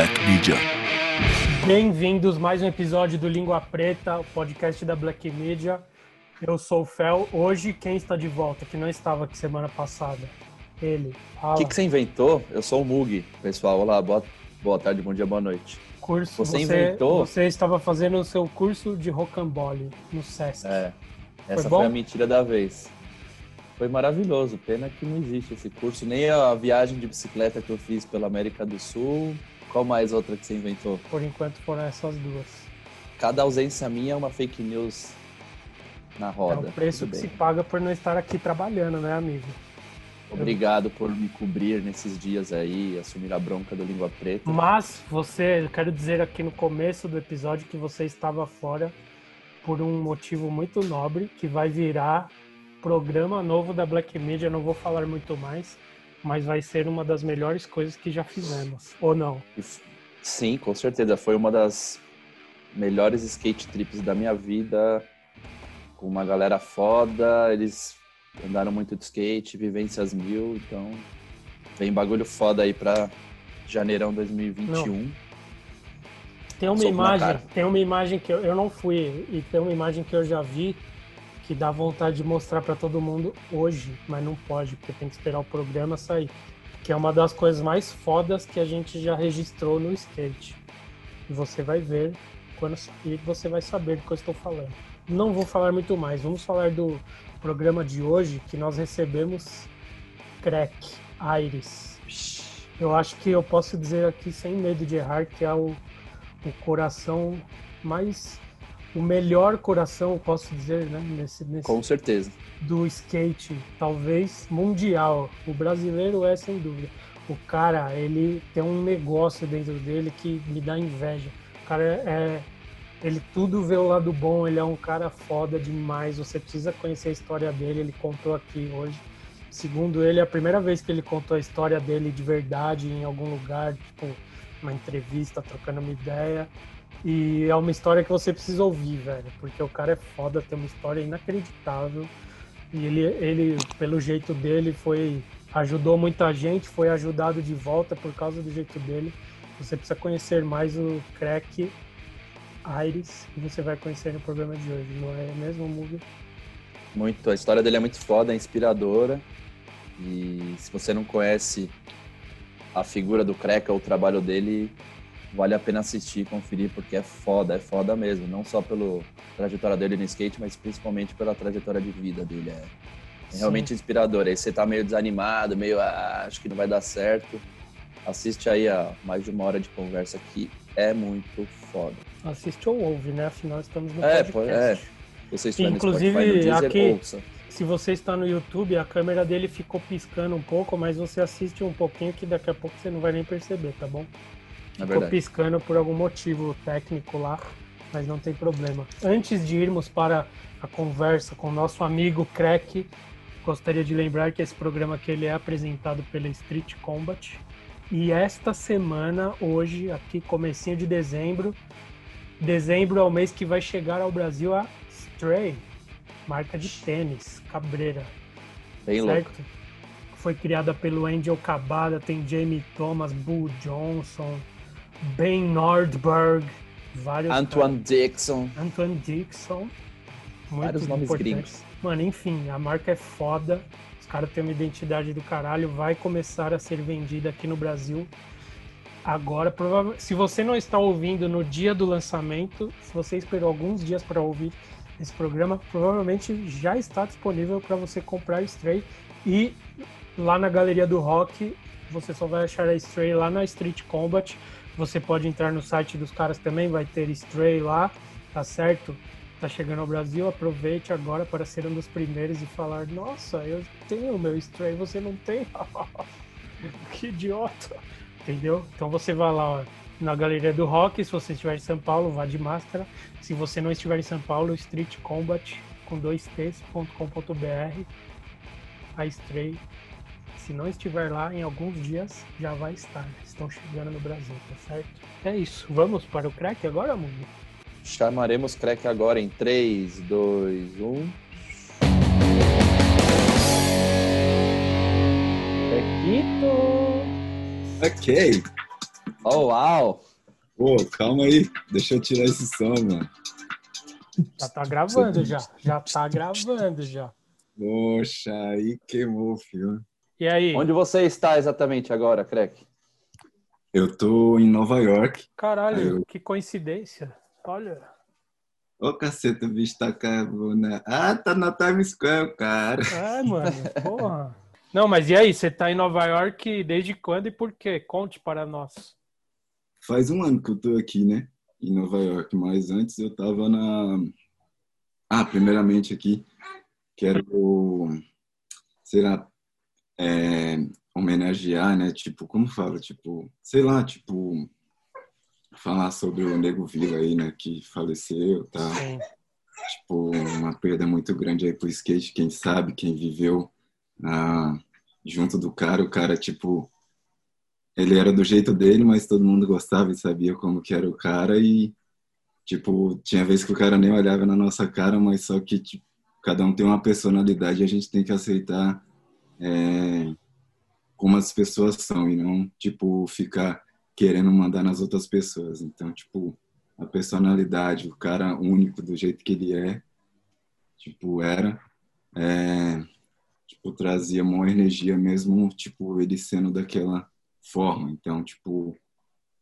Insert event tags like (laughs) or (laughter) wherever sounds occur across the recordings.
Black Media. Bem-vindos mais um episódio do Língua Preta, o podcast da Black Media. Eu sou o Fel. Hoje quem está de volta, que não estava aqui semana passada? Ele. O que, que você inventou? Eu sou o Mug, pessoal. Olá, boa, boa tarde, bom dia, boa noite. Curso, Você você, inventou? Você estava fazendo o seu curso de rocambole no Sesc. É, essa bom? foi, a mentira da vez. Foi maravilhoso, pena que não existe esse curso, nem a viagem de bicicleta que eu fiz pela América do Sul. Qual mais outra que você inventou? Por enquanto foram essas duas. Cada ausência minha é uma fake news na roda. é o preço Tudo que bem. se paga por não estar aqui trabalhando, né, amigo? Obrigado por me cobrir nesses dias aí, assumir a bronca do Língua Preta. Mas você, eu quero dizer aqui no começo do episódio que você estava fora por um motivo muito nobre, que vai virar programa novo da Black Media, não vou falar muito mais, mas vai ser uma das melhores coisas que já fizemos. Ou não? Sim, com certeza. Foi uma das melhores skate trips da minha vida. Com uma galera foda. Eles andaram muito de skate, vivências mil. Então, vem bagulho foda aí pra janeirão 2021. Tem uma Soco imagem, tem uma imagem que eu, eu não fui e tem uma imagem que eu já vi que dá vontade de mostrar para todo mundo hoje, mas não pode, porque tem que esperar o programa sair. Que é uma das coisas mais fodas que a gente já registrou no skate. E você vai ver quando sair, você vai saber do que eu estou falando. Não vou falar muito mais, vamos falar do programa de hoje que nós recebemos Crack Aires. Eu acho que eu posso dizer aqui sem medo de errar que é o, o coração mais o melhor coração, eu posso dizer, né, nesse, nesse Com certeza. do skate, talvez mundial. O brasileiro é sem dúvida. O cara, ele tem um negócio dentro dele que me dá inveja. O cara é ele tudo vê o lado bom, ele é um cara foda demais. Você precisa conhecer a história dele, ele contou aqui hoje. Segundo ele, é a primeira vez que ele contou a história dele de verdade em algum lugar, tipo, uma entrevista, trocando uma ideia. E é uma história que você precisa ouvir, velho, porque o cara é foda, tem uma história inacreditável. E ele, ele, pelo jeito dele, foi ajudou muita gente, foi ajudado de volta por causa do jeito dele. Você precisa conhecer mais o Crack Aires e você vai conhecer no programa de hoje, não é mesmo, Mugi? Muito. A história dele é muito foda, é inspiradora. E se você não conhece a figura do Kreca, o trabalho dele, vale a pena assistir, conferir, porque é foda, é foda mesmo. Não só pela trajetória dele no skate, mas principalmente pela trajetória de vida dele. É, é realmente inspirador. Aí você tá meio desanimado, meio, ah, acho que não vai dar certo. Assiste aí a mais de uma hora de conversa que é muito foda. Assiste ou ouve, né? Afinal, estamos no É, podcast. é. Você estiver Inclusive, no Spotify, no Deezer, aqui- ouça. Se você está no YouTube, a câmera dele ficou piscando um pouco, mas você assiste um pouquinho que daqui a pouco você não vai nem perceber, tá bom? Ficou verdade. piscando por algum motivo técnico lá, mas não tem problema. Antes de irmos para a conversa com o nosso amigo Crack, gostaria de lembrar que esse programa aqui ele é apresentado pela Street Combat. E esta semana, hoje, aqui comecinho de dezembro, dezembro é o mês que vai chegar ao Brasil a Stray, marca de tênis, cabreira Bem louco. certo? Foi criada pelo Angel Cabada, tem Jamie Thomas, Bull Johnson, Ben Nordberg, vários Antoine Dixon. caras. Antoine Dixon, muito Vários nomes importante. gringos. Mano, enfim, a marca é foda, os caras têm uma identidade do caralho, vai começar a ser vendida aqui no Brasil. Agora, prova- se você não está ouvindo no dia do lançamento, se você esperou alguns dias para ouvir esse programa, provavelmente já está disponível para você comprar Stray. E lá na Galeria do Rock, você só vai achar a Stray lá na Street Combat. Você pode entrar no site dos caras também, vai ter Stray lá, tá certo? Tá chegando ao Brasil, aproveite agora para ser um dos primeiros e falar: Nossa, eu tenho o meu Stray, você não tem? (laughs) que idiota! Entendeu? Então você vai lá ó, na Galeria do Rock, se você estiver em São Paulo, vá de máscara. Se você não estiver em São Paulo, Street Combat com dois t's.com.br. A Stray, se não estiver lá em alguns dias, já vai estar. Estão chegando no Brasil, tá certo? É isso. Vamos para o crack agora, mundo? Chamaremos Crack agora em um. 3, 2, 1. Craquito! Ok. Oh, uau! Pô, calma aí. Deixa eu tirar esse som, mano. Já tá gravando, já. Já tá gravando, já. Poxa, aí queimou, filho. E aí? Onde você está exatamente agora, Crack? Eu tô em Nova York. Caralho, Eu- que coincidência. Olha. Ô, caceta, o bicho tá cabuna. Ah, tá na Times Square, cara. É, mano, porra. Não, mas e aí? Você tá em Nova York desde quando e por quê? Conte para nós. Faz um ano que eu tô aqui, né? Em Nova York. Mas antes eu tava na. Ah, primeiramente aqui, quero, sei lá, é, homenagear, né? Tipo, como fala? Tipo, sei lá, tipo, falar sobre o Nego Vila aí, né? Que faleceu, tá? Sim. tipo, uma perda muito grande aí pro skate, quem sabe, quem viveu ah, junto do cara, o cara, tipo, ele era do jeito dele, mas todo mundo gostava e sabia como que era o cara e, tipo, tinha vezes que o cara nem olhava na nossa cara, mas só que, tipo, cada um tem uma personalidade e a gente tem que aceitar é, como as pessoas são e não, tipo, ficar querendo mandar nas outras pessoas. Então, tipo, a personalidade, o cara único do jeito que ele é, tipo, era, é, tipo, trazia uma energia mesmo, tipo, ele sendo daquela forma. Então, tipo,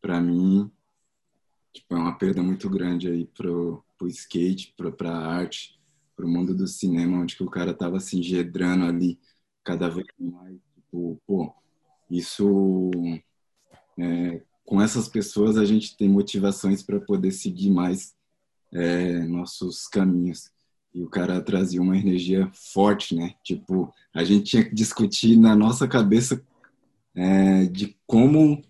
pra mim, tipo, é uma perda muito grande aí pro, pro skate, pro, pra arte, pro mundo do cinema, onde que o cara tava se engedrando ali cada vez mais, tipo, pô, isso é, com essas pessoas a gente tem motivações para poder seguir mais é, nossos caminhos. E o cara trazia uma energia forte, né? Tipo, a gente tinha que discutir na nossa cabeça é, de como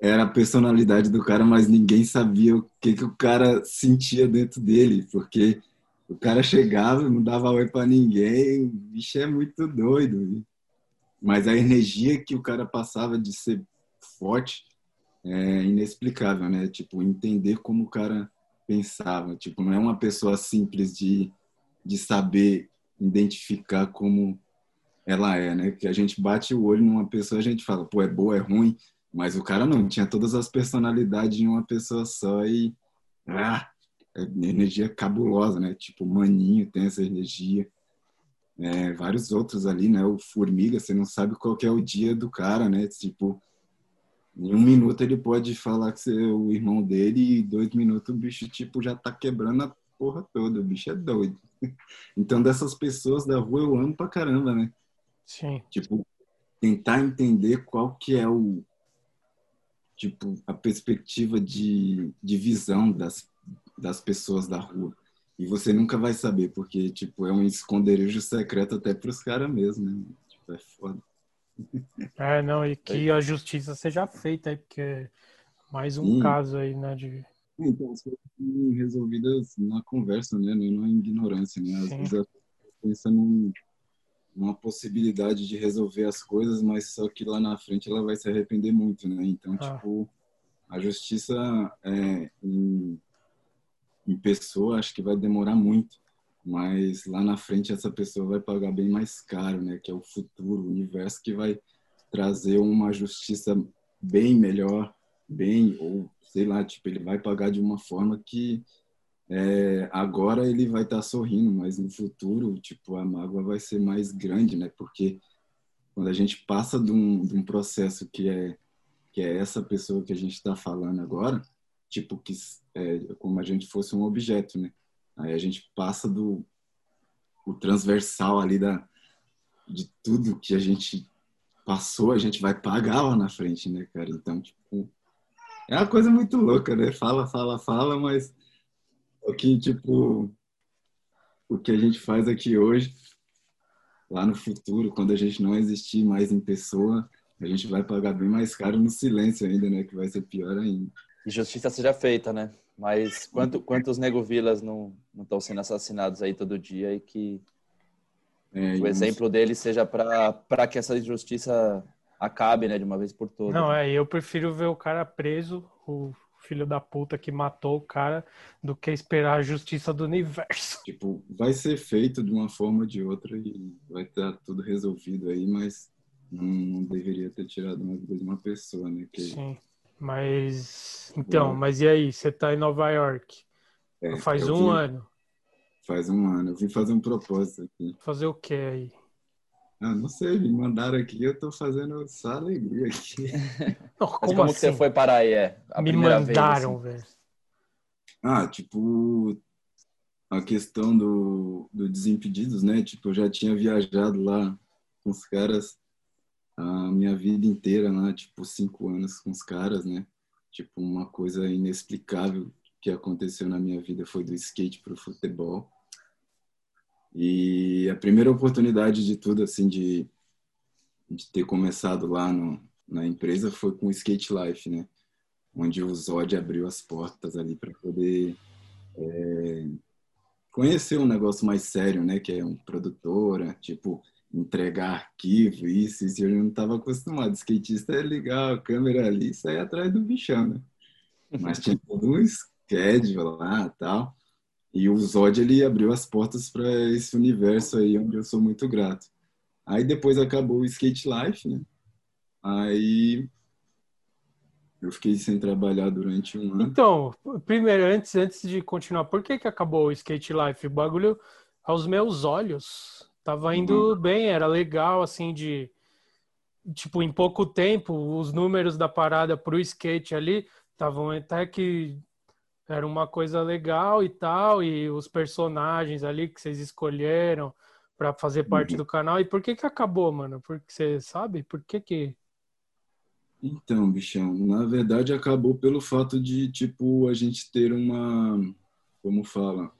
era a personalidade do cara, mas ninguém sabia o que, que o cara sentia dentro dele, porque o cara chegava, não dava oi para ninguém, bicho é muito doido. Mas a energia que o cara passava de ser forte é inexplicável, né? Tipo, entender como o cara pensava. Tipo, não é uma pessoa simples de, de saber identificar como ela é, né? Que a gente bate o olho numa pessoa, a gente fala, pô, é boa, é ruim, mas o cara não, tinha todas as personalidades em uma pessoa só e ah, é energia cabulosa, né? Tipo, Maninho tem essa energia. É, vários outros ali, né? O Formiga, você não sabe qual que é o dia do cara, né? Tipo, em um minuto ele pode falar que você é o irmão dele e dois minutos o bicho, tipo, já tá quebrando a porra toda. O bicho é doido. (laughs) Então, dessas pessoas da rua eu amo pra caramba, né? Sim. Tipo, tentar entender qual que é o... Tipo, a perspectiva de, de visão das, das pessoas da rua. E você nunca vai saber, porque, tipo, é um esconderijo secreto até pros caras mesmo, né? Tipo, é foda. (laughs) É, não, e que a justiça seja feita aí, porque mais um Sim. caso aí, né, de... Então, as coisas são resolvidas na conversa, né? Não na ignorância, né? Às Sim. vezes pensa num, numa possibilidade de resolver as coisas, mas só que lá na frente ela vai se arrepender muito, né? Então, Ah. tipo, a justiça é, em, em pessoa acho que vai demorar muito, mas lá na frente essa pessoa vai pagar bem mais caro, né? Que é o futuro, o universo que vai trazer uma justiça bem melhor, bem ou sei lá, tipo ele vai pagar de uma forma que é, agora ele vai estar sorrindo, mas no futuro, tipo a mágoa vai ser mais grande, né? Porque quando a gente passa de um, de um processo que é que é essa pessoa que a gente está falando agora, tipo que é como a gente fosse um objeto, né? Aí a gente passa do o transversal ali da de tudo que a gente passou, a gente vai pagar lá na frente, né, cara? Então, tipo, é uma coisa muito louca, né? Fala, fala, fala, mas o que, tipo, o que a gente faz aqui hoje, lá no futuro, quando a gente não existir mais em pessoa, a gente vai pagar bem mais caro no silêncio ainda, né? Que vai ser pior ainda. E justiça seja feita, né? Mas quanto, quantos nego vilas não estão sendo assassinados aí todo dia e que É, o exemplo deles seja para que essa injustiça acabe, né, de uma vez por todas. Não, é, eu prefiro ver o cara preso, o filho da puta que matou o cara, do que esperar a justiça do universo. (laughs) Tipo, vai ser feito de uma forma ou de outra e vai estar tudo resolvido aí, mas não, não deveria ter tirado uma vida de uma pessoa, né? Que Sim. Mas, então, mas e aí? Você tá em Nova York? É, Faz um vim- ano. Faz um ano. Eu vim fazer um propósito aqui. Fazer o que aí? Ah, não sei, me mandaram aqui, eu tô fazendo só alegria aqui. (laughs) Não, como, como, assim? você foi parar aí? É, a Me mandaram, vez, velho. Ah, tipo, a questão do, do Desimpedidos, né? Tipo, eu já tinha viajado lá com os caras a minha vida inteira lá, tipo, cinco anos com os caras, né? Tipo, uma coisa inexplicável que aconteceu na minha vida foi do skate pro futebol. E a primeira oportunidade de tudo, assim, de, de ter começado lá no, na empresa foi com o Skate Life, né? Onde o Zod abriu as portas ali para poder é, conhecer um negócio mais sério, né? Que é um produtora, tipo, entregar arquivo, isso, isso. Eu não estava acostumado. Skatista é ligar a câmera ali e sair atrás do bichão, né? Mas tinha todo um schedule lá tal. E o Zod, ele abriu as portas para esse universo aí, onde eu sou muito grato. Aí depois acabou o Skate Life, né? Aí eu fiquei sem trabalhar durante um ano. Então, primeiro, antes, antes de continuar, por que, que acabou o Skate Life? O bagulho, aos meus olhos, tava indo bem, era legal, assim, de. Tipo, em pouco tempo, os números da parada pro skate ali estavam até que era uma coisa legal e tal, e os personagens ali que vocês escolheram para fazer parte do canal. E por que que acabou, mano? Porque você sabe? Por que que. Então, bichão, na verdade acabou pelo fato de, tipo, a gente ter uma, como fala,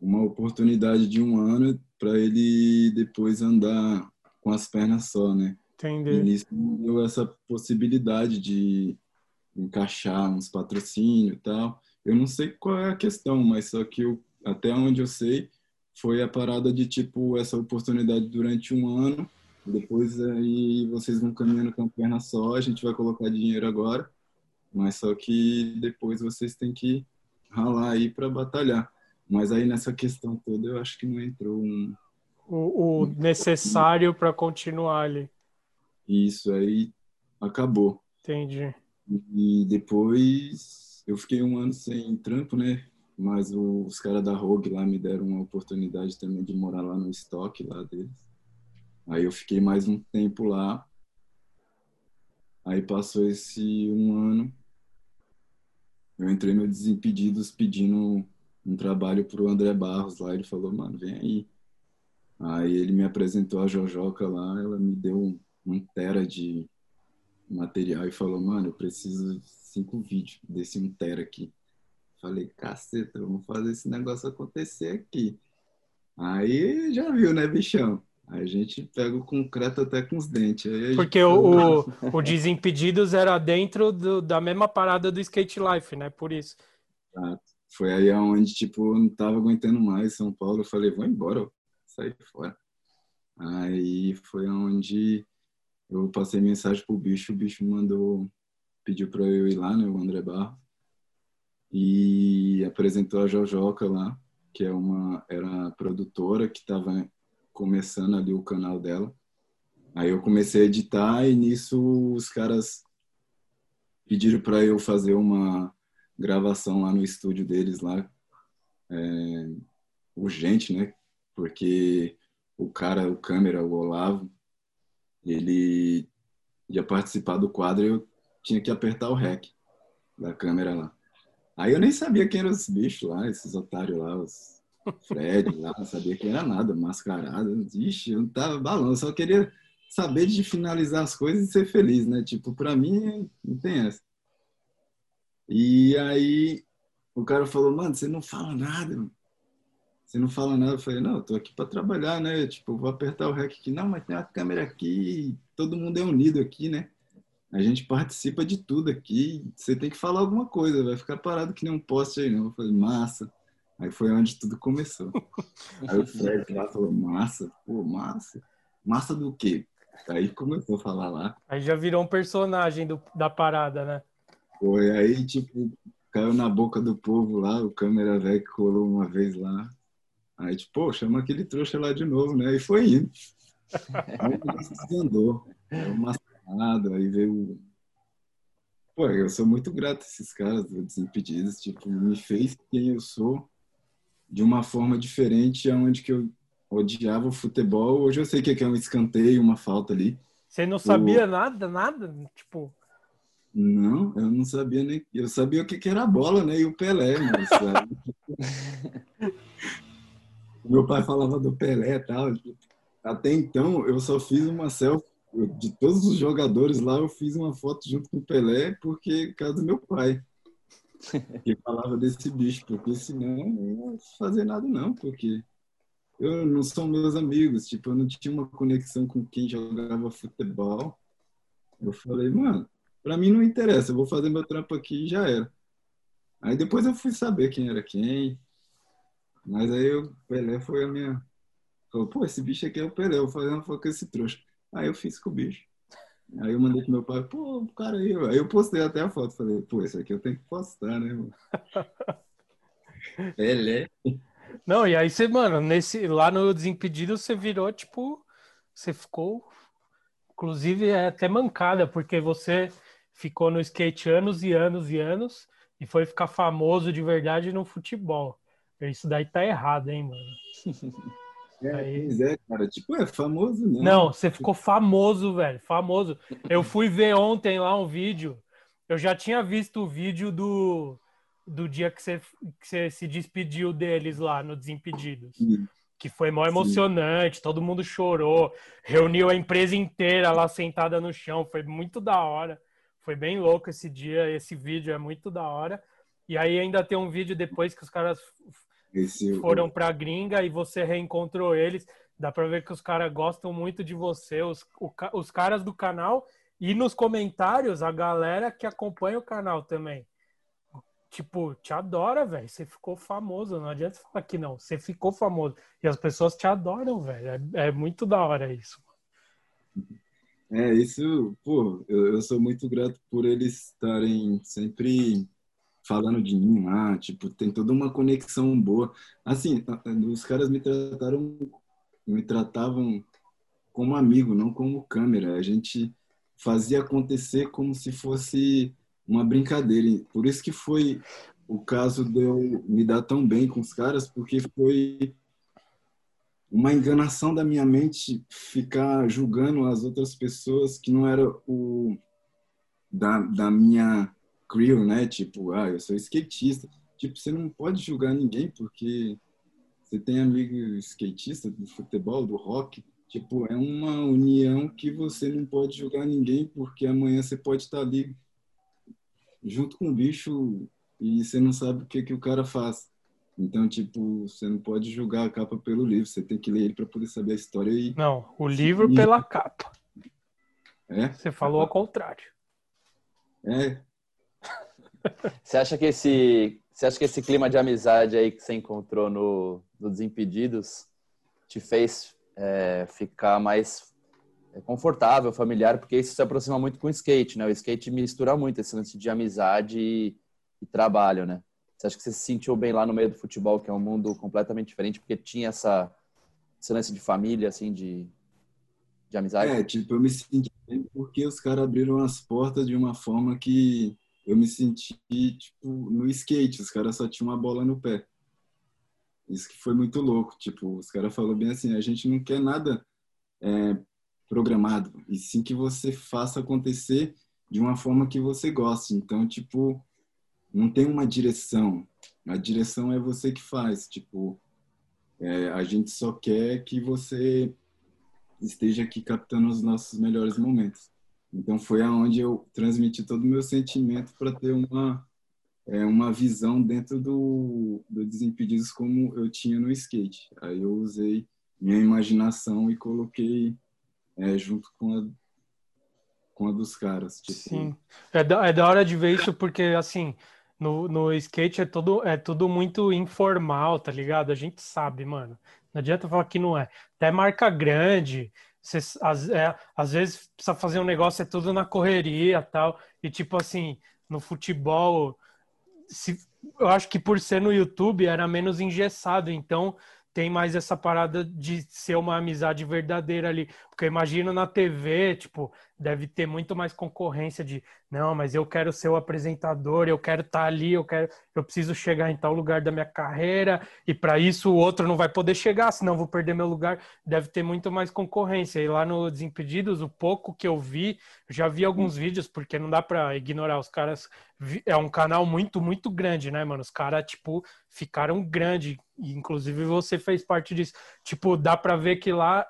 uma oportunidade de um ano para ele depois andar com as pernas só, né? E Entender? nisso deu essa possibilidade de encaixar uns patrocínios e tal. Eu não sei qual é a questão, mas só que eu, até onde eu sei, foi a parada de, tipo, essa oportunidade durante um ano depois aí vocês vão caminhando com a perna só, a gente vai colocar dinheiro agora, mas só que depois vocês têm que ralar aí para batalhar. Mas aí nessa questão toda eu acho que não entrou um O, o necessário para continuar ali. isso aí acabou. Entendi. E depois eu fiquei um ano sem trampo, né? Mas os caras da Rogue lá me deram uma oportunidade também de morar lá no estoque lá deles. Aí eu fiquei mais um tempo lá. Aí passou esse um ano. Eu entrei no Desimpedidos pedindo um trabalho pro André Barros lá. Ele falou, mano, vem aí. Aí ele me apresentou a Jojoca lá. Ela me deu um, um tera de material e falou, mano, eu preciso de cinco vídeos desse um tera aqui. Falei, caceta, vamos fazer esse negócio acontecer aqui. Aí já viu, né, bichão? Aí a gente pega o concreto até com os dentes. A gente Porque o, o, (laughs) o Desimpedidos era dentro do- da mesma parada do Skate Life, né? Por isso. Foi aí aonde, tipo, não tava aguentando mais São Paulo. Eu falei, vou embora, saí fora. Aí foi aonde eu passei mensagem pro bicho, o bicho mandou, pediu pra eu ir lá, né, o André Barro. E apresentou a Jojoca lá, que é uma, era a produtora que tava começando ali o canal dela. Aí eu comecei a editar e nisso os caras pediram para eu fazer uma gravação lá no estúdio deles lá, é, urgente, né? Porque o cara, o câmera, o Olavo, ele ia participar do quadro e eu tinha que apertar o REC da câmera lá. Aí eu nem sabia quem eram os bichos lá, esses otários lá, os Fred lá, não sabia quem era nada, mascarado. Ixi, eu não tava balão, só queria saber de finalizar as coisas e ser feliz, né? Tipo, pra mim, não tem essa. E aí o cara falou, mano, você não fala nada, mano. Você não fala nada. Eu falei, não, eu tô aqui pra trabalhar, né? Tipo, vou apertar o REC aqui. Não, mas tem uma câmera aqui, todo mundo é unido aqui, né? A gente participa de tudo aqui. Você tem que falar alguma coisa, vai ficar parado que nem um poste aí, não. Eu falei, massa. Aí foi onde tudo começou. (laughs) Aí o Fred lá falou, massa, pô, massa. Massa do quê? Aí começou a falar lá. Aí já virou um personagem do- da parada, né? Foi aí, tipo, caiu na boca do povo lá, o câmera velho que colou uma vez lá. Aí, tipo, pô, chama aquele trouxa lá de novo, né? E foi indo. Aí. Aí o mascarado, aí veio Pô, eu sou muito grato a esses caras do Desimpedidos, tipo, me fez quem eu sou de uma forma diferente aonde que eu odiava o futebol. Hoje eu sei que é um escanteio, uma falta ali. Você não sabia o... nada, nada? Tipo. Não, eu não sabia nem. Eu sabia o que, que era a bola, né? E o Pelé, mas. (laughs) Meu pai falava do Pelé e tal. Até então, eu só fiz uma selfie. De todos os jogadores lá, eu fiz uma foto junto com o Pelé, porque por causa do meu pai. Que falava desse bicho, porque senão eu não ia fazer nada, não, porque eu não são meus amigos, tipo, eu não tinha uma conexão com quem jogava futebol. Eu falei, mano, pra mim não interessa, eu vou fazer meu trampo aqui e já era. Aí depois eu fui saber quem era quem, mas aí o Pelé foi a minha. Falou, pô, esse bicho aqui é o Pelé, eu vou fazer uma foto com esse trouxa. Aí eu fiz com o bicho. Aí eu mandei pro meu pai, pô, o cara aí. Aí eu postei até a foto, falei, pô, esse aqui eu tenho que postar, né, mano? (laughs) Pelé. Não, e aí você, mano, nesse, lá no Desimpedido você virou, tipo, você ficou, inclusive, é até mancada, porque você ficou no skate anos e anos e anos e foi ficar famoso de verdade no futebol. Isso daí tá errado, hein, mano? (laughs) É, aí... é, cara. Tipo, é famoso, não. Não, você ficou famoso, velho. Famoso. Eu fui ver ontem lá um vídeo. Eu já tinha visto o vídeo do do dia que você, que você se despediu deles lá no Desimpedidos. Sim. Que foi mó emocionante, Sim. todo mundo chorou, reuniu a empresa inteira lá sentada no chão, foi muito da hora. Foi bem louco esse dia, esse vídeo é muito da hora. E aí ainda tem um vídeo depois que os caras esse... foram pra gringa e você reencontrou eles. Dá pra ver que os caras gostam muito de você, os, o, os caras do canal e nos comentários a galera que acompanha o canal também tipo, te adora, velho. Você ficou famoso. Não adianta falar que não. Você ficou famoso. E as pessoas te adoram, velho. É, é, muito da hora isso. É, isso, pô, eu, eu, sou muito grato por eles estarem sempre falando de mim lá, tipo, tem toda uma conexão boa. Assim, os caras me trataram, me tratavam como amigo, não como câmera. A gente fazia acontecer como se fosse uma brincadeira. Por isso que foi o caso de eu me dar tão bem com os caras, porque foi uma enganação da minha mente ficar julgando as outras pessoas que não era o da, da minha crew, né? Tipo, ah, eu sou skatista. Tipo, você não pode julgar ninguém porque você tem amigo skatista do futebol, do rock. Tipo, é uma união que você não pode julgar ninguém porque amanhã você pode estar ali junto com o bicho e você não sabe o que, que o cara faz. Então, tipo, você não pode julgar a capa pelo livro, você tem que ler ele para poder saber a história e. Não, o livro e... pela capa. É? Você falou ao contrário. É. (laughs) Você acha que esse, você acha que esse clima de amizade aí que você encontrou no, no Desimpedidos te fez é, ficar mais é confortável, familiar, porque isso se aproxima muito com o skate, né? O skate mistura muito esse lance de amizade e, e, trabalho, né? Você acha que você se sentiu bem lá no meio do futebol, que é um mundo completamente diferente, porque tinha essa, esse lance de família, assim, de, de amizade? É, tipo, eu me senti bem porque os caras abriram as portas de uma forma que eu me senti, tipo, no skate, os caras só tinham uma bola no pé. Isso que foi muito louco, tipo, os caras falaram bem assim, a gente não quer nada é, programado, e sim que você faça acontecer de uma forma que você goste. Então, tipo, não tem uma direção. A direção é você que faz. Tipo, é, a gente só quer que você esteja aqui captando os nossos melhores momentos. Então, foi aonde eu transmiti todo o meu sentimento para ter uma é, uma visão dentro do, do Desimpedidos como eu tinha no skate. Aí eu usei minha imaginação e coloquei é, junto com a, com a dos caras. Tipo... Sim, é da, é da hora de ver isso porque, assim, no, no skate é tudo, é tudo muito informal, tá ligado? A gente sabe, mano. Não adianta falar que não é. Até marca grande, você, às, é, às vezes precisa fazer um negócio, é tudo na correria tal. E tipo assim, no futebol, se, eu acho que por ser no YouTube era menos engessado, então tem mais essa parada de ser uma amizade verdadeira ali. Porque eu imagino na TV, tipo, deve ter muito mais concorrência de não, mas eu quero ser o apresentador, eu quero estar tá ali, eu quero, eu preciso chegar em tal lugar da minha carreira e para isso o outro não vai poder chegar, senão vou perder meu lugar. Deve ter muito mais concorrência. E lá no Desimpedidos, o pouco que eu vi, já vi alguns vídeos porque não dá para ignorar os caras. É um canal muito muito grande, né, mano? Os caras tipo ficaram grande, inclusive você fez parte disso. Tipo, dá para ver que lá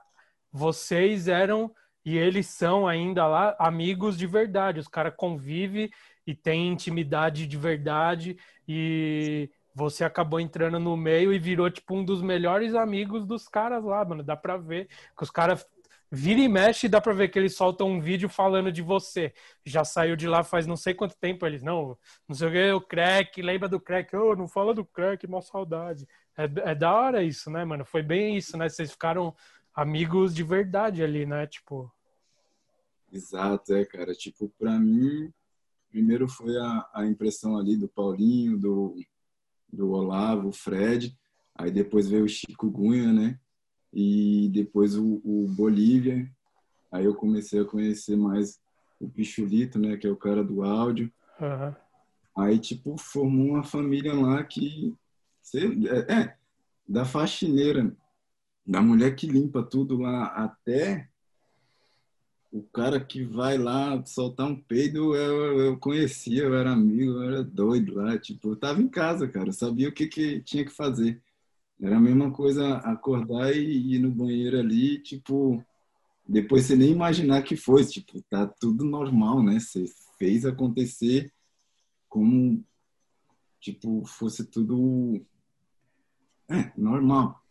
vocês eram e eles são ainda lá amigos de verdade. Os caras convivem e têm intimidade de verdade. E você acabou entrando no meio e virou tipo um dos melhores amigos dos caras lá, mano. Dá pra ver que os caras vira e mexe, dá pra ver que eles soltam um vídeo falando de você. Já saiu de lá faz não sei quanto tempo. Eles, não, não sei o que, o crack, lembra do crack? Oh, não fala do crack, mó saudade. É, é da hora isso, né, mano? Foi bem isso, né? Vocês ficaram amigos de verdade ali, né? Tipo. Exato, é, cara. Tipo, pra mim, primeiro foi a, a impressão ali do Paulinho, do, do Olavo, o Fred. Aí depois veio o Chico Gunha, né? E depois o, o Bolívia. Aí eu comecei a conhecer mais o Pichulito, né? Que é o cara do áudio. Uhum. Aí, tipo, formou uma família lá que... É, é da faxineira da mulher que limpa tudo lá até o cara que vai lá soltar um peido, eu, eu conhecia, eu era amigo, eu era doido lá, tipo, eu tava em casa, cara, eu sabia o que, que tinha que fazer. Era a mesma coisa acordar e ir no banheiro ali, tipo, depois você nem imaginar que fosse, tipo, tá tudo normal, né? Você fez acontecer como, tipo, fosse tudo é, normal.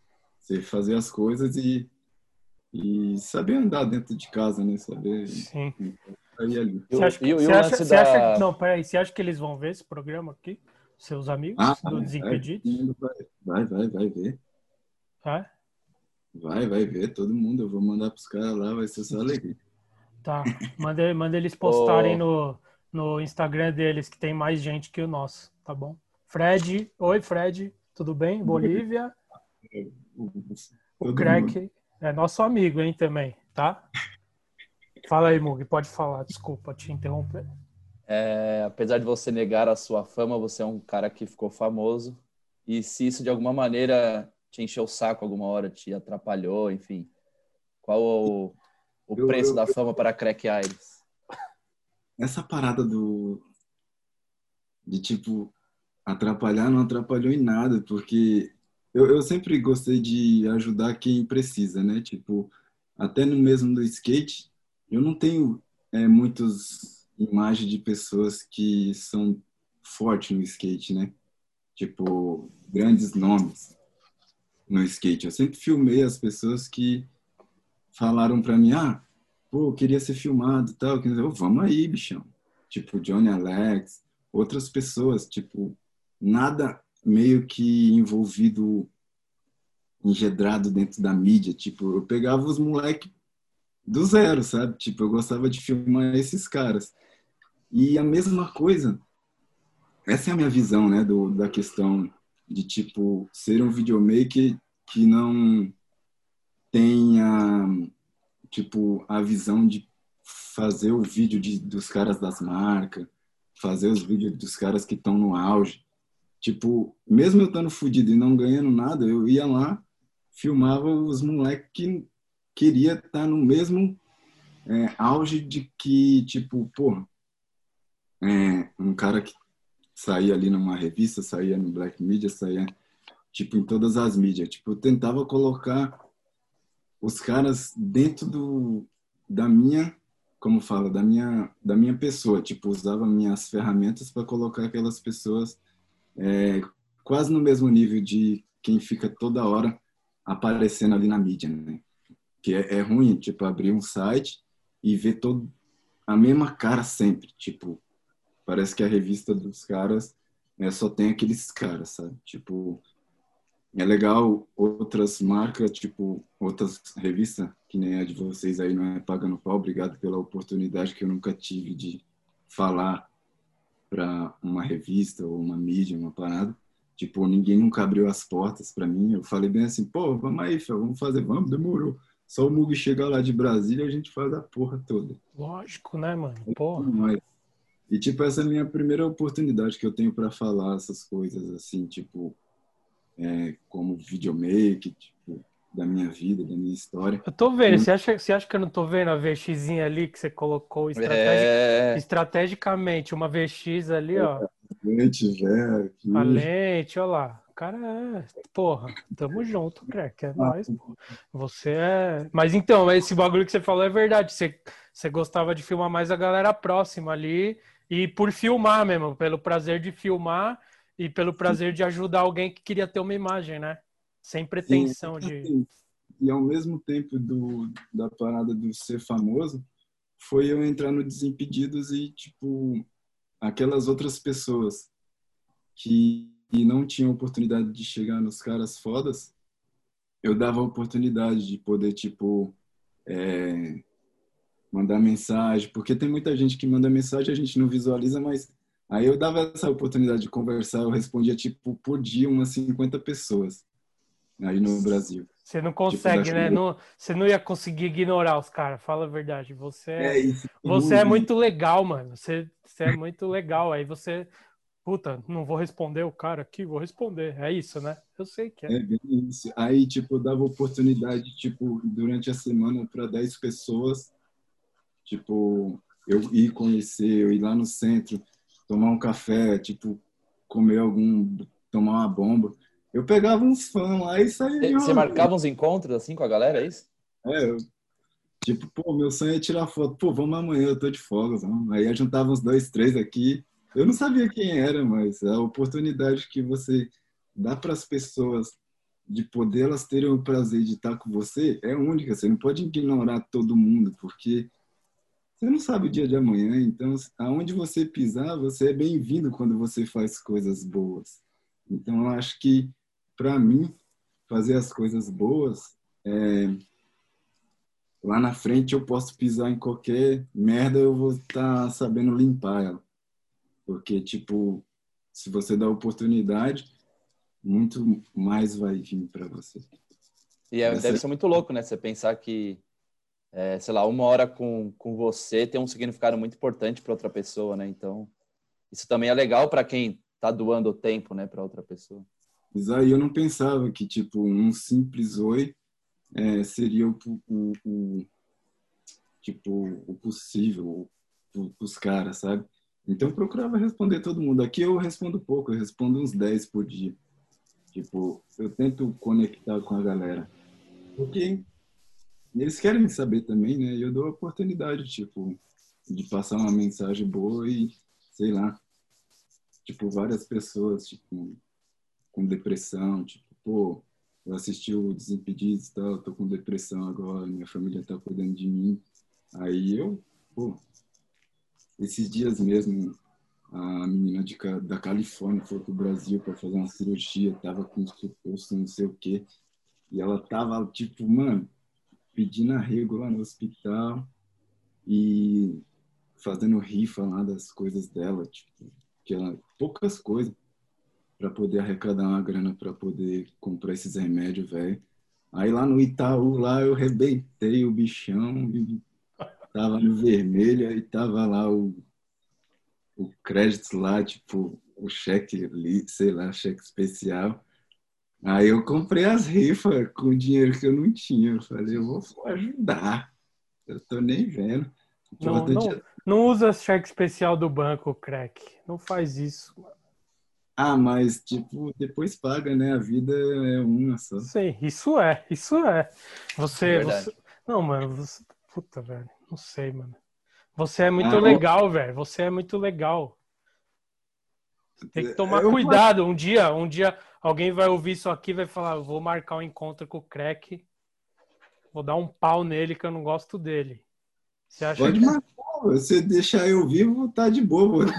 Você fazer as coisas e, e saber andar dentro de casa, né? Saber. Sim. Aí ali. Você acha, que, você acha, você acha, não, peraí, você acha que eles vão ver esse programa aqui? Seus amigos ah, do Desimpedidos? Vai, vai, vai ver. Vai? Vai, vai ver, todo mundo. Eu vou mandar pros caras lá, vai ser só alegria. Tá, manda, manda eles postarem oh. no, no Instagram deles, que tem mais gente que o nosso, tá bom? Fred, oi Fred, tudo bem? Bolívia? O Crack é nosso amigo, hein, também, tá? Fala aí, Mug, pode falar, desculpa te interromper. É, apesar de você negar a sua fama, você é um cara que ficou famoso. E se isso de alguma maneira te encheu o saco alguma hora, te atrapalhou, enfim, qual o, o eu, preço eu, da fama eu, para Crack Aires? Essa parada do de tipo atrapalhar não atrapalhou em nada, porque eu, eu sempre gostei de ajudar quem precisa, né? Tipo, até no mesmo do skate, eu não tenho é, muitas imagens de pessoas que são fortes no skate, né? Tipo, grandes nomes no skate. Eu sempre filmei as pessoas que falaram para mim, ah, pô, queria ser filmado e tal. Eu, vamos aí, bichão. Tipo, Johnny Alex, outras pessoas, tipo, nada meio que envolvido, engedrado dentro da mídia. Tipo, eu pegava os moleques do zero, sabe? Tipo, eu gostava de filmar esses caras. E a mesma coisa, essa é a minha visão, né, do, da questão de, tipo, ser um videomaker que não tenha, tipo, a visão de fazer o vídeo de, dos caras das marcas, fazer os vídeos dos caras que estão no auge. Tipo, mesmo eu estando fudido e não ganhando nada, eu ia lá, filmava os moleques que queria estar tá no mesmo é, auge de que, tipo, porra, é, um cara que saía ali numa revista, saía no Black Media, saía, tipo, em todas as mídias. Tipo, eu tentava colocar os caras dentro do, da minha, como fala, da minha, da minha pessoa. Tipo, usava minhas ferramentas para colocar aquelas pessoas é, quase no mesmo nível de quem fica toda hora aparecendo ali na mídia, né? Que é, é ruim, tipo, abrir um site e ver todo a mesma cara sempre, tipo, parece que a revista dos caras é, só tem aqueles caras, sabe? Tipo, é legal outras marcas, tipo, outras revistas, que nem a de vocês aí, não é pagando pau, obrigado pela oportunidade que eu nunca tive de falar para uma revista ou uma mídia, uma parada. Tipo, ninguém nunca abriu as portas para mim. Eu falei bem assim, pô, vamos aí, filho, vamos fazer, vamos, demorou. Só o Mug chegar lá de Brasília, a gente faz a porra toda. Lógico, né, mano? Porra. Mas, e, tipo, essa é a minha primeira oportunidade que eu tenho para falar essas coisas, assim, tipo, é, como videomake, tipo, da minha vida, da minha história. Eu tô vendo, você acha, você acha que eu não tô vendo a VXzinha ali que você colocou estratégic, É, estrategicamente? Uma VX ali, ó. Lente, velho. aqui. A lente, ó lá. O cara é. Porra, tamo junto, crack. É nóis, pô. Você é. Mas então, esse bagulho que você falou é verdade. Você, você gostava de filmar mais a galera próxima ali. E por filmar mesmo, pelo prazer de filmar e pelo prazer de ajudar alguém que queria ter uma imagem, né? Sem pretensão de. Sim. E ao mesmo tempo do, da parada do ser famoso, foi eu entrar no Desimpedidos e, tipo, aquelas outras pessoas que não tinham oportunidade de chegar nos caras fodas, eu dava a oportunidade de poder, tipo, é, mandar mensagem, porque tem muita gente que manda mensagem a gente não visualiza, mas aí eu dava essa oportunidade de conversar, eu respondia, tipo, por dia umas 50 pessoas aí no Brasil. Você não consegue, Tipo, né? Não, você não ia conseguir ignorar os caras, fala a verdade. Você é, isso. você é muito legal, mano. Você, você é muito legal. Aí você, puta, não vou responder o cara aqui, vou responder. É isso, né? Eu sei que é. É bem isso. Aí, tipo, dava oportunidade, tipo, durante a semana para 10 pessoas, tipo, eu ir conhecer, eu ir lá no centro, tomar um café, tipo, comer algum, tomar uma bomba. Eu pegava uns fãs lá e saía. Você marcava uns encontros assim com a galera, é isso? É, eu, tipo, pô, meu sonho é tirar foto. Pô, vamos amanhã, eu tô de folga. Vamos. Aí eu juntava uns dois, três aqui. Eu não sabia quem era, mas a oportunidade que você dá para as pessoas de poder elas terem o prazer de estar com você é única. Você não pode ignorar todo mundo, porque você não sabe o dia de amanhã. Então, aonde você pisar, você é bem-vindo quando você faz coisas boas. Então, eu acho que, para mim, fazer as coisas boas é, lá na frente eu posso pisar em qualquer merda, eu vou estar sabendo limpar ela. Porque, tipo, se você dá oportunidade, muito mais vai vir para você. E é- Essa- deve ser muito louco, né? Você pensar que, é, sei lá, uma hora com, com você tem um significado muito importante para outra pessoa, né? Então, isso também é legal para quem tá doando o tempo, né, para outra pessoa. Mas aí eu não pensava que, tipo, um simples oi é, seria o, o, o- tipo, o possível os caras, sabe? Então eu procurava responder todo mundo. Aqui eu respondo pouco, eu respondo uns 10 por dia. Tipo, eu tento conectar com a galera. Porque eles querem saber também, né? E eu dou a oportunidade, tipo, de passar uma mensagem boa e, sei lá, tipo, várias pessoas, tipo, com depressão, tipo, pô, eu assisti o Desimpedidos e tal, tô com depressão agora, minha família tá cuidando de mim. Aí eu, pô, esses dias mesmo, a menina de, da Califórnia foi pro Brasil para fazer uma cirurgia, tava com suposto não sei o quê, e ela tava, tipo, mano, pedindo arrego lá no hospital e fazendo rifa lá das coisas dela, tipo, que ela, poucas coisas para poder arrecadar uma grana para poder comprar esses remédios, velho. Aí lá no Itaú, lá eu rebentei o bichão e tava no vermelho e tava lá o, o crédito lá, tipo, o cheque sei lá, cheque especial. Aí eu comprei as rifas com dinheiro que eu não tinha. Eu falei, eu vou ajudar. Eu tô nem vendo. Não, não, não usa cheque especial do banco, crack. Não faz isso. Ah, mas, tipo, depois paga, né? A vida é uma só. Sim, isso é, isso é. Você, É você... Não, mano, você... Puta, velho. Não sei, mano. Você é muito Ah, legal, velho. Você é muito legal. Tem que tomar Eu- cuidado. Um dia, um dia alguém vai ouvir isso aqui e vai falar: "Eu vou marcar um encontro com o crack. Vou dar um pau nele que eu não gosto dele. Você acha Pode que... marcar. Você deixar eu vivo, tá de boa. (laughs)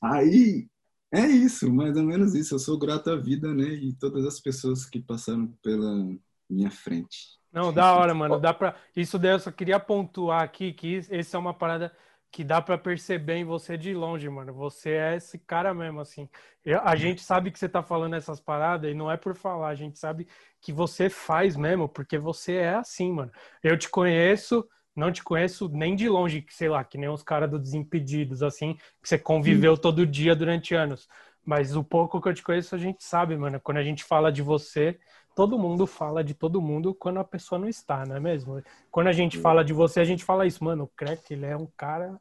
Aí, é isso, mais ou menos isso. Eu sou grato à vida, né? E todas as pessoas que passaram pela minha frente. Não, da hora, mano. Dá pra... Isso daí eu só queria pontuar aqui que isso- esse é uma parada. Que dá para perceber em você de longe, mano. Você é esse cara mesmo, assim. Eu, a gente sabe que você tá falando essas paradas e não é por falar, a gente sabe que você faz mesmo, porque você é assim, mano. Eu te conheço, não te conheço nem de longe, que sei lá, que nem os caras do Desimpedidos, assim, que você conviveu todo dia durante anos. Mas o pouco que eu te conheço, a gente sabe, mano. Quando a gente fala de você, todo mundo fala de todo mundo quando a pessoa não está, não é mesmo? Quando a gente fala de você, a gente fala isso, mano, o Crack, ele é um cara,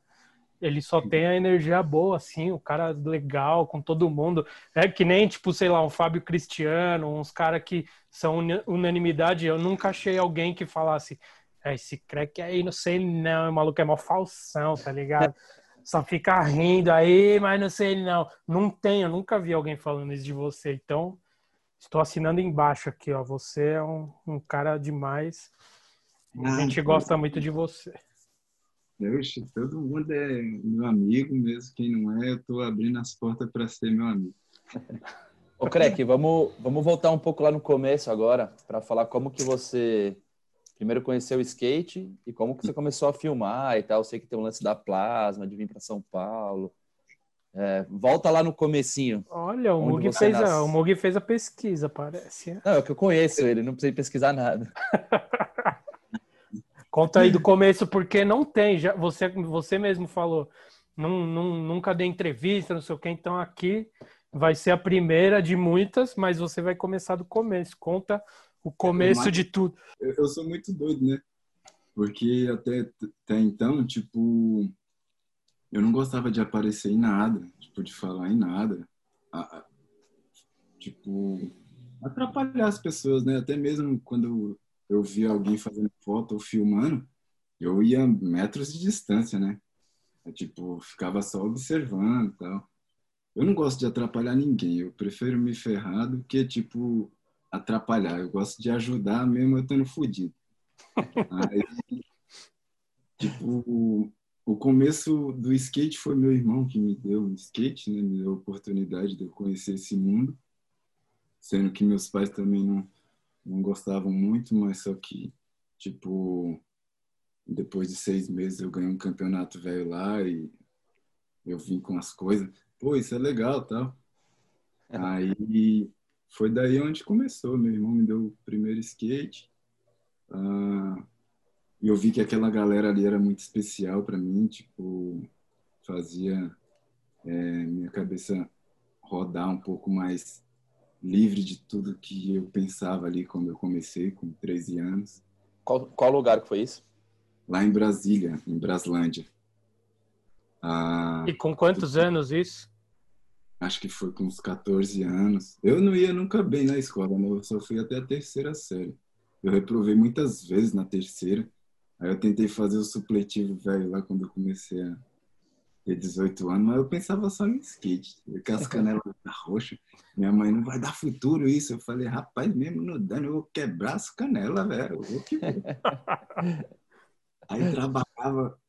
ele só tem a energia boa, assim, o cara legal com todo mundo. É que nem, tipo, sei lá, um Fábio Cristiano, uns caras que são unanimidade. Eu nunca achei alguém que falasse, é, esse Crack aí, não sei não, o maluco é mó falsão, tá ligado? (laughs) Só fica rindo aí, mas não sei não. Não tem, eu nunca vi alguém falando isso de você, então Estou assinando embaixo aqui, ó. Você é um, um cara demais. A gente gosta muito de você. Oxe, todo mundo é meu amigo, mesmo quem não é, eu estou abrindo as portas para ser meu amigo. Ô, Crack, vamos, vamos voltar um pouco lá no começo agora, para falar como que você primeiro conheceu o skate e como que você começou a filmar e tal. Eu sei que tem um lance da plasma, de vir para São Paulo. É, volta lá no comecinho. Olha, o Mug, fez a, o Mug fez a pesquisa, parece. Não, é que eu conheço ele, não precisei pesquisar nada. (laughs) Conta aí do começo, porque não tem. Já, você, você mesmo falou, não, não, nunca dei entrevista, não sei o que, então aqui vai ser a primeira de muitas, mas você vai começar do começo. Conta o começo de tudo. Eu, eu sou muito doido, né? Porque até, até então, tipo, eu não gostava de aparecer em nada, tipo, de falar em nada. tipo, atrapalhar as pessoas, né? Até mesmo quando eu via alguém fazendo foto ou filmando, eu ia metros de distância, né? Eu, tipo, ficava só observando e tal. Eu não gosto de atrapalhar ninguém, eu prefiro me ferrar do que, tipo, atrapalhar. Eu gosto de ajudar mesmo eu estando fodido. (laughs) Aí, tipo, o começo do skate foi meu irmão que me deu o skate, né? Me deu a oportunidade de eu conhecer esse mundo. Sendo que meus pais também não, não gostavam muito, mas só que, tipo, depois de seis meses eu ganhei um campeonato velho lá e eu vim com as coisas. Pô, isso é legal, tal. (laughs) Aí foi daí onde começou. Meu irmão me deu o primeiro skate. Ah, eu vi que aquela galera ali era muito especial para mim, tipo, fazia é, minha cabeça rodar um pouco mais livre de tudo que eu pensava ali quando eu comecei, com 13 anos. Qual, qual lugar que foi isso? Lá em Brasília, em Braslândia. Ah, e com quantos anos isso? Acho que foi com uns 14 anos. Eu não ia nunca bem na escola, né? eu só fui até a terceira série. Eu reprovei muitas vezes na terceira. Aí eu tentei fazer o supletivo velho lá quando eu comecei a ter 18 anos, mas eu pensava só em skate, com as (laughs) canelas roxas. Minha mãe não vai dar futuro isso. Eu falei, rapaz, mesmo no dano, eu vou quebrar as canelas, velho. Aí trabalhava,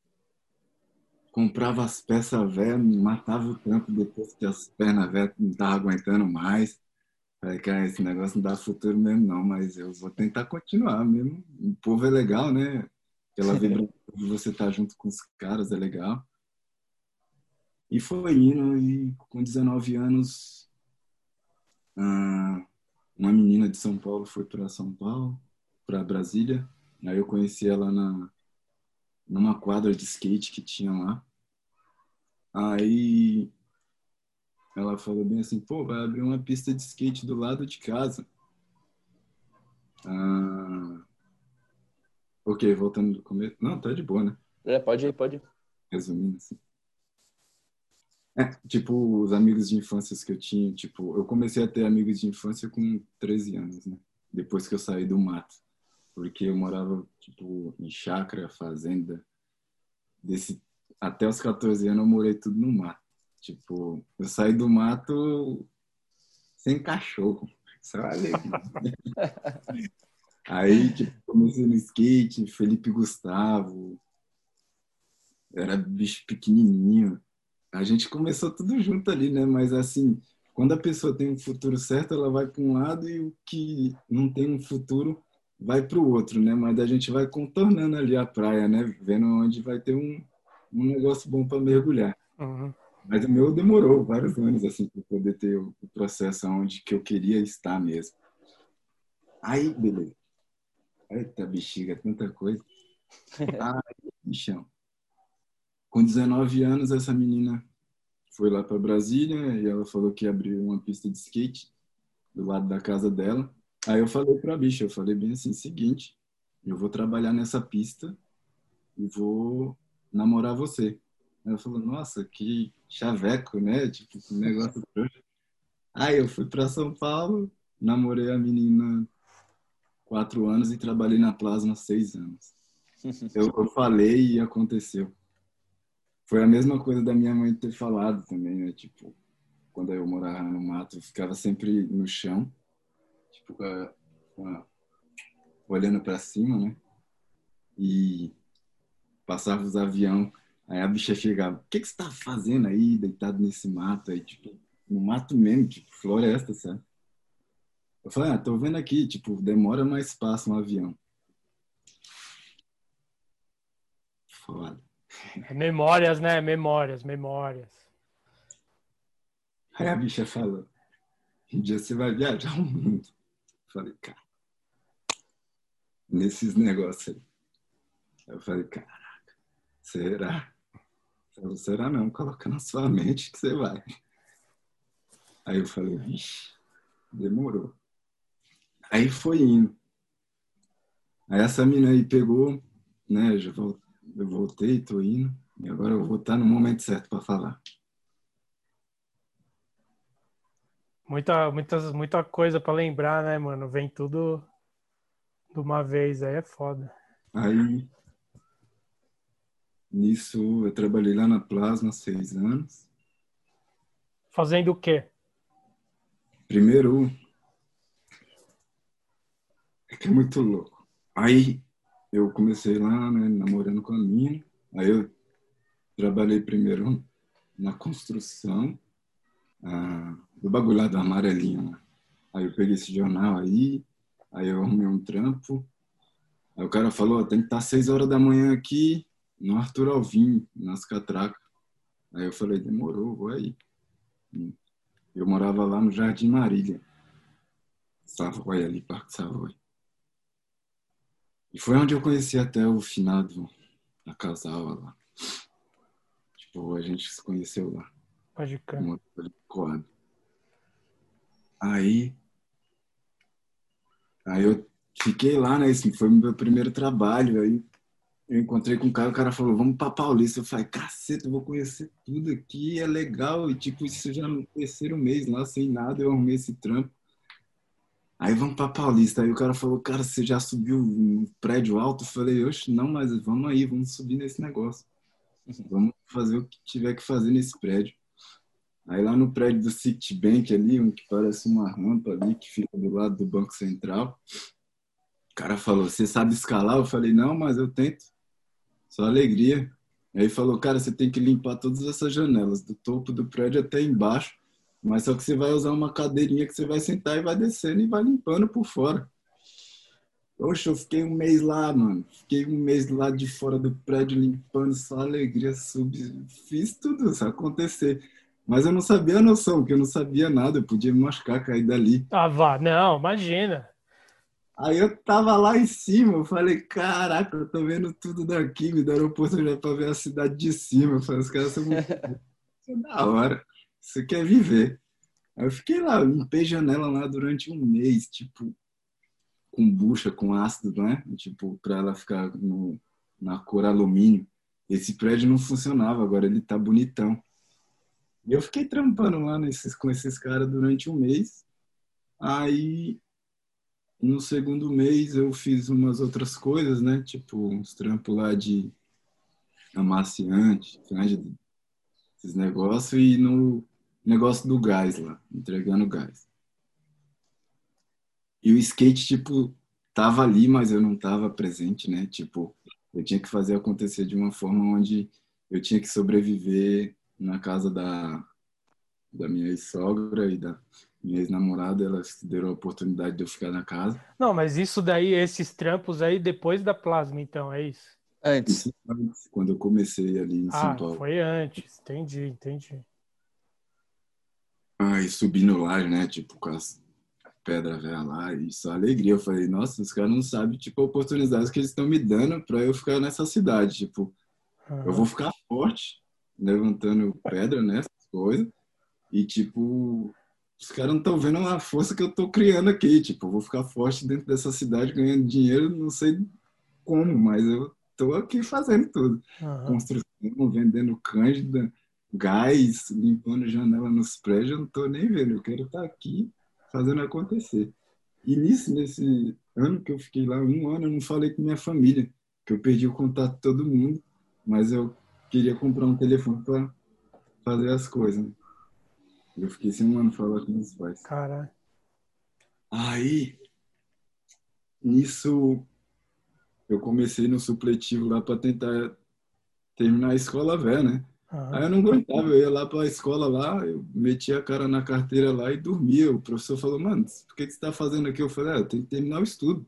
comprava as peças velhas, matava o trampo depois que as pernas velhas não estavam aguentando mais. Falei, cara, esse negócio não dá futuro mesmo, não, mas eu vou tentar continuar mesmo. O povo é legal, né? Aquela vibração de você estar tá junto com os caras é legal. E foi indo, e com 19 anos, uma menina de São Paulo foi para São Paulo, para Brasília. Aí eu conheci ela na, numa quadra de skate que tinha lá. Aí ela falou bem assim, pô, vai abrir uma pista de skate do lado de casa. Ah, Ok, voltando do começo. Não, tá de boa, né? É, pode ir, pode ir. Resumindo assim. É, tipo, os amigos de infância que eu tinha, tipo, eu comecei a ter amigos de infância com 13 anos, né? Depois que eu saí do mato. Porque eu morava, tipo, em chácara, fazenda. Desse, até os 14 anos eu morei tudo no mato. Tipo, eu saí do mato sem cachorro. Só ali. (laughs) Aí, tipo, comecei no skate, Felipe Gustavo, era bicho pequenininho. A gente começou tudo junto ali, né? Mas assim, quando a pessoa tem um futuro certo, ela vai para um lado e o que não tem um futuro vai para o outro, né? Mas a gente vai contornando ali a praia, né? Vendo onde vai ter um, um negócio bom para mergulhar. Uhum. Mas o meu demorou vários anos assim para poder ter o processo onde que eu queria estar mesmo. Aí, beleza. Eita, bexiga, tanta coisa. Ai, bichão. Com 19 anos, essa menina foi lá para Brasília e ela falou que abriu uma pista de skate do lado da casa dela. Aí eu falei para a bicha, eu falei bem assim, seguinte, eu vou trabalhar nessa pista e vou namorar você. Ela falou, nossa, que chaveco, né? Tipo, que negócio. Aí eu fui para São Paulo, namorei a menina quatro anos e trabalhei na Plasma seis anos. (laughs) Eu, eu falei e aconteceu. Foi a mesma coisa da minha mãe ter falado também, né? Tipo, quando eu morava no mato, eu ficava sempre no chão, tipo, olhando para cima, né? E passava os avião, aí a bicha chegava, o que, que você tá fazendo aí, deitado nesse mato aí, tipo, no mato mesmo, tipo, floresta, sabe? Eu falei, ah, tô vendo aqui, tipo, demora mais espaço um avião. Foda. Memórias, né? Memórias, memórias. Aí a bicha falou, um dia você vai viajar o mundo. Eu falei, cara, nesses negócios aí. Eu falei, caraca, será? Falei, será não? Coloca na sua mente que você vai. Aí eu falei, vixe, demorou. Aí foi indo. Aí essa mina aí pegou, né? Eu voltei, tô indo. E agora eu vou estar no momento certo para falar. Muita, muitas, muita coisa para lembrar, né, mano? Vem tudo de uma vez, aí é foda. Aí, nisso, eu trabalhei lá na Plasma seis anos. Fazendo o quê? Primeiro, é muito louco. Aí, eu comecei lá, né, namorando com a minha. Aí eu trabalhei primeiro na construção ah, do bagulho lá do amarelinho. Né? Aí eu peguei esse jornal aí, aí eu arrumei um trampo. Aí o cara falou, tem que estar seis horas da manhã aqui no Arthur Alvim, nas catracas. Aí eu falei, demorou, vou aí. Eu morava lá no Jardim Marília. Savoy ali, Parque Savoy. E foi onde eu conheci até o finado a casal lá. Tipo, a gente se conheceu lá. Pode crer. Aí, aí eu fiquei lá, né? Esse foi o meu primeiro trabalho. Aí eu encontrei com um cara, o cara falou, vamos pra Paulista. Eu falei, caceta, eu vou conhecer tudo aqui, é legal. E tipo, isso já no terceiro mês lá, sem nada, eu arrumei esse trampo. Aí vamos pra Paulista. Aí o cara falou, cara, você já subiu um prédio alto? Eu falei, oxe, não, mas vamos aí, vamos subir nesse negócio. (laughs) Vamos fazer o que tiver que fazer nesse prédio. Aí lá no prédio do Citibank ali, um que parece uma rampa ali, que fica do lado do Banco Central, o cara falou, você sabe escalar? Eu falei, não, mas eu tento. Só alegria. Aí falou, cara, você tem que limpar todas essas janelas, do topo do prédio até embaixo mas só que você vai usar uma cadeirinha que você vai sentar e vai descendo e vai limpando por fora. Poxa, eu fiquei um mês lá, mano. Fiquei um mês lá de fora do prédio limpando, só alegria, sub... fiz tudo isso acontecer. Mas eu não sabia a noção, porque eu não sabia nada, eu podia me machucar, cair dali. Ah, vá, não, imagina. Aí eu tava lá em cima, eu falei, caraca, eu tô vendo tudo daqui, me deram oportunidade pra ver a cidade de cima. Eu falei, os caras são muito... (laughs) da hora. Você quer viver. Aí eu fiquei lá, limpei janela lá durante um mês, tipo, com bucha, com ácido, né? Tipo, pra ela ficar no, na cor alumínio. Esse prédio não funcionava, agora ele tá bonitão. E eu fiquei trampando lá nesses, com esses caras durante um mês. Aí, no segundo mês, eu fiz umas outras coisas, né? Tipo, uns trampos lá de amaciante, esses negócios. E no negócio do gás lá, entregando gás. E o skate, tipo, tava ali, mas eu não tava presente, né? Tipo, eu tinha que fazer acontecer de uma forma onde eu tinha que sobreviver na casa da, da minha ex-sogra e da minha ex-namorada, elas deram a oportunidade de eu ficar na casa. Não, mas isso daí, esses trampos aí depois da plasma, então, é isso? Antes. antes, quando eu comecei ali em ah, São Paulo. foi antes. Entendi, entendi. Aí subindo lá, né? Tipo, com as pedras velhas lá, e só alegria. Eu falei, nossa, os caras não sabem, tipo, a oportunidade que eles estão me dando pra eu ficar nessa cidade. Tipo, eu vou ficar forte, levantando pedra, né? Essas coisas. E, tipo, os caras não estão vendo a força que eu tô criando aqui. Tipo, eu vou ficar forte dentro dessa cidade, ganhando dinheiro, não sei como, mas eu tô aqui fazendo tudo. Aham. Construção, vendendo cândida, gás, limpando janela nos prédios, eu não tô nem vendo. Eu quero estar aqui fazendo acontecer. E nisso, nesse ano que eu fiquei lá, um ano, eu não falei com minha família, que eu perdi o contato de todo mundo, mas eu queria comprar um telefone para fazer as coisas. né? Eu fiquei sem um ano falando com meus pais. Caralho. Aí, nisso, eu comecei no supletivo lá para tentar terminar a escola velha, né? Aham. Aí eu não aguentava, eu ia lá para a escola lá, eu metia a cara na carteira lá e dormia. O professor falou, mano, por que que você está fazendo aqui? Eu falei, ah, eu tenho que terminar o estudo,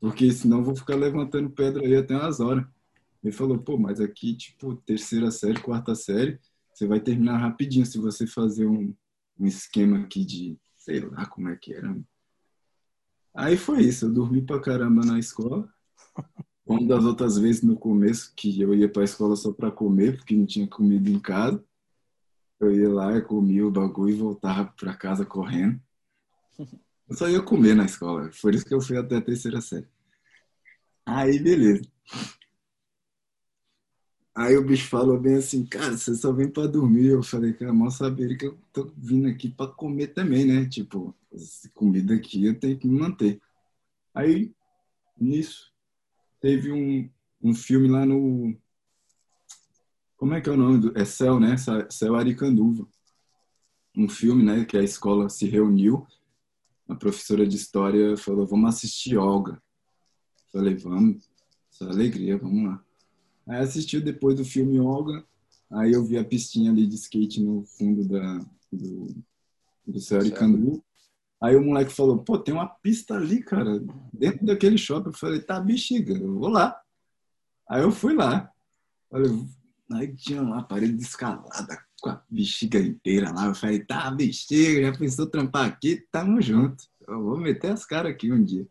porque senão eu vou ficar levantando pedra aí até umas horas. Ele falou, pô, mas aqui, tipo, terceira série, quarta série, você vai terminar rapidinho se você fazer um, um esquema aqui de, sei lá como é que era. Aí foi isso, eu dormi pra caramba na escola. Uma das outras vezes no começo que eu ia pra escola só pra comer, porque não tinha comida em casa. Eu ia lá, eu comia o bagulho e voltava pra casa correndo. (laughs) Eu só ia comer na escola, por isso que eu fui até a terceira série. Aí, beleza. Aí o bicho falou bem assim, cara, você só vem pra dormir. Eu falei, cara, mal saber que eu tô vindo aqui pra comer também, né? Tipo, comida aqui eu tenho que me manter. Aí, nisso, teve um, um filme lá no. Como é que é o nome? Do, é Céu, né? Céu Aricanduva. Um filme, né? Que a escola se reuniu. A professora de história falou: vamos assistir Olga. Falei: vamos. Só alegria, vamos lá. Aí assistiu depois do filme Olga. Aí eu vi a pistinha ali de skate no fundo da, do, do Céu Aricanduva. Aí o moleque falou, pô, tem uma pista ali, cara, dentro daquele shopping. Eu falei, tá, bexiga, eu vou lá. Aí eu fui lá. Falei, aí tinha uma parede de escalada com a bexiga inteira lá. Eu falei, tá, bexiga, já pensou trampar aqui? Tamo junto. Eu vou meter as caras aqui um dia.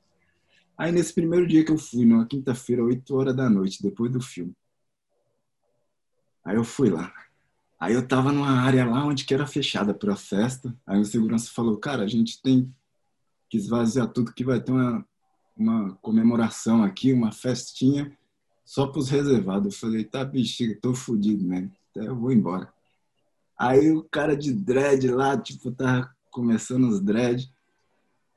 Aí nesse primeiro dia que eu fui, numa quinta-feira, 8 horas da noite, depois do filme. Aí eu fui lá. Aí eu tava numa área lá onde que era fechada para festa. Aí o segurança falou, cara, a gente tem que esvaziar tudo que vai ter uma, uma comemoração aqui, uma festinha só pros reservados. Eu falei, tá, bexiga, tô fudido mesmo. Até eu vou embora. Aí o cara de dread lá, tipo, tava começando os dread.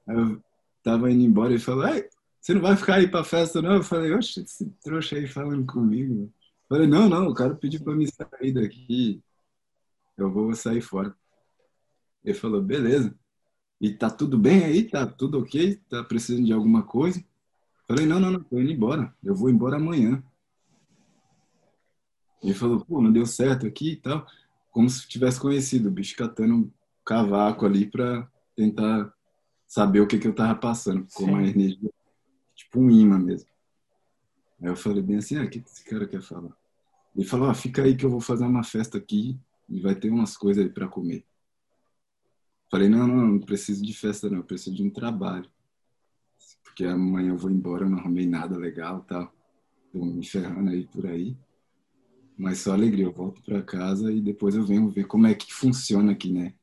Aí eu tava indo embora e falou, Ei, você não vai ficar aí pra festa, não? Eu falei, oxe, esse trouxa aí falando comigo. Falei, não, não, o cara pediu pra me sair daqui. Eu vou sair fora. Ele falou, beleza. E tá tudo bem aí? Tá tudo ok? Tá precisando de alguma coisa? Eu falei, não, não, não, tô indo embora. Eu vou embora amanhã. Ele falou, pô, não deu certo aqui e tal. Como se tivesse conhecido, o bicho catando um cavaco ali pra tentar saber o que, que eu tava passando. Com uma energia, tipo um imã mesmo. Aí eu falei bem assim, ah, o que esse cara quer falar? Ele falou, ah, fica aí que eu vou fazer uma festa aqui e vai ter umas coisas aí pra comer. Falei, não, não, não preciso de festa não, eu preciso de um trabalho. Porque amanhã eu vou embora, eu não arrumei nada legal tal. Tô me ferrando aí por aí. Mas só alegria, eu volto pra casa e depois eu venho ver como é que funciona aqui, né?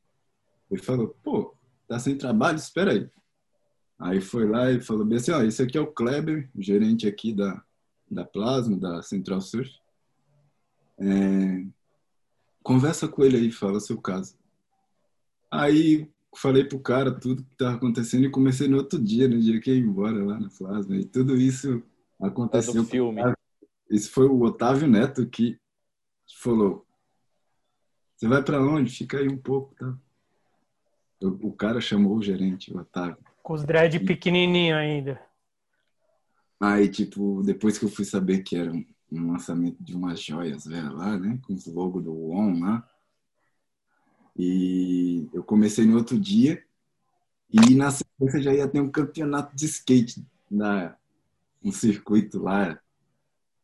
Ele falou, pô, tá sem trabalho? Espera aí. Aí foi lá e falou bem assim, ó, esse aqui é o Kleber, gerente aqui da, da Plasma, da Central Surf. É, conversa com ele aí, fala seu caso. Aí falei pro cara tudo que tava acontecendo e comecei no outro dia, no dia que eu ia embora lá na Plasma. E tudo isso aconteceu. do filme. Esse foi o Otávio Neto que falou: Você vai para onde? Fica aí um pouco, tá? O, o cara chamou o gerente, o Otávio. Com os dread pequenininho ainda. Aí, tipo, depois que eu fui saber que era um, um lançamento de umas joias velho, lá, né? Com os logos do ON lá. E eu comecei no outro dia. E na sequência já ia ter um campeonato de skate, na, um circuito lá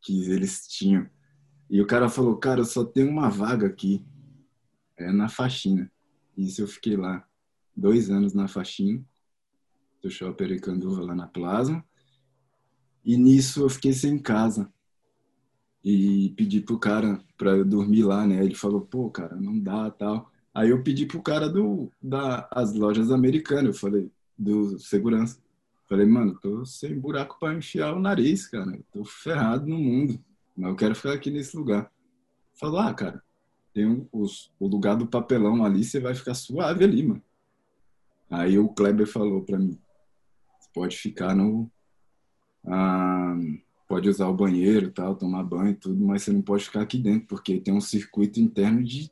que eles tinham. E o cara falou, cara, só tem uma vaga aqui, é na faxina. Isso eu fiquei lá dois anos na faxina do Shopping Aricanduva lá na Plasma. E nisso eu fiquei sem casa. E pedi pro cara pra eu dormir lá, né? Ele falou, pô, cara, não dá, tal. Aí eu pedi pro cara do, das lojas americanas, eu falei, do segurança. Falei, mano, tô sem buraco para enfiar o nariz, cara. Eu tô ferrado no mundo. Mas eu quero ficar aqui nesse lugar. Falou, ah, cara, tem os, o lugar do papelão ali, você vai ficar suave ali, mano. Aí o Kleber falou para mim, pode ficar no... Ah, pode usar o banheiro tal, tomar banho e tudo, mas você não pode ficar aqui dentro, porque tem um circuito interno de,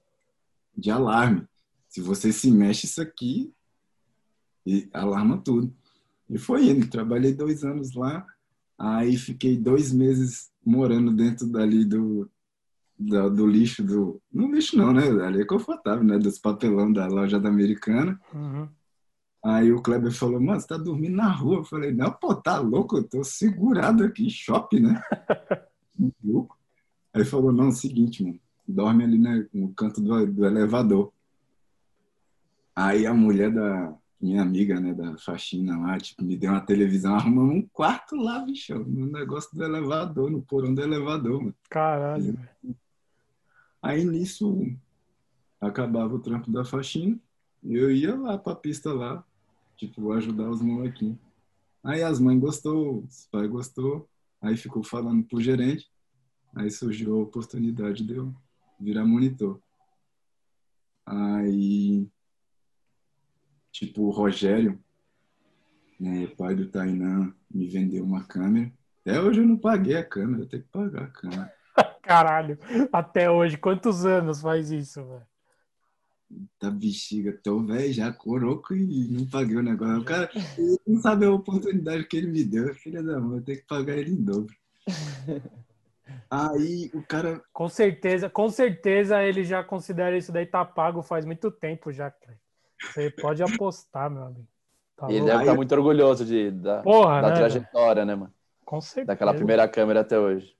de alarme. Se você se mexe isso aqui, alarma tudo. E foi indo, trabalhei dois anos lá, aí fiquei dois meses morando dentro dali do, do, do lixo do. No lixo não, né? Ali é confortável, né? Dos papelão da loja da americana. Uhum. Aí o Kleber falou, mano, você tá dormindo na rua? Eu falei, não, pô, tá louco, eu tô segurado aqui, shopping, né? (laughs) Aí falou, não, é o seguinte, mano, dorme ali né, no canto do, do elevador. Aí a mulher da minha amiga, né, da faxina lá, tipo, me deu uma televisão, arrumamos um quarto lá, bicho, no negócio do elevador, no porão do elevador, mano. Caralho. Aí nisso acabava o trampo da faxina, eu ia lá pra pista lá, tipo, ajudar os molequinhos. Aí as mães gostou, os pais gostou, aí ficou falando pro gerente, aí surgiu a oportunidade de eu virar monitor. Aí, tipo, o Rogério, né, pai do Tainan, me vendeu uma câmera. Até hoje eu não paguei a câmera, eu tenho que pagar a câmera. (laughs) Caralho, até hoje, quantos anos faz isso, velho? Da bexiga, tô velho já, coroco e não paguei o negócio. O cara não sabe a oportunidade que ele me deu, filha da mãe, eu tenho que pagar ele em dobro. (laughs) Aí o cara. Com certeza, com certeza ele já considera isso daí tá pago faz muito tempo já, Você pode apostar, meu amigo. Tá ele deve estar tá muito orgulhoso de, da, Porra, da né, trajetória, né, mano? Com certeza. Daquela primeira câmera até hoje.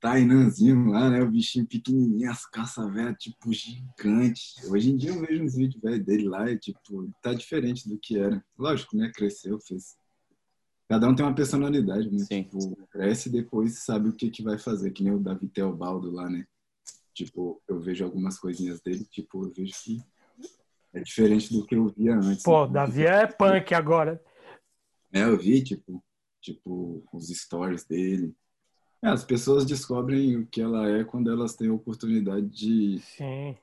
Tainanzinho lá, né? O bichinho pequenininho, as caças velhas, tipo, gigante. Hoje em dia eu vejo uns vídeos velho, dele lá e, tipo, tá diferente do que era. Lógico, né? Cresceu, fez. Cada um tem uma personalidade, né? Sim. Tipo, cresce e depois sabe o que, que vai fazer, que nem o Davi Teobaldo lá, né? Tipo, eu vejo algumas coisinhas dele, tipo, eu vejo que é diferente do que eu via antes. Pô, né? Davi é punk agora. É, eu vi, tipo, tipo, os stories dele é, as pessoas descobrem o que ela é quando elas têm a oportunidade de. Sim.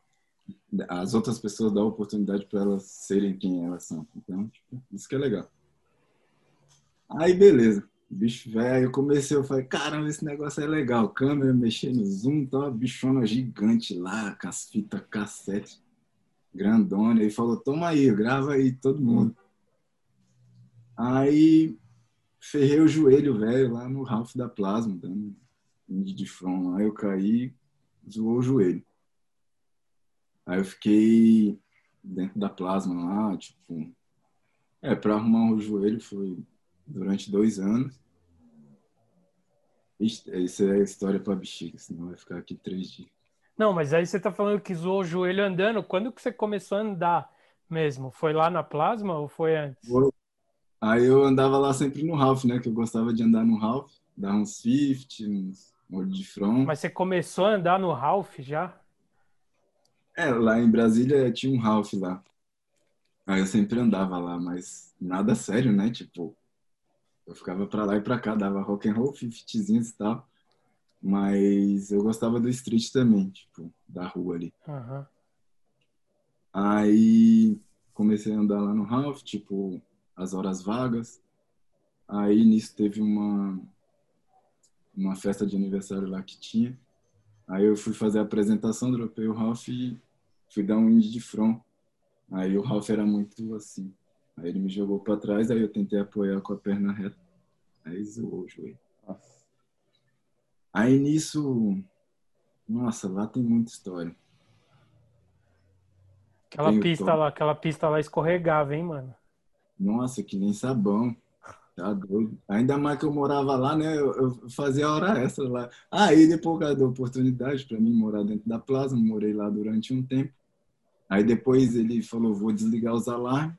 As outras pessoas dão a oportunidade para elas serem quem elas são. Então, tipo, isso que é legal. Aí, beleza. Bicho velho, eu comecei, eu falei, caramba, esse negócio é legal. Câmera, mexendo no zoom, tá uma bichona gigante lá, com as fitas cassete, grandona. Ele falou, toma aí, grava aí todo mundo. Aí ferrei o joelho, velho, lá no Ralph da Plasma, dando de front lá. Eu caí, zoou o joelho. Aí eu fiquei dentro da Plasma lá, tipo. É, pra arrumar o joelho foi durante dois anos. Isso é história pra bexiga, senão vai ficar aqui três dias. Não, mas aí você tá falando que zoou o joelho andando. Quando que você começou a andar mesmo? Foi lá na Plasma ou foi antes? Foi, Aí eu andava lá sempre no Ralph, né? Que eu gostava de andar no Ralph, dar uns 50, uns molho de front. Mas você começou a andar no Ralph já? É, lá em Brasília tinha um Ralph lá. Aí eu sempre andava lá, mas nada sério, né? Tipo, eu ficava pra lá e pra cá, dava rock and roll, fiftyzinhos e tal. Mas eu gostava do street também, tipo, da rua ali. Uhum. Aí comecei a andar lá no Ralph, tipo, as horas vagas. Aí nisso teve uma uma festa de aniversário lá que tinha. Aí eu fui fazer a apresentação, dropei o Ralph e fui dar um de front. Aí o Ralph era muito assim. Aí ele me jogou para trás, aí eu tentei apoiar com a perna reta. Aí zoou o joelho. Aí nisso, nossa, lá tem muita história. Aquela pista lá, aquela pista lá escorregava, hein, mano? Nossa, que nem sabão. Tá doido. Ainda mais que eu morava lá, né? Eu, fazia hora extra lá. Aí, depois da oportunidade para mim morar dentro da Plaza, morei lá durante um tempo. Aí depois ele falou, vou desligar os alarmes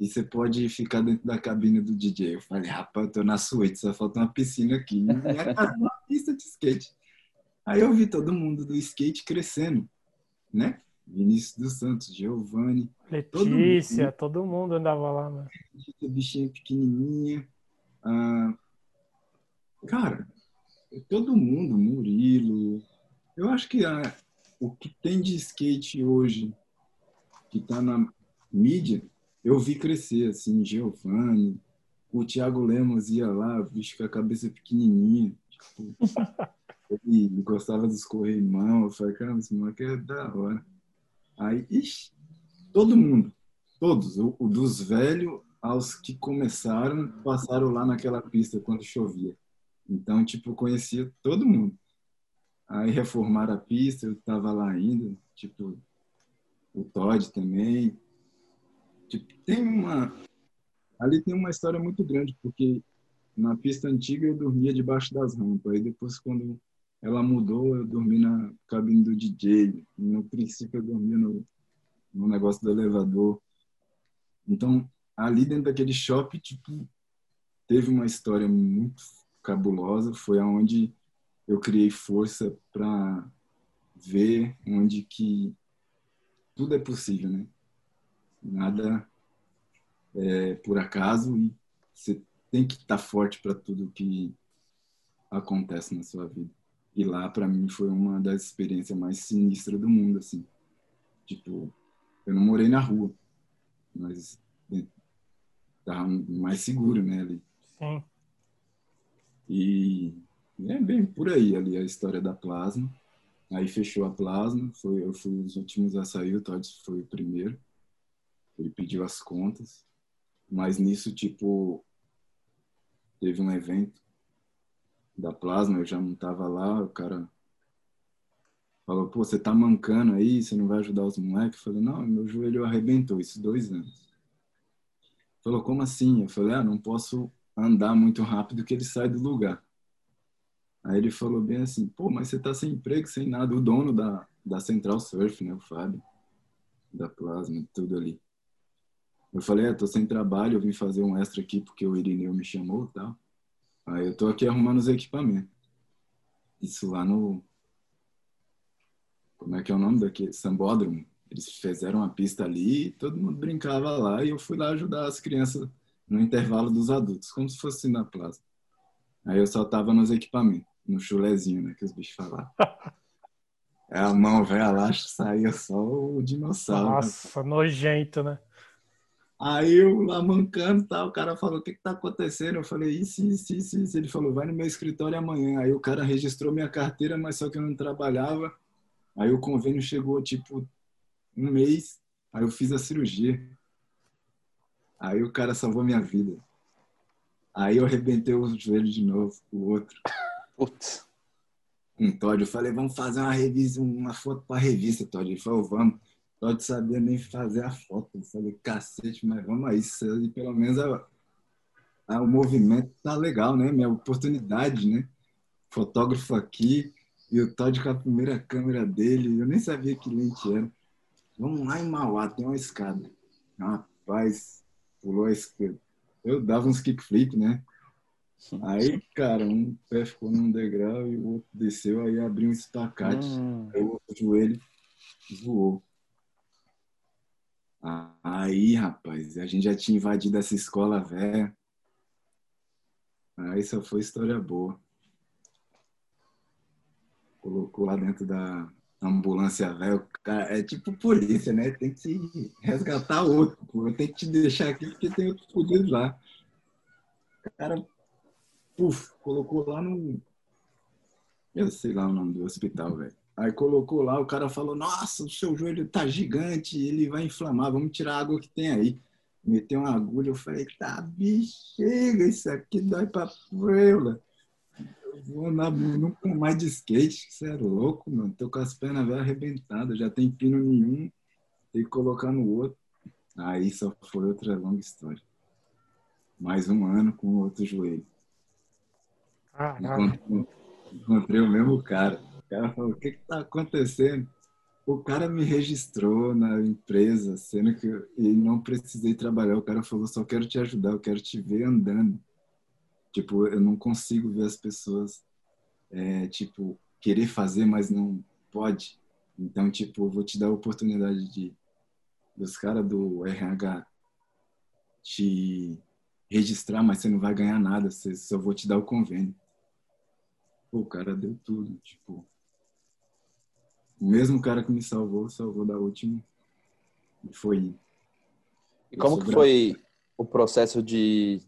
e você pode ficar dentro da cabine do DJ. Eu falei, rapaz, eu tô na suíte, só falta uma piscina aqui. Minha casa uma pista de skate. Aí eu vi todo mundo do skate crescendo, né? Vinícius dos Santos, Giovanni. Letícia, todo mundo, todo mundo andava lá, né? Letícia, bichinha pequenininha. Ah, cara, todo mundo, Murilo. Eu acho que ah, o que tem de skate hoje, que tá na mídia, eu vi crescer, assim, Giovanni, o Thiago Lemos ia lá, bicho com a cabeça pequenininha, tipo, (laughs) ele gostava dos correimão, eu falei, cara, esse moleque é da hora. Aí, ixi, todo mundo, todos, o, o, dos velhos aos que começaram, passaram lá naquela pista quando chovia. Então, tipo, conhecia todo mundo. Aí reformaram a pista, eu tava lá ainda, tipo, o Todd também. Tipo, tem uma. Ali tem uma história muito grande, porque na pista antiga eu dormia debaixo das rampas. Aí depois, quando ela mudou, eu dormi na cabine do DJ. No princípio, eu dormia no, no negócio do elevador. Então, ali dentro daquele shopping, tipo, teve uma história muito cabulosa. Foi aonde eu criei força para ver onde que tudo é possível, né? Nada é por acaso e você tem que estar tá forte para tudo que acontece na sua vida. E lá, para mim, foi uma das experiências mais sinistras do mundo, assim. Tipo, eu não morei na rua, mas estava mais seguro, né, ali. Sim. E é bem por aí, ali, a história da Plasma. Aí fechou a Plasma, foi, eu fui os últimos a sair, o Todd foi o primeiro. Ele pediu as contas. Mas nisso, tipo, teve um evento da plasma, eu já não tava lá, o cara falou, pô, você tá mancando aí, você não vai ajudar os moleques? Eu falei, não, meu joelho arrebentou, isso dois anos. Falou, como assim? Eu falei, ah, não posso andar muito rápido que ele sai do lugar. Aí ele falou bem assim, pô, mas você tá sem emprego, sem nada. O dono da, da Central Surf, né, o Fábio, da Plasma, tudo ali. Eu falei, é, tô sem trabalho, eu vim fazer um extra aqui porque o Irineu me chamou e tal. Aí eu tô aqui arrumando os equipamentos. Isso lá no. Como é que é o nome daqui? Sambódromo. Eles fizeram uma pista ali, todo mundo brincava lá e eu fui lá ajudar as crianças no intervalo dos adultos, como se fosse na plaza. Aí eu só tava nos equipamentos, no chulezinho, né, que os bichos falavam. (laughs) É a mão, velho, lá saía só o dinossauro. Nossa, nojento, né? Aí eu lá mancando, tá, o cara falou, o que que tá acontecendo? Eu falei, isso, isso, isso, isso. Ele falou, vai no meu escritório amanhã. Aí o cara registrou minha carteira, mas só que eu não trabalhava. Aí o convênio chegou, tipo, um mês. Aí eu fiz a cirurgia. Aí o cara salvou minha vida. Aí eu arrebentei o joelho de novo, o outro. Putz. Um Todd, eu falei, vamos fazer uma revista, uma foto pra revista, Todd. Ele falou, vamos pode saber nem fazer a foto. Eu falei, cacete, mas vamos aí, isso pelo menos a, a, o movimento tá legal, né? Minha oportunidade, né? Fotógrafo aqui, e o Todd com a primeira câmera dele, eu nem sabia que lente era. Vamos lá em Mauá, tem uma escada. Rapaz, pulou a escada. Eu dava uns kickflip, né? Aí, cara, um pé ficou num degrau e o outro desceu, aí abriu um espacate. Hum. Aí o outro joelho voou. Aí, rapaz, a gente já tinha invadido essa escola velha. Aí só foi história boa. Colocou lá dentro da ambulância velha. É tipo polícia, né? Tem que resgatar outro. Eu tenho que te deixar aqui porque tem outro fudido lá. O cara, puf, colocou lá no. Eu sei lá o nome do hospital, velho. Aí colocou lá, o cara falou: Nossa, o seu joelho tá gigante, ele vai inflamar, vamos tirar a água que tem aí. Meteu uma agulha, eu falei: Tá, bexiga, isso aqui dói pra preula. Eu vou na, nunca mais de skate, você é louco, mano. Tô com as pernas velhas arrebentadas, já tem pino nenhum, tem que colocar no outro. Aí só foi outra longa história. mais um ano com o outro joelho. Caralho. Encontrei, encontrei o mesmo cara. Cara o que que tá acontecendo? O cara me registrou na empresa, sendo que eu e não precisei trabalhar. O cara falou, só quero te ajudar, eu quero te ver andando. Tipo, eu não consigo ver as pessoas, é, tipo, querer fazer, mas não pode. Então, tipo, eu vou te dar a oportunidade de dos caras do RH te registrar, mas você não vai ganhar nada, você só vou te dar o convênio. Pô, o cara deu tudo, tipo. O mesmo cara que me salvou, salvou da última. E foi. E como que foi o processo de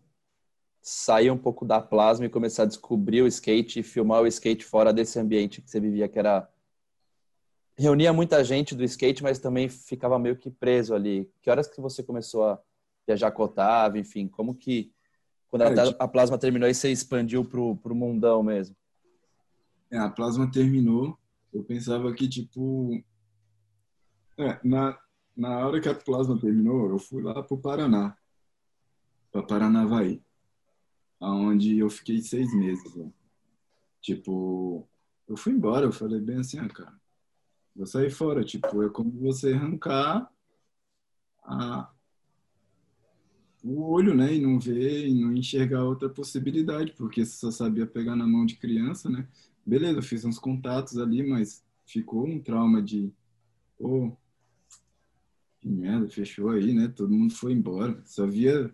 sair um pouco da plasma e começar a descobrir o skate e filmar o skate fora desse ambiente que você vivia, que era reunia muita gente do skate, mas também ficava meio que preso ali. Que horas que você começou a viajar com Otávio, enfim, como que quando a, a plasma terminou e você expandiu pro, pro mundão mesmo? É, a plasma terminou. Eu pensava que, tipo. É, na, na hora que a plasma terminou, eu fui lá pro Paraná. Pra Paranavaí. Onde eu fiquei seis meses. Tipo, eu fui embora. Eu falei bem assim, ah, cara, vou sair fora. Tipo, é como você arrancar a, o olho, né? E não ver, e não enxergar outra possibilidade, porque você só sabia pegar na mão de criança, né? Beleza, fiz uns contatos ali, mas ficou um trauma de, pô, que merda, fechou aí, né? Todo mundo foi embora. Só via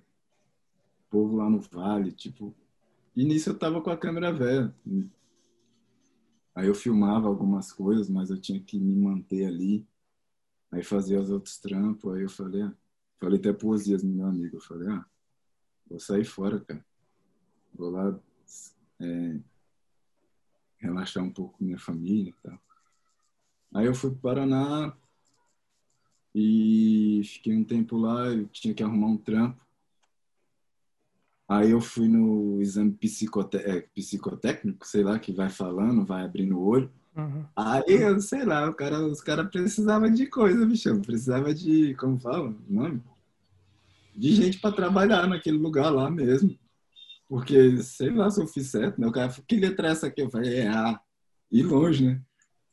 povo lá no vale, tipo. E nisso eu tava com a câmera velha. Aí eu filmava algumas coisas, mas eu tinha que me manter ali. Aí fazia os outros trampos. Aí eu falei, ah, falei até pro Osias, meu amigo, eu falei, ah, vou sair fora, cara. Vou lá é, relaxar um pouco com minha família e tal. Aí eu fui pro Paraná e fiquei um tempo lá, eu tinha que arrumar um trampo. Aí eu fui no exame é, psicotécnico, sei lá, que vai falando, vai abrindo o olho. Uhum. Aí, eu sei lá, o cara, os caras precisavam de coisa, bichão. Precisava de, como fala o nome? De gente para trabalhar naquele lugar lá mesmo. Porque, sei lá se eu fiz certo, né? O cara falou, que letra é essa aqui? Eu falei, é A. E longe, né?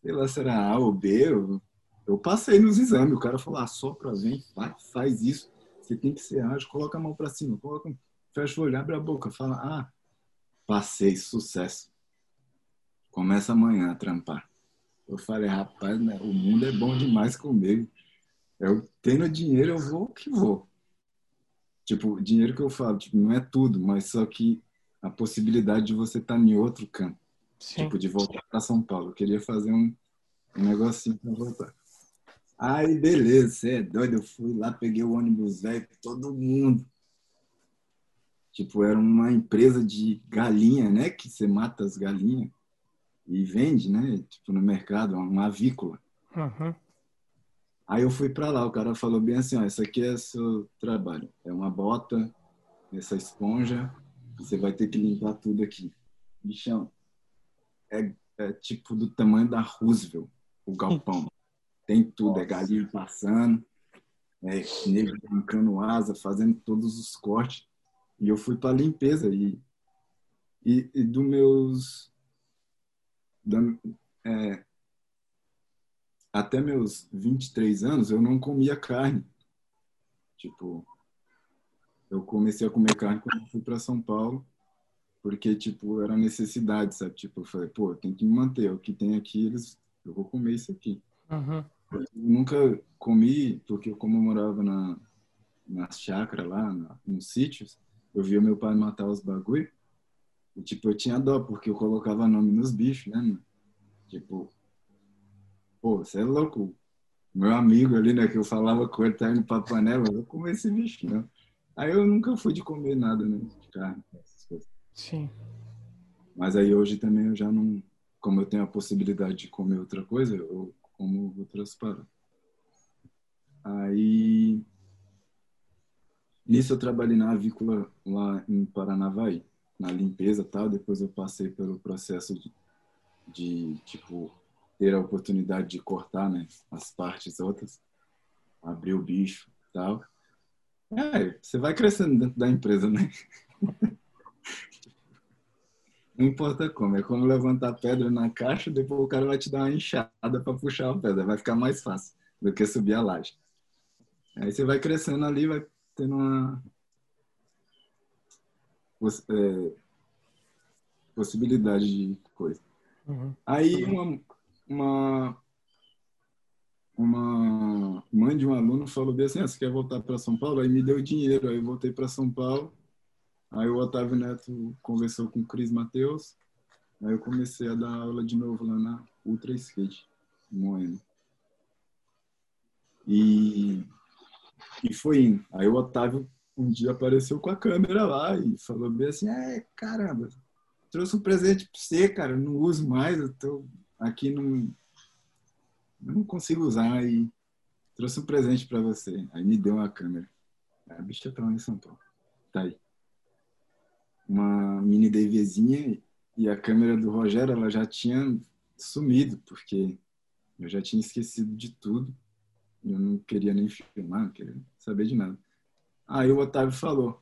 Sei lá se era A ou B. Eu, eu passei nos exames. O cara falou, ah, sopra, vem, faz, faz isso. Você tem que ser ágil, coloca a mão para cima, coloca, fecha o olho, abre a boca, fala, ah, passei, sucesso. Começa amanhã a trampar. Eu falei, rapaz, né, o mundo é bom demais comigo. Eu tenho dinheiro, eu vou que vou. Tipo, dinheiro que eu falo, tipo, não é tudo, mas só que a possibilidade de você estar em outro campo. Sim. Tipo, de voltar para São Paulo. Eu queria fazer um, um negocinho para voltar. Aí, beleza, você é doido. Eu fui lá, peguei o ônibus velho, todo mundo. Tipo, era uma empresa de galinha, né? Que você mata as galinhas e vende, né? Tipo, no mercado, uma avícola. Uhum. Aí eu fui para lá, o cara falou bem assim, ó, isso aqui é seu trabalho. É uma bota, essa esponja, você vai ter que limpar tudo aqui. Bichão, é, é tipo do tamanho da Roosevelt, o galpão. (laughs) Tem tudo, é galinha passando, é negro arrancando asa, fazendo todos os cortes. E eu fui para limpeza e, e, e dos meus da, é, até meus 23 anos eu não comia carne. Tipo, eu comecei a comer carne quando fui para São Paulo, porque tipo, era necessidade, sabe? Tipo, eu falei, pô, tem que me manter, o que tem aqui, eles eu vou comer isso aqui. Uhum. Eu nunca comi, porque como eu morava na na chácara lá, na, nos sítios, eu via meu pai matar os bagulho. E, tipo, eu tinha dó, porque eu colocava nome nos bichos, né, mano? Tipo, pô, você é louco. Meu amigo ali, né, que eu falava com ele, tá indo pra panela, eu comer esse bicho, não. Aí eu nunca fui de comer nada, né, de carne, essas coisas. Sim. Mas aí hoje também eu já não, como eu tenho a possibilidade de comer outra coisa, eu como outras paradas. Aí, nisso eu trabalhei na avícola lá em Paranavaí, na limpeza e tal, depois eu passei pelo processo de, de tipo, ter a oportunidade de cortar, né, as partes outras, abrir o bicho e tal. É, você vai crescendo dentro da empresa, né? (laughs) Não importa como, é como levantar pedra na caixa, depois o cara vai te dar uma enxada para puxar a pedra, vai ficar mais fácil do que subir a laje. Aí você vai crescendo ali, vai tendo uma é, possibilidade de coisa. Uhum. Aí uma, uma, uma mãe de um aluno falou bem assim, ah, você quer voltar para São Paulo? Aí me deu dinheiro, aí eu voltei para São Paulo Aí o Otávio Neto conversou com o Cris Matheus. Aí eu comecei a dar aula de novo lá na Ultra Skate, Moema. E, e foi indo. Aí o Otávio um dia apareceu com a câmera lá e falou bem assim, é, caramba, trouxe um presente pra você, cara, não uso mais, eu tô aqui não, não consigo usar aí. Trouxe um presente para você. Aí me deu uma câmera. A bicha tá lá em São Paulo. Tá aí uma mini DVzinha e a câmera do Rogério ela já tinha sumido, porque eu já tinha esquecido de tudo. Eu não queria nem filmar, não queria saber de nada. Aí o Otávio falou: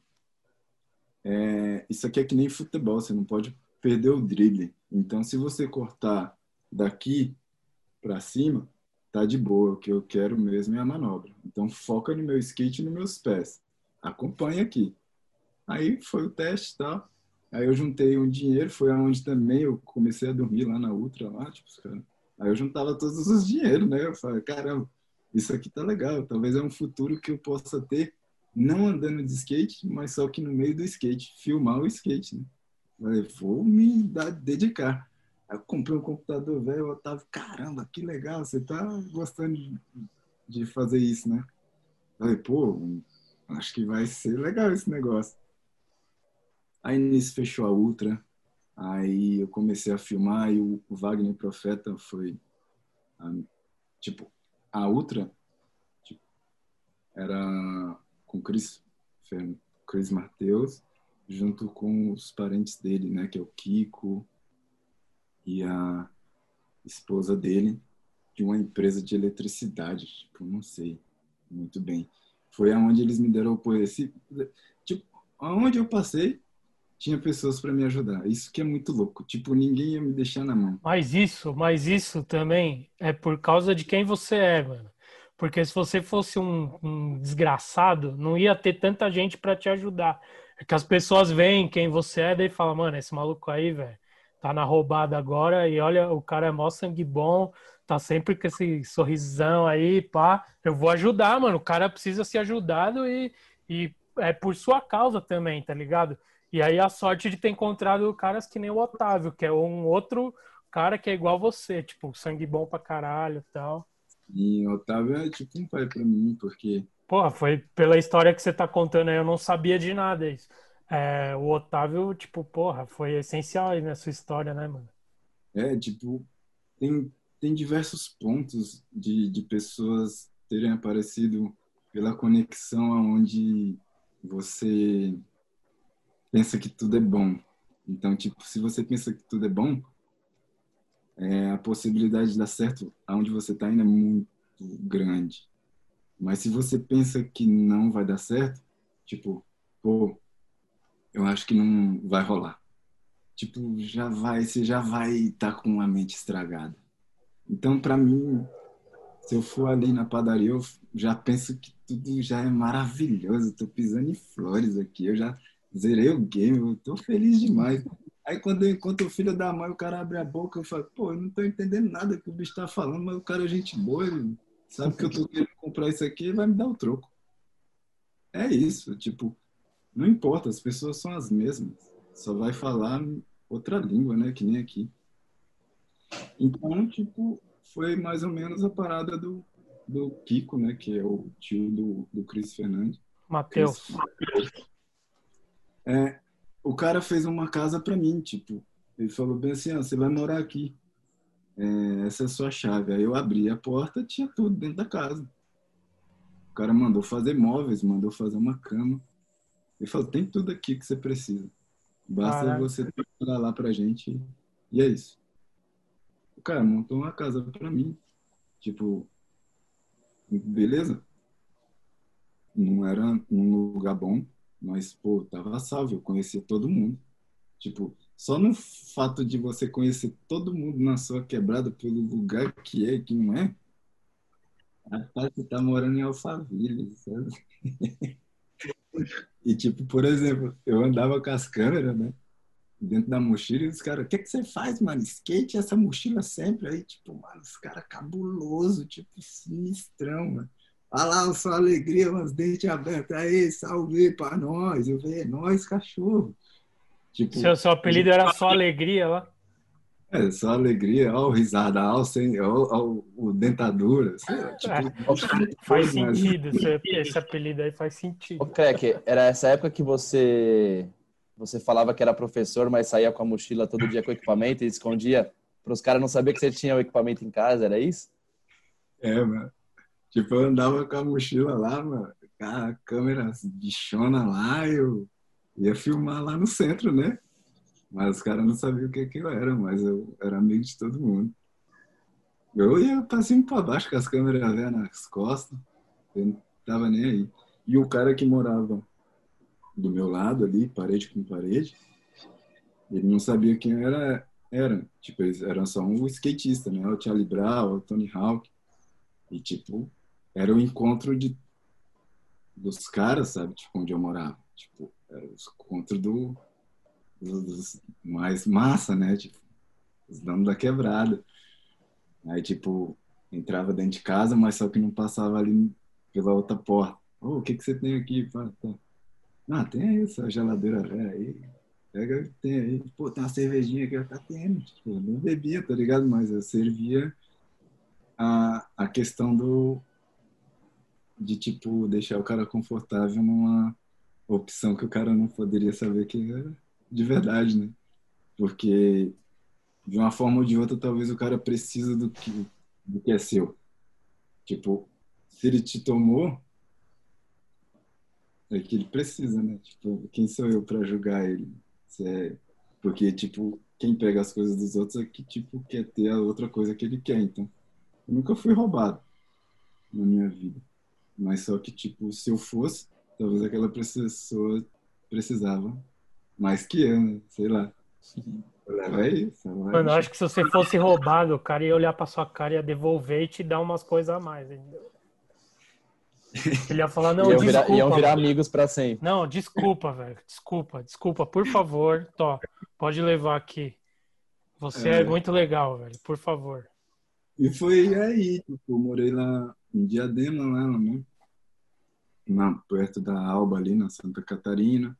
é, Isso aqui é que nem futebol, você não pode perder o drible. Então, se você cortar daqui para cima, tá de boa. O que eu quero mesmo é a manobra. Então, foca no meu skate e nos meus pés. Acompanha aqui. Aí foi o teste tal. Aí eu juntei um dinheiro, foi aonde também eu comecei a dormir lá na Ultra, lá, tipo, cara. Aí eu juntava todos os dinheiros, né? Eu falei, caramba, isso aqui tá legal, talvez é um futuro que eu possa ter, não andando de skate, mas só que no meio do skate, filmar o skate, né? Falei, vou me dedicar. Aí eu comprei um computador velho, eu tava, caramba, que legal, você tá gostando de, de fazer isso, né? Falei, pô, acho que vai ser legal esse negócio. Aí nisso fechou a Ultra, aí eu comecei a filmar e o Wagner Profeta foi, tipo, a Ultra tipo, era com Chris, Chris Mateus, junto com os parentes dele, né, que é o Kiko e a esposa dele, de uma empresa de eletricidade, tipo, não sei muito bem. Foi aonde eles me deram o esse tipo, aonde eu passei, tinha pessoas para me ajudar. Isso que é muito louco. Tipo, ninguém ia me deixar na mão. Mas isso, mas isso também é por causa de quem você é, mano. Porque se você fosse um, um desgraçado, não ia ter tanta gente para te ajudar. É que as pessoas veem quem você é e falam, mano, esse maluco aí, velho, tá na roubada agora e olha, o cara é mó sangue bom, tá sempre com esse sorrisão aí, pá. Eu vou ajudar, mano. O cara precisa ser ajudado e, e é por sua causa também, tá ligado? E aí a sorte de ter encontrado caras que nem o Otávio, que é um outro cara que é igual você, tipo, sangue bom pra caralho e tal. E o Otávio é tipo um pai pra mim, porque. Porra, foi pela história que você tá contando aí, eu não sabia de nada isso. É, o Otávio, tipo, porra, foi essencial aí nessa história, né, mano? É, tipo, tem, tem diversos pontos de, de pessoas terem aparecido pela conexão aonde você pensa que tudo é bom. Então, tipo, se você pensa que tudo é bom, é, a possibilidade de dar certo aonde você está indo é muito grande. Mas se você pensa que não vai dar certo, tipo, pô, eu acho que não vai rolar. Tipo, já vai, você já vai estar tá com a mente estragada. Então, para mim, se eu for ali na padaria, eu já penso que tudo já é maravilhoso. Estou pisando em flores aqui. Eu já Zerei o game, eu tô feliz demais. Aí quando eu encontro o filho da mãe, o cara abre a boca, eu falo, pô, eu não tô entendendo nada que o bicho tá falando, mas o cara é gente boa, ele sabe que eu tô querendo comprar isso aqui e vai me dar o troco. É isso, tipo, não importa, as pessoas são as mesmas. Só vai falar outra língua, né? Que nem aqui. Então, tipo, foi mais ou menos a parada do, do Kiko, né? Que é o tio do, do Cris Fernandes. Matheus. É, o cara fez uma casa para mim, tipo, ele falou bem assim, ah, você vai morar aqui. É, essa é a sua chave. Aí eu abri a porta, tinha tudo dentro da casa. O cara mandou fazer móveis, mandou fazer uma cama. Ele falou, tem tudo aqui que você precisa. Basta Caraca. você trabalhar lá pra gente. E é isso. O cara montou uma casa pra mim. Tipo, beleza? não era um lugar bom, mas, pô, tava salvo, eu conhecia todo mundo. Tipo, só no fato de você conhecer todo mundo na sua quebrada pelo lugar que é e que não é, rapaz, você tá morando em Alphaville, sabe? (laughs) e, tipo, por exemplo, eu andava com as câmeras, né? Dentro da mochila, e os caras, o que, que você faz, mano? Skate, essa mochila sempre. Aí, tipo, mano, os caras cabuloso, tipo, sinistrão, mano. Olha lá, sua alegria, os dentes abertos. Aí, salve pra nós. Eu falei, é nós, cachorro. Tipo, seu, seu apelido era só alegria lá? É, só alegria, ó, o risada, ó, sem, ó, ó, o dentadura. Assim, tipo, é, faz sentido, esse, esse, apelido aí faz sentido. Ô, Crack, era essa época que você você falava que era professor, mas saía com a mochila todo dia com o equipamento e escondia para os caras não saber que você tinha o equipamento em casa, era isso? É, mano. Tipo, eu andava com a mochila lá, mano, com a câmera bichona lá, eu ia filmar lá no centro, né? Mas os caras não sabiam o que, que eu era, mas eu era amigo de todo mundo. Eu ia pra cima e pra baixo com as câmeras velhas nas costas, eu não tava nem aí. E o cara que morava do meu lado ali, parede com parede, ele não sabia quem era, era. Tipo, eles eram só um skatista, né? O Charlie Brown, o Tony Hawk. E, tipo, era o encontro de, dos caras, sabe? Tipo, onde eu morava. Tipo, era o encontro do, dos mais massa, né? Tipo, os donos da quebrada. Aí, tipo, entrava dentro de casa, mas só que não passava ali pela outra porta. Oh, o que que você tem aqui? Tá. Ah, tem essa geladeira velha aí. Pega, tem aí. Pô, tem uma cervejinha aqui, tá tendo. Tipo, eu não bebia, tá ligado? Mas eu servia a, a questão do de tipo deixar o cara confortável numa opção que o cara não poderia saber que era de verdade, né? Porque de uma forma ou de outra talvez o cara precisa do que do que é seu. Tipo, se ele te tomou, é que ele precisa, né? Tipo, quem sou eu para julgar ele? É... Porque, tipo, quem pega as coisas dos outros é que, tipo, quer ter a outra coisa que ele quer. Então, eu nunca fui roubado na minha vida. Mas só que, tipo, se eu fosse, talvez aquela pessoa precisava mais que eu, né? Sei lá. Leva isso. Mano, eu acho que se você fosse roubado, o cara ia olhar pra sua cara, ia devolver e te dar umas coisas a mais, entendeu? Ele ia falar, não, iam desculpa. Virar, iam virar amigos para sempre. Não, desculpa, velho. Desculpa, desculpa, por favor. Tó, pode levar aqui. Você é, é muito legal, velho. Por favor. E foi aí, tipo, eu morei lá em Diadema, lá, né? Na, perto da Alba, ali na Santa Catarina.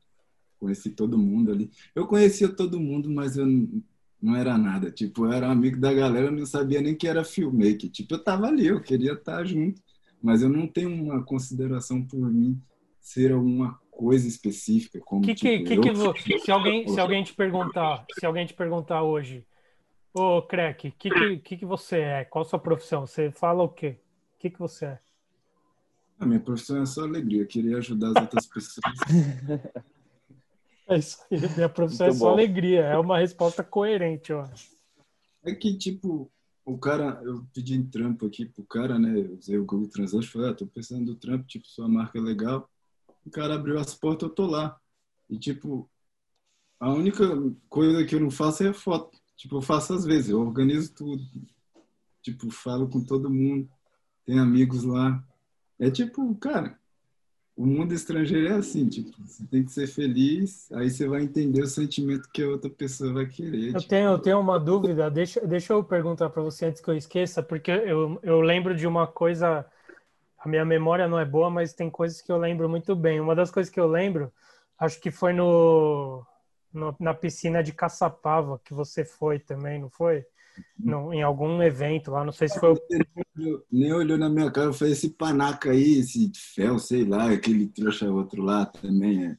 Conheci todo mundo ali. Eu conhecia todo mundo, mas eu não, não era nada. Tipo, eu era amigo da galera, eu não sabia nem que era filmmaker. Tipo, eu tava ali, eu queria estar junto mas eu não tenho uma consideração por mim ser alguma coisa específica como que, tipo, que, eu... que, (laughs) se alguém se alguém te perguntar se alguém te perguntar hoje ô Crack, que, que que que você é qual a sua profissão você fala o quê o que que você é a minha profissão é só alegria queria ajudar as outras pessoas (laughs) é isso aí minha profissão Muito é só alegria é uma resposta coerente eu acho é que tipo o cara, eu pedi um trampo aqui pro cara, né? Eu usei o Google Translate, falei, ah, tô pensando no trampo, tipo, sua marca é legal. O cara abriu as portas, eu tô lá. E, tipo, a única coisa que eu não faço é foto. Tipo, eu faço às vezes, eu organizo tudo. Tipo, falo com todo mundo, tem amigos lá. É tipo, cara, o mundo estrangeiro é assim, tipo, você tem que ser feliz, aí você vai entender o sentimento que a outra pessoa vai querer. Eu tipo. tenho, eu tenho uma dúvida, deixa, deixa eu perguntar para você antes que eu esqueça, porque eu, eu lembro de uma coisa, a minha memória não é boa, mas tem coisas que eu lembro muito bem. Uma das coisas que eu lembro, acho que foi no, no na piscina de Caçapava que você foi também, não foi? No, em algum evento lá, não sei se foi o... Nem olhou na minha cara, foi esse panaca aí, esse fel, sei lá, aquele trouxa outro lá também, é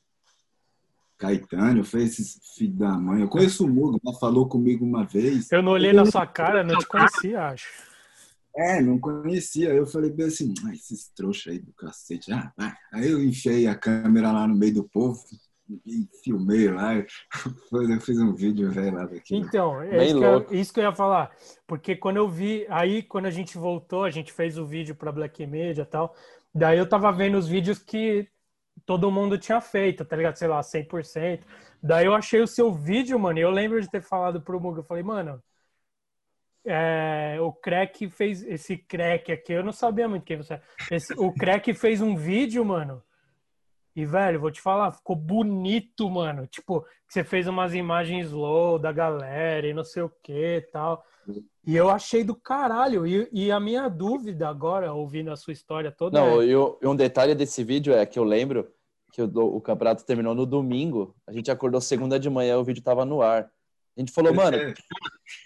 Caetano, foi esse filho da mãe. Eu conheço o Mugo, ela falou comigo uma vez. Eu não olhei eu na sua cara, não te conhecia, acho. É, não conhecia. Eu falei bem assim, ah, esses trouxas aí do cacete. Ah, Aí eu enfiei a câmera lá no meio do povo, e filmei lá. (laughs) Eu fiz um vídeo velho lá daqui. Então, é isso que, eu, isso que, eu, ia falar. Porque quando eu vi, aí quando a gente voltou, a gente fez o vídeo para Black Media e tal. Daí eu tava vendo os vídeos que todo mundo tinha feito, tá ligado? Sei lá, 100%. Daí eu achei o seu vídeo, mano, e eu lembro de ter falado pro Muga, eu falei, mano, é, o Crack fez esse Crack aqui, eu não sabia muito quem você é. Esse, o Crack fez um vídeo, mano. E, velho, vou te falar, ficou bonito, mano. Tipo, você fez umas imagens slow da galera e não sei o que tal. E eu achei do caralho. E, e, a minha dúvida agora, ouvindo a sua história toda. Não, é... e um detalhe desse vídeo é que eu lembro que o, o campeonato terminou no domingo. A gente acordou segunda de manhã, o vídeo tava no ar. A gente falou, mano,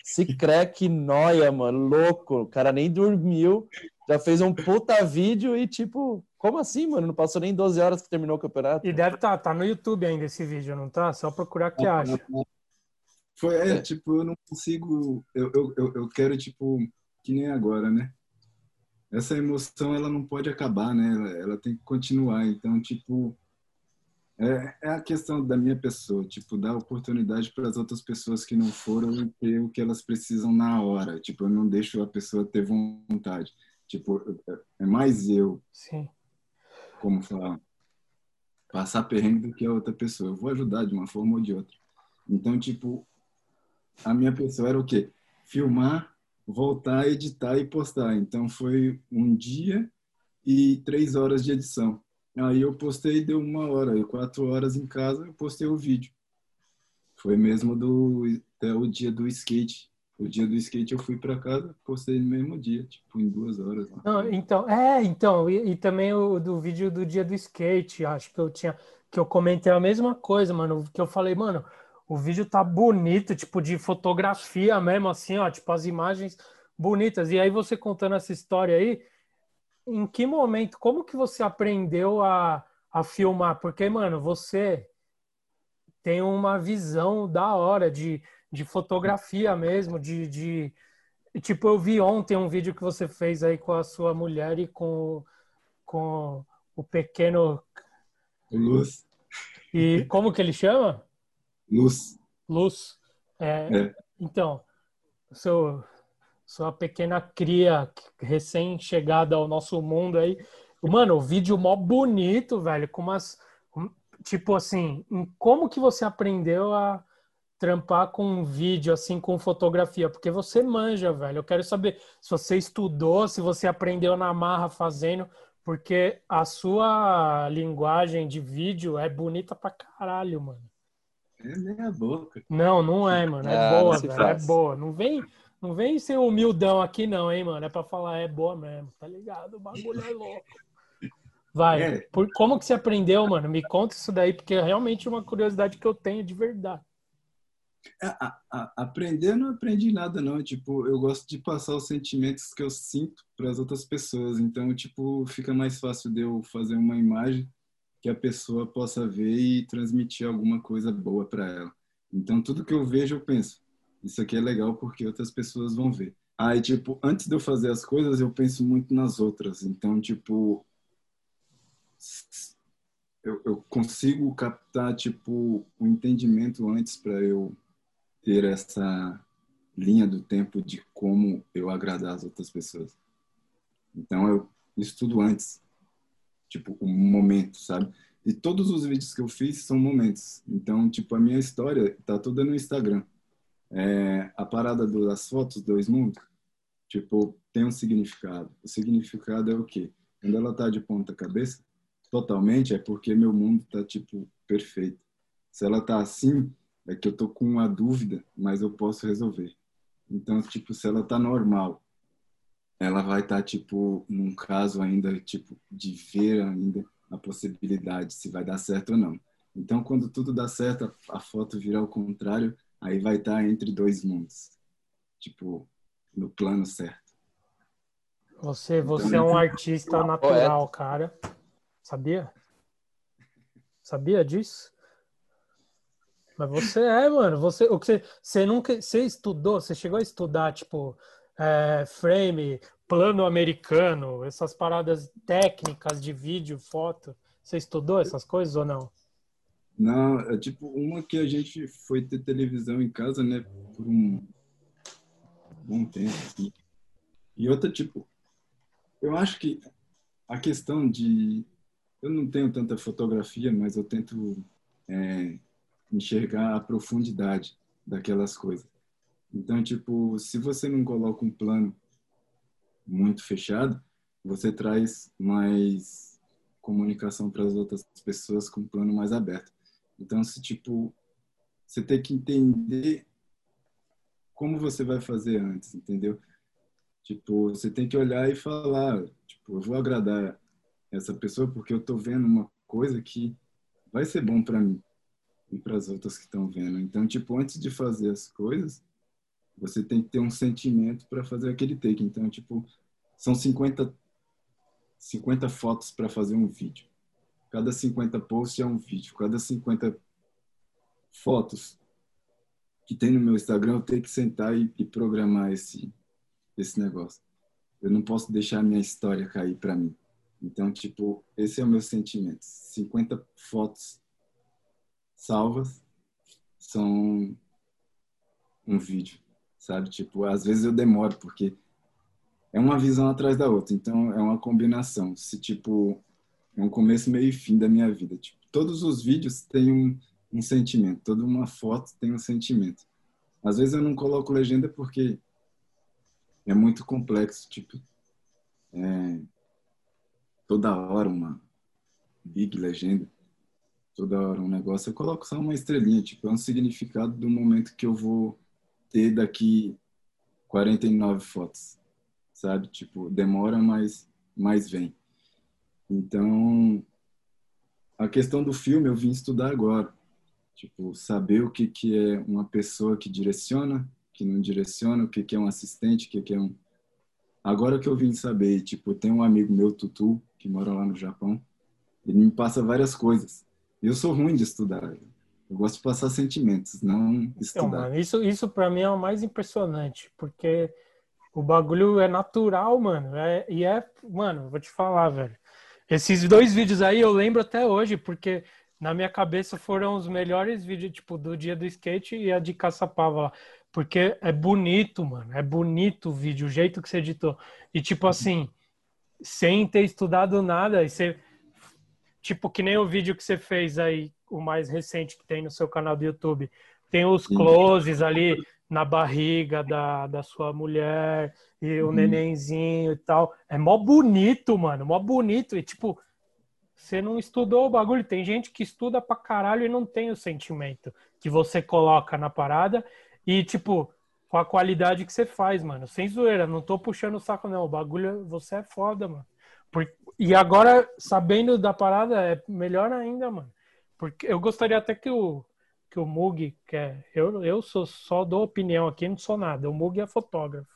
se crack noia, mano, louco. O cara nem dormiu, já fez um puta vídeo e, tipo, como assim, mano? Não passou nem 12 horas que terminou o campeonato. E deve tá, tá no YouTube ainda esse vídeo, não tá? Só procurar que acha. Foi, é, tipo, eu não consigo. Eu, eu, eu, eu quero, tipo, que nem agora, né? Essa emoção, ela não pode acabar, né? Ela, ela tem que continuar. Então, tipo, é, é a questão da minha pessoa, tipo, dar oportunidade para as outras pessoas que não foram ter o que elas precisam na hora. Tipo, eu não deixo a pessoa ter vontade. Tipo, é mais eu. Sim. Como falar? Passar perrengue do que a outra pessoa. Eu vou ajudar de uma forma ou de outra. Então, tipo, a minha pessoa era o quê? Filmar, voltar, editar e postar. Então, foi um dia e três horas de edição. Aí eu postei, deu uma hora, e quatro horas em casa eu postei o vídeo. Foi mesmo do até o dia do skate. O dia do skate eu fui para casa, postei no mesmo dia, tipo em duas horas. Não, então, é, então e, e, também o do vídeo do dia do skate, acho que eu tinha que eu comentei a mesma coisa, mano, que eu falei, mano, o vídeo tá bonito, tipo de fotografia mesmo, assim, ó, tipo as imagens bonitas. E aí você contando essa história aí, em que momento, como que você aprendeu a, a filmar? Porque, mano, você tem uma visão da hora de, de fotografia mesmo, de, de... Tipo, eu vi ontem um vídeo que você fez aí com a sua mulher e com, com o pequeno... Luz. E como que ele chama? Luz. Luz. É, é. Então, seu, sua pequena cria recém-chegada ao nosso mundo aí. Mano, o vídeo mó bonito, velho, com umas. Tipo assim, como que você aprendeu a trampar com um vídeo, assim, com fotografia? Porque você manja, velho. Eu quero saber se você estudou, se você aprendeu na marra fazendo, porque a sua linguagem de vídeo é bonita pra caralho, mano. É meia boca. Não, não é, mano. É ah, boa, velho. É faz. É boa. Não vem não vem ser humildão aqui, não, hein, mano? É pra falar, é boa mesmo, tá ligado? O bagulho é louco. Vai. É. Por, como que você aprendeu, mano? Me conta isso daí, porque é realmente uma curiosidade que eu tenho de verdade. É, a, a, aprender não aprendi nada, não. Tipo, eu gosto de passar os sentimentos que eu sinto para as outras pessoas. Então, tipo, fica mais fácil de eu fazer uma imagem que a pessoa possa ver e transmitir alguma coisa boa para ela. Então, tudo que eu vejo, eu penso, isso aqui é legal porque outras pessoas vão ver. Aí, tipo, antes de eu fazer as coisas, eu penso muito nas outras. Então, tipo, eu, eu consigo captar, tipo, o um entendimento antes para eu ter essa linha do tempo de como eu agradar as outras pessoas. Então, eu estudo antes, tipo, o um momento, sabe? E todos os vídeos que eu fiz são momentos. Então, tipo, a minha história tá toda no Instagram é, a parada das fotos dois mundos, tipo, tem um significado. O significado é o quê? Quando ela tá de ponta cabeça, totalmente, é porque meu mundo tá, tipo, perfeito. Se ela tá assim, é que eu tô com uma dúvida, mas eu posso resolver. Então, tipo, se ela tá normal, ela vai estar, tá, tipo, num caso ainda, tipo, de ver ainda a possibilidade se vai dar certo ou não. Então, quando tudo dá certo, a foto vira ao contrário, aí vai estar tá entre dois mundos. Tipo, no plano certo. Você, então, você então, é um artista natural, cara. Sabia? Sabia disso? Mas você é, mano. Você, o que você, você nunca, você estudou? Você chegou a estudar tipo é, frame, plano americano, essas paradas técnicas de vídeo, foto? Você estudou essas coisas ou não? Não, é tipo uma que a gente foi ter televisão em casa, né, por um bom tempo. Assim. E outra, tipo, eu acho que a questão de. Eu não tenho tanta fotografia, mas eu tento é, enxergar a profundidade daquelas coisas. Então, tipo, se você não coloca um plano muito fechado, você traz mais comunicação para as outras pessoas com um plano mais aberto. Então, se tipo, você tem que entender como você vai fazer antes, entendeu? Tipo, você tem que olhar e falar, tipo, eu vou agradar essa pessoa porque eu tô vendo uma coisa que vai ser bom para mim e para as outras que estão vendo. Então, tipo, antes de fazer as coisas, você tem que ter um sentimento para fazer aquele take. Então, tipo, são 50 50 fotos para fazer um vídeo. Cada 50 posts é um vídeo. Cada 50 fotos que tem no meu Instagram, eu tenho que sentar e, e programar esse, esse negócio. Eu não posso deixar a minha história cair para mim. Então, tipo, esse é o meu sentimento. 50 fotos salvas são um vídeo, sabe? Tipo, às vezes eu demoro, porque é uma visão atrás da outra. Então, é uma combinação. Se, tipo, é um começo, meio e fim da minha vida. Tipo, todos os vídeos têm um, um sentimento. Toda uma foto tem um sentimento. Às vezes eu não coloco legenda porque é muito complexo. Tipo, é, toda hora uma big legenda. Toda hora um negócio. Eu coloco só uma estrelinha. Tipo, é um significado do momento que eu vou ter daqui 49 fotos. Sabe? Tipo, demora, mas, mas vem. Então, a questão do filme eu vim estudar agora. Tipo, saber o que, que é uma pessoa que direciona, que não direciona, o que, que é um assistente, o que, que é um. Agora que eu vim saber, tipo, tem um amigo meu, Tutu, que mora lá no Japão, ele me passa várias coisas. Eu sou ruim de estudar. Eu gosto de passar sentimentos, não então, estudar. Então, mano, isso, isso para mim é o mais impressionante, porque o bagulho é natural, mano. É, e é, mano, vou te falar, velho. Esses dois vídeos aí eu lembro até hoje, porque na minha cabeça foram os melhores vídeos, tipo, do dia do skate e a de caçapava lá. Porque é bonito, mano. É bonito o vídeo, o jeito que você editou. E, tipo assim, sem ter estudado nada, e você. Tipo, que nem o vídeo que você fez aí, o mais recente que tem no seu canal do YouTube. Tem os closes ali na barriga da, da sua mulher e o uhum. nenenzinho e tal. É mó bonito, mano, mó bonito. E tipo, você não estudou o bagulho. Tem gente que estuda pra caralho e não tem o sentimento que você coloca na parada. E tipo, com a qualidade que você faz, mano. Sem zoeira, não tô puxando o saco, não. O bagulho, você é foda, mano. E agora, sabendo da parada, é melhor ainda, mano. Porque eu gostaria até que o que o Mug quer. Eu, eu sou só dou opinião aqui, não sou nada. O Mug é fotógrafo.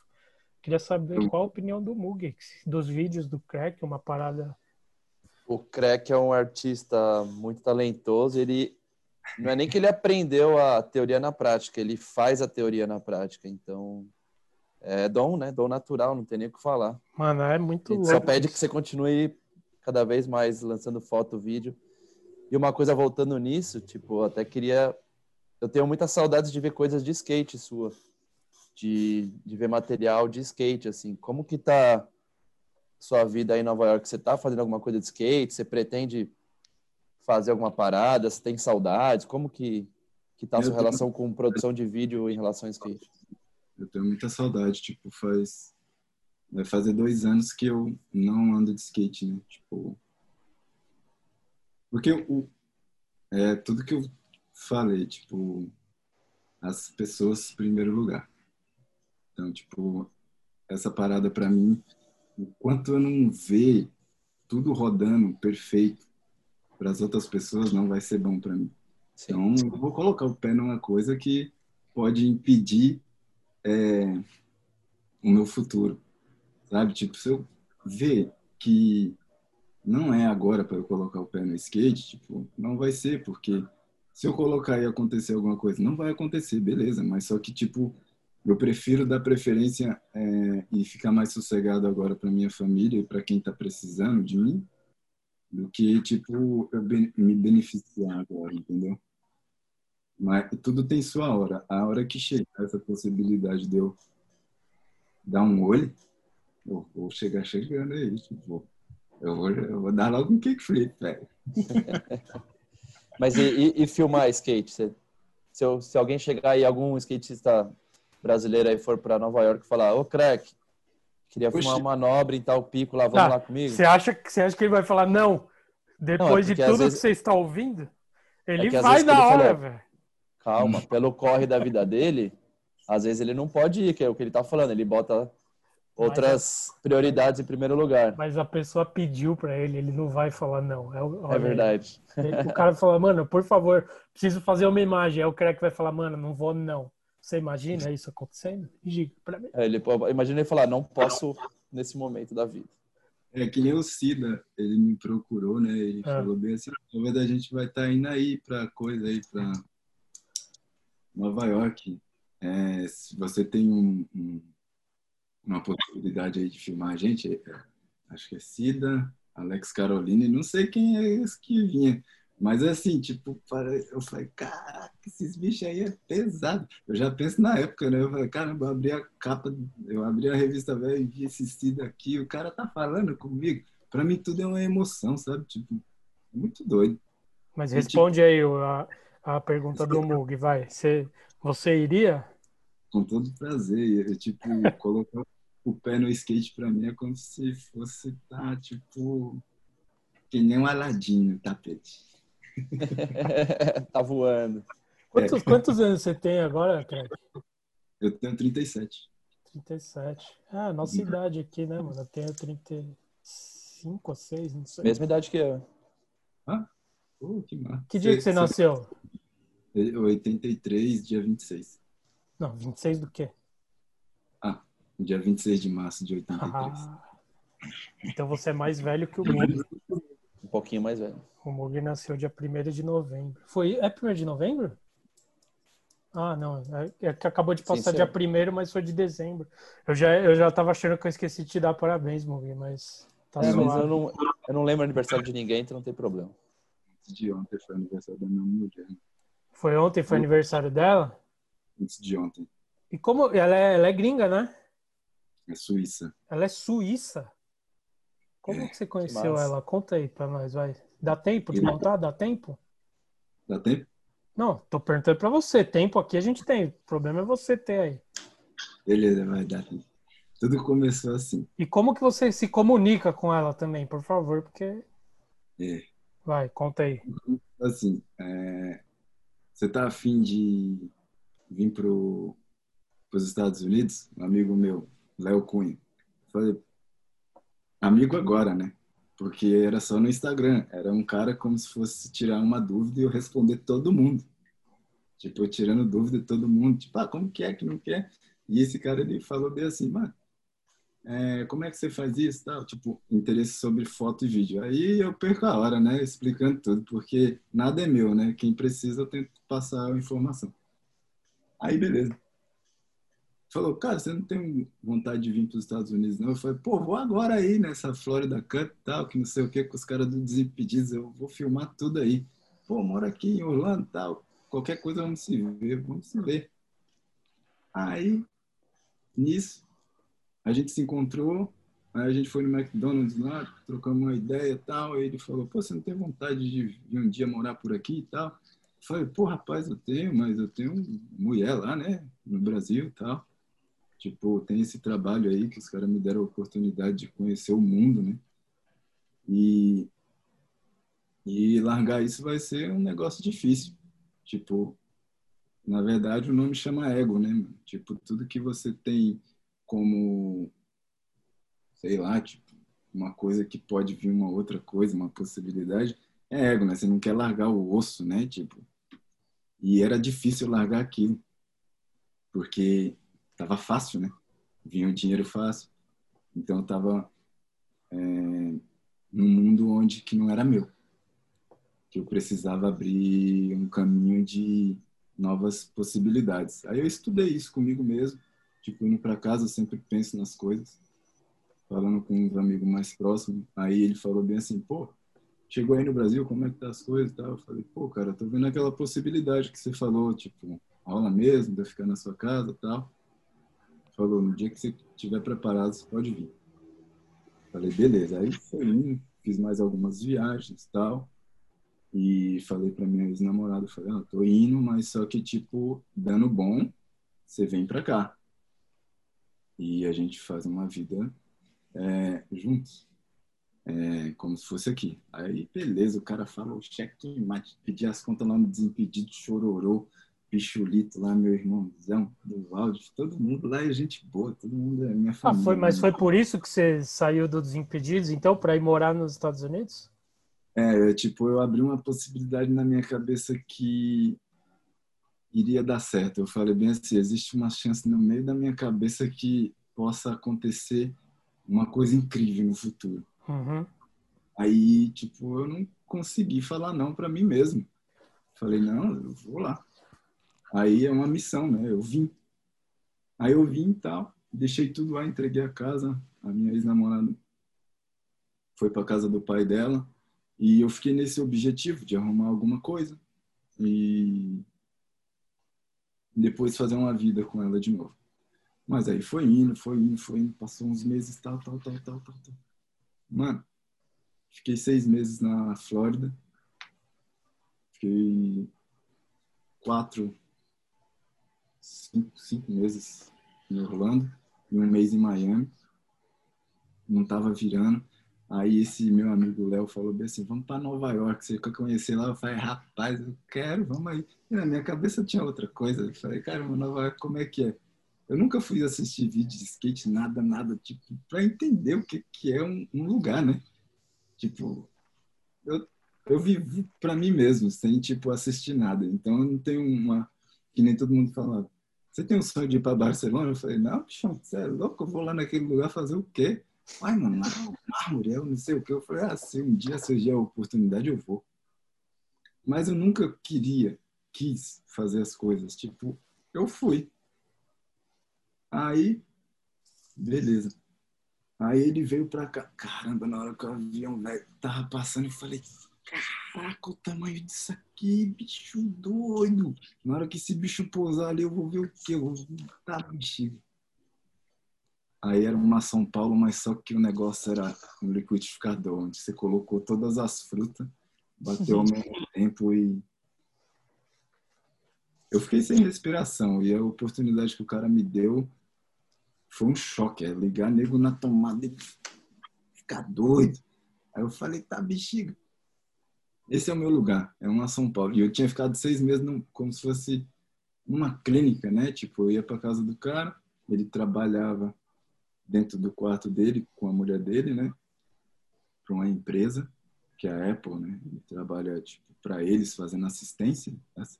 Queria saber qual a opinião do Mug, dos vídeos do Crack, uma parada. O Crack é um artista muito talentoso. Ele não é nem que ele aprendeu a teoria na prática, ele faz a teoria na prática. Então é dom, né? Dom natural, não tem nem o que falar. Mano, é muito louco. Só pede que você continue cada vez mais lançando foto, vídeo. E uma coisa voltando nisso, tipo, até queria eu tenho muitas saudades de ver coisas de skate sua, de, de ver material de skate, assim. Como que tá sua vida aí em Nova York? Você tá fazendo alguma coisa de skate? Você pretende fazer alguma parada? Você tem saudades? Como que, que tá a sua relação com produção de vídeo em relação ao skate? Eu tenho muita saudade, tipo, faz... Vai fazer dois anos que eu não ando de skate, né? Tipo... Porque o, é, tudo que eu falei, tipo, as pessoas em primeiro lugar. Então, tipo, essa parada para mim, enquanto eu não ver tudo rodando perfeito para as outras pessoas, não vai ser bom para mim. Sim. Então, eu vou colocar o pé numa coisa que pode impedir é, o meu futuro, sabe? Tipo, se eu ver que não é agora para eu colocar o pé no skate, tipo, não vai ser, porque se eu colocar e acontecer alguma coisa, não vai acontecer, beleza, mas só que, tipo, eu prefiro dar preferência é, e ficar mais sossegado agora para minha família e para quem está precisando de mim, do que, tipo, eu me beneficiar agora, entendeu? Mas tudo tem sua hora. A hora que chegar essa possibilidade de eu dar um olho, eu vou chegar chegando aí, tipo, eu vou, eu vou dar logo um kickflip, velho. (laughs) Mas e, e, e, filmar skate? Se, se, eu, se, alguém chegar aí, algum skatista brasileiro aí for para Nova York e falar, ô crack, queria Oxi. filmar uma manobra em tal pico lá, vamos tá. lá comigo? Você acha, você acha que ele vai falar não? Depois não, é de tudo vezes... que você está ouvindo? Ele é vai na hora, velho. Calma, pelo corre da vida dele, às vezes ele não pode ir, que é o que ele tá falando. Ele bota outras mas, prioridades em primeiro lugar. Mas a pessoa pediu para ele, ele não vai falar não. É, é verdade. o cara fala, mano, por favor, preciso fazer uma imagem. Aí o cara que vai falar, mano, não vou não. Você imagina isso acontecendo? Diga pra mim. É, ele, imagina ele falar, não posso nesse momento da vida. É que nem o Cida, ele me procurou, né? Ele é. falou bem assim, talvez a gente vai estar tá indo aí pra coisa aí, pra Nova York. É, se você tem um, um, uma possibilidade aí de filmar a gente, é, acho que é Cida, Alex Caroline, não sei quem é esse que vinha. Mas assim, tipo, eu falei, caraca, esses bichos aí é pesado. Eu já penso na época, né? Eu falei, caramba, eu abri a capa, eu abri a revista velho e vi esse Cida aqui, o cara tá falando comigo. Pra mim tudo é uma emoção, sabe? Tipo, é muito doido. Mas responde e, tipo, aí a, pergunta do Mug, vai. Você, você iria? Com todo prazer. Eu, tipo, colocar o pé no skate pra mim é como se fosse tá, tipo, que nem um aladinho no tapete. (laughs) tá voando. Quantos, é. quantos anos você tem agora, Craig? Eu tenho 37. 37. Ah, nossa uhum. idade aqui, né, mano? Eu tenho 35 ou 6, não sei. Mesma idade que eu. Ah? Oh, que massa. Que dia você, que você nasceu? 83, dia 26. Não, 26 do quê? Ah, dia 26 de março de 83. Ah, então você é mais velho que o Mug. Um pouquinho mais velho. O Mug nasceu dia 1 de novembro. Foi, é 1 de novembro? Ah, não. É, é que acabou de passar Sim, dia 1 mas foi de dezembro. Eu já, eu já tava achando que eu esqueci de te dar parabéns, Mug, mas tá é, mas eu não, eu não lembro aniversário de ninguém, então não tem problema. De ontem foi aniversário da minha mulher. Foi ontem, foi aniversário dela? Antes de ontem. E como ela é, ela é gringa, né? É suíça. Ela é suíça? Como é, que você conheceu ela? Conta aí pra nós, vai. Dá tempo de contar? Dá tempo? Dá tempo? Não, tô perguntando pra você. Tempo aqui a gente tem. O problema é você ter aí. Beleza, vai dar tempo. Tudo começou assim. E como que você se comunica com ela também, por favor, porque... É. Vai, conta aí. Assim, é, você tá afim de vir para os Estados Unidos? Um amigo meu, Léo Cunha. Falei, amigo agora, né? Porque era só no Instagram. Era um cara como se fosse tirar uma dúvida e eu responder todo mundo. Tipo, eu tirando dúvida de todo mundo. Tipo, ah, como que é que não quer? E esse cara, ele falou bem assim, mano, é, como é que você faz isso? Tal? Tipo, interesse sobre foto e vídeo. Aí eu perco a hora, né? Explicando tudo, porque nada é meu, né? Quem precisa eu tento passar a informação. Aí, beleza. Falou, cara, você não tem vontade de vir para os Estados Unidos, não? Eu falei, pô, vou agora aí nessa Florida Cup tal, que não sei o que, com os caras do Desimpedidos, eu vou filmar tudo aí. Pô, moro aqui em Orlando tal, qualquer coisa vamos se ver, vamos se ver. Aí, nisso, a gente se encontrou, aí a gente foi no McDonald's lá, trocamos uma ideia e tal, ele falou, pô, você não tem vontade de vir um dia morar por aqui e tal? Eu falei, pô, rapaz, eu tenho, mas eu tenho mulher lá, né, no Brasil e tal. Tipo, tem esse trabalho aí que os caras me deram a oportunidade de conhecer o mundo, né? E, e largar isso vai ser um negócio difícil. Tipo, na verdade, o nome chama ego, né? Tipo, tudo que você tem como, sei lá, tipo, uma coisa que pode vir uma outra coisa, uma possibilidade, é ego, né? Você não quer largar o osso, né? Tipo, e era difícil largar aquilo, porque tava fácil, né? Vinha o dinheiro fácil. Então eu tava é, num mundo onde que não era meu, que eu precisava abrir um caminho de novas possibilidades. Aí eu estudei isso comigo mesmo tipo, indo para casa, eu sempre penso nas coisas. Falando com um amigo mais próximo, aí ele falou bem assim, pô, chegou aí no Brasil, como é que tá as coisas e tal? Eu falei, pô, cara, tô vendo aquela possibilidade que você falou, tipo, rola mesmo, de ficar na sua casa e tal. Falou, no dia que você estiver preparado, você pode vir. Falei, beleza. Aí foi indo, fiz mais algumas viagens e tal. E falei pra minha ex-namorada, falei, ah, tô indo, mas só que, tipo, dando bom, você vem pra cá. E a gente faz uma vida é, juntos. É, como se fosse aqui. Aí, beleza, o cara fala o cheque mate, pedi as contas lá no Desimpedido, chororô, Pichulito lá, meu irmãozão, do Valde, todo mundo lá é gente boa, todo mundo é minha família. Ah, foi, mas foi por isso que você saiu do Desimpedidos, então, para ir morar nos Estados Unidos? É, tipo, eu abri uma possibilidade na minha cabeça que iria dar certo. Eu falei bem assim, existe uma chance no meio da minha cabeça que possa acontecer uma coisa incrível no futuro. Uhum. Aí, tipo, eu não consegui falar não para mim mesmo. Falei, não, eu vou lá. Aí é uma missão, né? Eu vim. Aí eu vim e tal, deixei tudo lá, entreguei a casa. A minha ex-namorada foi para casa do pai dela. E eu fiquei nesse objetivo de arrumar alguma coisa. E depois fazer uma vida com ela de novo. Mas aí foi indo, foi indo, foi indo, passou uns meses, tal, tal, tal, tal, tal. tal. Mano, fiquei seis meses na Flórida. Fiquei quatro, cinco, cinco meses em Orlando e um mês em Miami. Não tava virando. Aí esse meu amigo Léo falou bem assim, vamos para Nova York, você quer conhecer lá? Eu falei, rapaz, eu quero, vamos aí. E na minha cabeça tinha outra coisa. Eu falei, cara, Nova York, como é que é? Eu nunca fui assistir vídeo de skate, nada, nada, tipo, para entender o que, que é um, um lugar, né? Tipo, eu, eu vivo para mim mesmo, sem, tipo, assistir nada. Então, eu não tenho uma... Que nem todo mundo fala, você tem um sonho de ir para Barcelona? Eu falei, não, bichão, você é louco, eu vou lá naquele lugar fazer o quê? Ai, mano, mármore, eu não sei o que. Eu falei, ah, se um dia surgir a oportunidade, eu vou. Mas eu nunca queria, quis fazer as coisas. Tipo, eu fui. Aí, beleza. Aí ele veio pra cá. Caramba, na hora que o avião velho tava passando, eu falei, caraca, o tamanho disso aqui, bicho doido. Na hora que esse bicho pousar ali, eu vou ver o quê? Eu vou tá bexiga. Aí era uma São Paulo, mas só que o negócio era um liquidificador, onde você colocou todas as frutas, bateu ao (laughs) mesmo tempo e eu fiquei sem respiração e a oportunidade que o cara me deu foi um choque, é ligar nego na tomada e ficar doido. Aí eu falei, tá bexiga. Esse é o meu lugar, é uma São Paulo. E eu tinha ficado seis meses num, como se fosse uma clínica, né? Tipo, eu ia para casa do cara, ele trabalhava dentro do quarto dele com a mulher dele, né? Para uma empresa que é a Apple, né? Ele trabalha tipo para eles fazendo assistência, assim.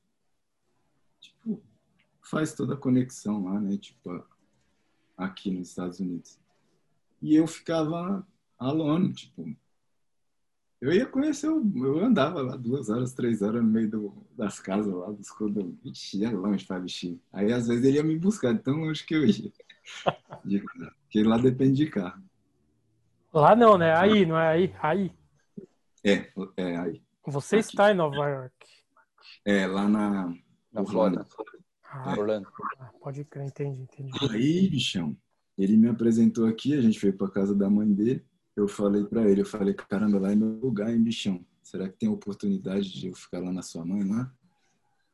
tipo faz toda a conexão lá, né? Tipo aqui nos Estados Unidos. E eu ficava alone, tipo, eu ia conhecer, eu andava lá duas horas, três horas no meio do, das casas lá, dos condomínios. Vixe, é longe para bichinho. Aí às vezes ele ia me buscar, tão longe que eu ia. Porque lá depende de carro. Lá não, né? Aí, não é aí? Aí. É, é aí. Você Aqui. está em Nova York. É, lá na, na Flórida. Ah, é. Orlando. Ah, pode crer, entendi, entendi. Aí, bichão, ele me apresentou aqui, a gente foi para casa da mãe dele. Eu falei para ele, eu falei, caramba, lá é meu lugar, hein, bichão? Será que tem oportunidade de eu ficar lá na sua mãe, lá?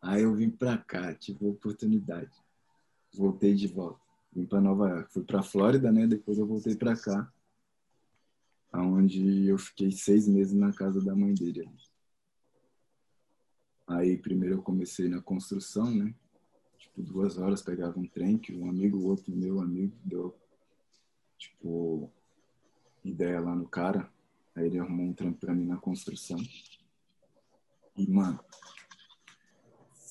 Aí eu vim pra cá, tive oportunidade. Voltei de volta. Vim para Nova York. Fui para Flórida, né? Depois eu voltei para cá, aonde eu fiquei seis meses na casa da mãe dele. Aí primeiro eu comecei na construção, né? Tipo, duas horas pegava um trem que um amigo, outro meu amigo, deu, tipo, ideia lá no cara. Aí ele arrumou um trampo pra mim na construção. E, mano,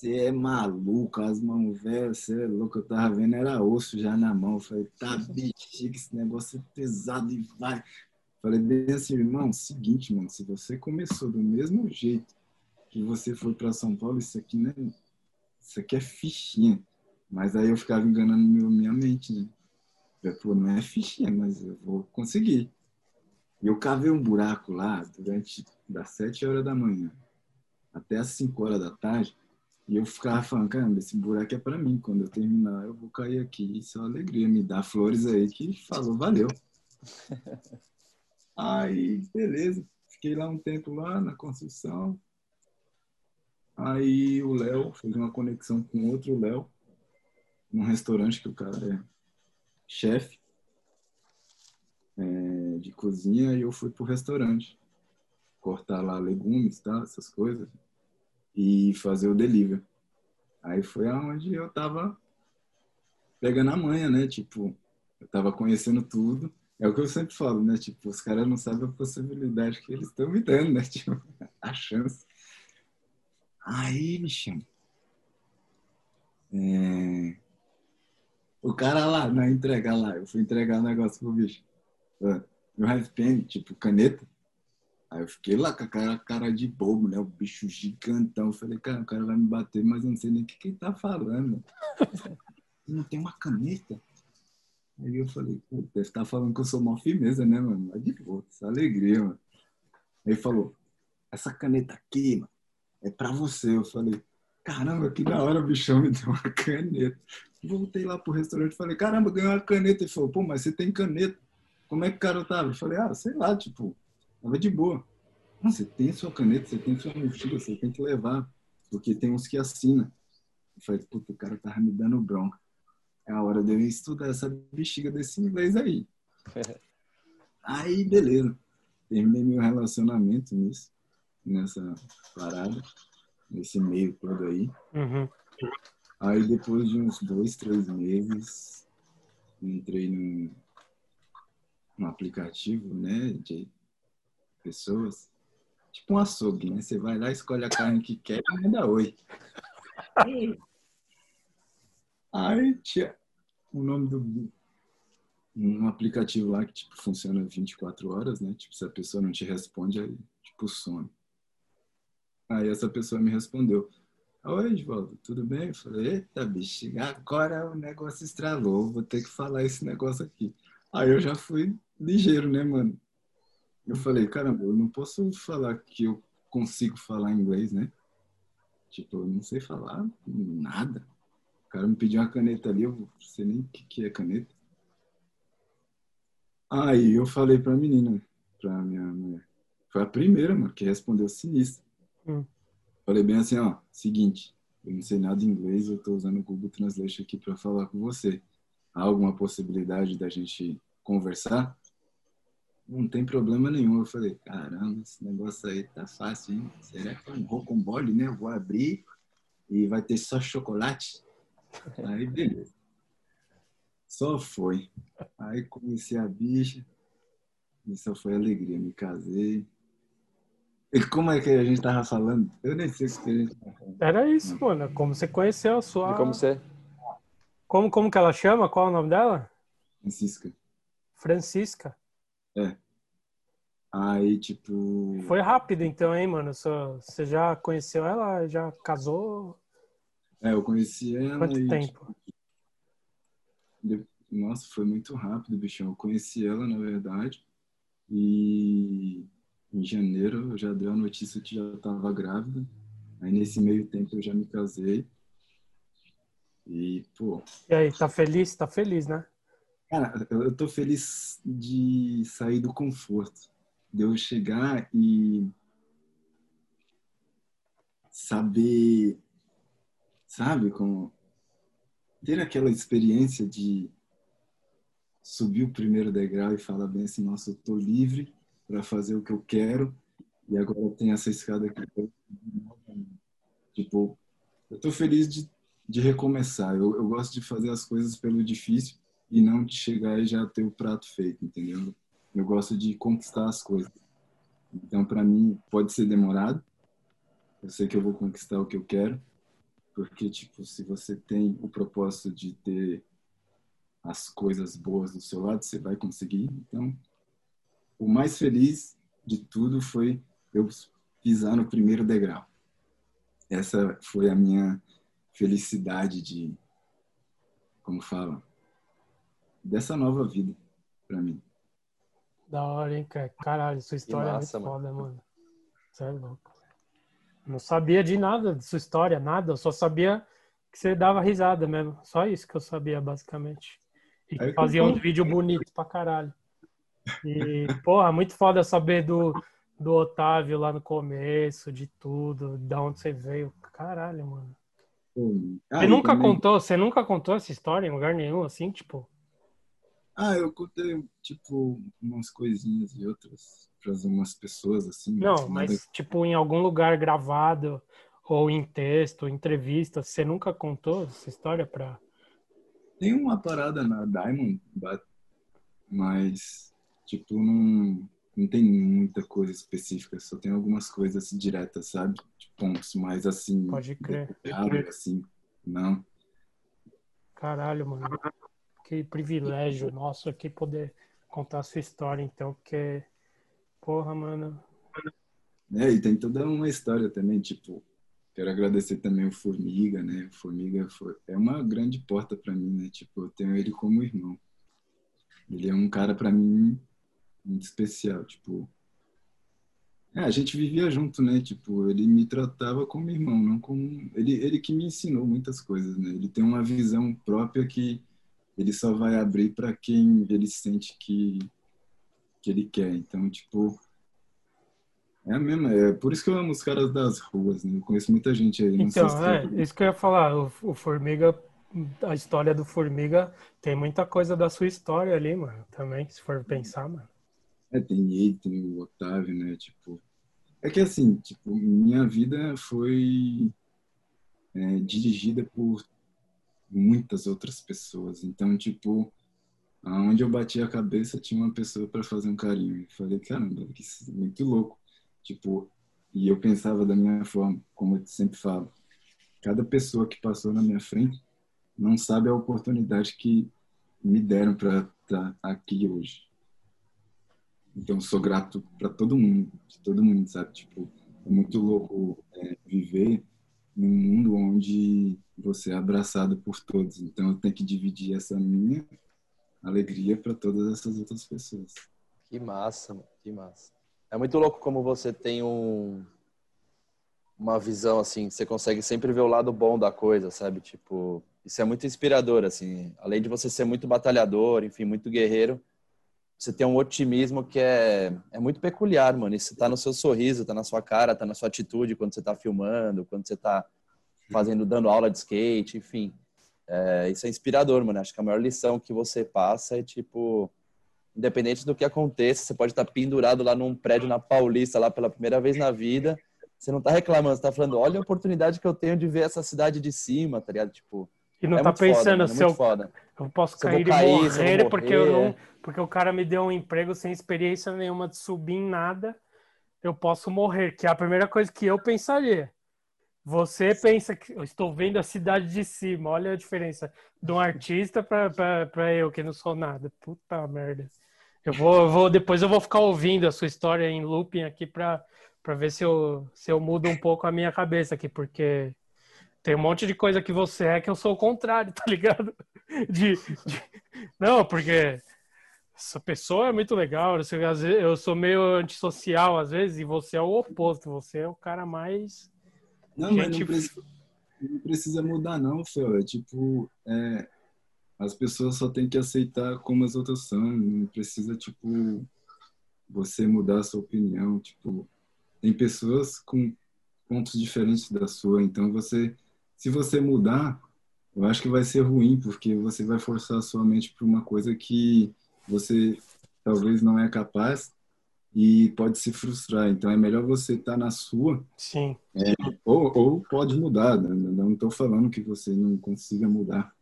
você é maluco, as mãos velhas, você é louco, eu tava vendo, era osso já na mão. Eu falei, tá bexiga, esse negócio é pesado e vai. Falei bem assim, irmão, seguinte, mano, se você começou do mesmo jeito que você foi para São Paulo, isso aqui não é, isso aqui é fichinha. Mas aí eu ficava enganando meu, minha mente, né? Eu, Pô, não é fichinha, mas eu vou conseguir. E eu cavei um buraco lá durante das 7 horas da manhã até as 5 horas da tarde, e eu ficava falando, caramba, esse buraco é para mim. Quando eu terminar, eu vou cair aqui. Isso é uma alegria. Me dá flores aí que falou, valeu. (laughs) aí, beleza. Fiquei lá um tempo lá na construção. Aí o Léo fez uma conexão com outro Léo num restaurante que o cara é chefe é, de cozinha e eu fui pro restaurante cortar lá legumes, tá, essas coisas e fazer o delivery. Aí foi aonde eu tava pegando a manha, né? Tipo, eu tava conhecendo tudo. É o que eu sempre falo, né? Tipo, os caras não sabem a possibilidade que eles estão me dando, né? (laughs) Tipo, a chance. Aí, bichão. É... O cara lá, na entregar lá, eu fui entregar um negócio pro bicho. Eu have pen, tipo, caneta. Aí eu fiquei lá com a cara, cara de bobo, né? O bicho gigantão. Eu falei, cara, o cara vai me bater, mas eu não sei nem o que, que ele tá falando. (laughs) não tem uma caneta? Aí eu falei, pô, deve estar tá falando que eu sou mó firmeza, né, mano? Mas de boa, essa alegria, mano. Aí ele falou, essa caneta aqui, mano, é pra você. Eu falei, caramba, que da hora o bichão me deu uma caneta. Voltei lá pro restaurante e falei, caramba, ganhei uma caneta. Ele falou, pô, mas você tem caneta. Como é que o cara tava? Eu falei, ah, sei lá, tipo, Tava de boa. Não, você tem sua caneta, você tem sua mochila, você tem que levar. Porque tem uns que assinam. Eu falei, puta, o cara tava me dando bronca. É a hora de eu estudar essa bexiga desse inglês aí. (laughs) aí, beleza. Terminei meu relacionamento nisso, nessa parada, nesse meio todo aí. Uhum. Aí, depois de uns dois, três meses, entrei num, num aplicativo, né, de pessoas. Tipo um açougue, né? Você vai lá, escolhe a carne que quer e manda oi. (laughs) Aí tinha o nome do um aplicativo lá que tipo funciona 24 horas, né? Tipo, se a pessoa não te responde, aí tipo some. Aí essa pessoa me respondeu: Oi, Edvaldo, tudo bem? Eu falei: Eita, bicho, agora o negócio estralou, vou ter que falar esse negócio aqui. Aí eu já fui ligeiro, né, mano? Eu falei, caramba, eu não posso falar que eu consigo falar inglês, né? Tipo, eu não sei falar nada. O cara me pediu uma caneta ali, eu não sei nem o que, que é caneta. Aí eu falei pra menina, pra minha mulher. Foi a primeira, mano, que respondeu sinistro. Hum. Falei bem assim, ó, seguinte, eu não sei nada de inglês, eu tô usando o Google Translate aqui para falar com você. Há alguma possibilidade da gente conversar? Não tem problema nenhum. Eu falei, caramba, esse negócio aí tá fácil, hein? Será que é um rocambole, né? Eu vou abrir e vai ter só chocolate? (laughs) Aí, beleza. Só foi. Aí conheci a bicha e só foi alegria. Me casei. E como é que a gente tava falando? Eu nem sei o que a gente tava falando. Era isso, mano. Como você conheceu a sua... E como você... Como, como que ela chama? Qual é o nome dela? Francisca. Francisca. É. Aí, tipo. Foi rápido então, hein, mano? Você já conheceu ela? Já casou? É, eu conheci ela. Quanto e, tempo? Tipo, nossa, foi muito rápido, bichão. Eu conheci ela, na verdade. E em janeiro eu já dei a notícia que já estava grávida. Aí nesse meio tempo eu já me casei. E, pô. E aí, tá feliz? Tá feliz, né? Cara, eu tô feliz de sair do conforto. De eu chegar e saber, sabe, como ter aquela experiência de subir o primeiro degrau e falar bem assim, nossa, eu tô livre para fazer o que eu quero e agora tem essa escada aqui. Tipo, eu tô feliz de, de recomeçar. Eu, eu gosto de fazer as coisas pelo difícil e não de chegar e já ter o prato feito, entendeu? Eu gosto de conquistar as coisas. Então, para mim, pode ser demorado. Eu sei que eu vou conquistar o que eu quero, porque, tipo, se você tem o propósito de ter as coisas boas do seu lado, você vai conseguir. Então, o mais feliz de tudo foi eu pisar no primeiro degrau. Essa foi a minha felicidade de, como fala, dessa nova vida para mim. Da hora, hein, cara? Caralho, sua história massa, é muito foda, mano. Você é louco. Não sabia de nada de sua história, nada. Eu só sabia que você dava risada mesmo. Só isso que eu sabia, basicamente. E que fazia uns vídeos bonitos pra caralho. E, porra, muito foda saber do, do Otávio lá no começo, de tudo, da onde você veio. Caralho, mano. Ah, você nunca também... contou, você nunca contou essa história em lugar nenhum, assim, tipo? Ah, eu contei, tipo, umas coisinhas e outras para umas pessoas, assim. Não, mas, nada... tipo, em algum lugar gravado, ou em texto, entrevista, você nunca contou essa história pra... Tem uma parada na Diamond, mas, tipo, não, não tem muita coisa específica, só tem algumas coisas diretas, sabe? Tipo, pontos mais assim. Pode crer. assim, não. Caralho, mano. Que privilégio nosso aqui poder contar a sua história, então, porque, porra, mano. É, e tem toda uma história também, tipo, quero agradecer também o Formiga, né? O Formiga foi, é uma grande porta para mim, né? Tipo, eu tenho ele como irmão. Ele é um cara para mim muito especial, tipo. É, a gente vivia junto, né? Tipo, ele me tratava como irmão, não como ele ele que me ensinou muitas coisas, né? Ele tem uma visão própria que ele só vai abrir para quem ele sente que que ele quer. Então, tipo, é mesmo, é por isso que eu amo os caras das ruas, né? Eu conheço muita gente aí. Então, é, isso que eu ia falar. O, o Formiga, a história do Formiga tem muita coisa da sua história ali, mano, também, se for pensar, mano. É, tem ele, tem o Otávio, né? Tipo, é que assim, tipo, minha vida foi é, dirigida por muitas outras pessoas. Então, tipo, aonde eu bati a cabeça tinha uma pessoa para fazer um carinho. E falei, caramba, que é muito louco. Tipo, e eu pensava da minha forma, como eu sempre falo. Cada pessoa que passou na minha frente não sabe a oportunidade que me deram para estar aqui hoje. Então, sou grato para todo mundo, todo mundo, sabe? Tipo, é muito louco é, viver num mundo onde você é abraçado por todos. Então, eu tenho que dividir essa minha alegria para todas essas outras pessoas. Que massa, mano. que massa. É muito louco como você tem um uma visão assim, você consegue sempre ver o lado bom da coisa, sabe? Tipo, isso é muito inspirador assim. Além de você ser muito batalhador, enfim, muito guerreiro, você tem um otimismo que é, é muito peculiar, mano. Isso tá no seu sorriso, tá na sua cara, tá na sua atitude quando você tá filmando, quando você tá fazendo, dando aula de skate, enfim. É, isso é inspirador, mano. Acho que a maior lição que você passa é, tipo, independente do que aconteça, você pode estar tá pendurado lá num prédio na Paulista, lá pela primeira vez na vida. Você não tá reclamando, você tá falando, olha a oportunidade que eu tenho de ver essa cidade de cima, tá ligado? Tipo, e não é tá pensando foda, se eu, foda. eu posso cair, cair, e morrer, morrer, porque eu não, porque o cara me deu um emprego sem experiência nenhuma de subir em nada, eu posso morrer, que é a primeira coisa que eu pensaria. Você pensa que eu estou vendo a cidade de cima, olha a diferença de um artista para eu que não sou nada. Puta merda. Eu vou, eu vou depois eu vou ficar ouvindo a sua história em looping aqui para para ver se eu, se eu mudo um pouco a minha cabeça aqui, porque tem um monte de coisa que você é que eu sou o contrário, (laughs) tá ligado? De, de... Não, porque essa pessoa é muito legal. Eu sou meio antissocial às vezes e você é o oposto. Você é o cara mais. Não, gente... mas não precisa, não precisa mudar, não, Fel. É tipo. É, as pessoas só têm que aceitar como as outras são. Não precisa, tipo, você mudar a sua opinião. Tipo, tem pessoas com pontos diferentes da sua. Então você se você mudar, eu acho que vai ser ruim, porque você vai forçar a sua mente para uma coisa que você talvez não é capaz e pode se frustrar. Então é melhor você estar tá na sua. Sim. É, ou, ou pode mudar. Né? Não estou falando que você não consiga mudar,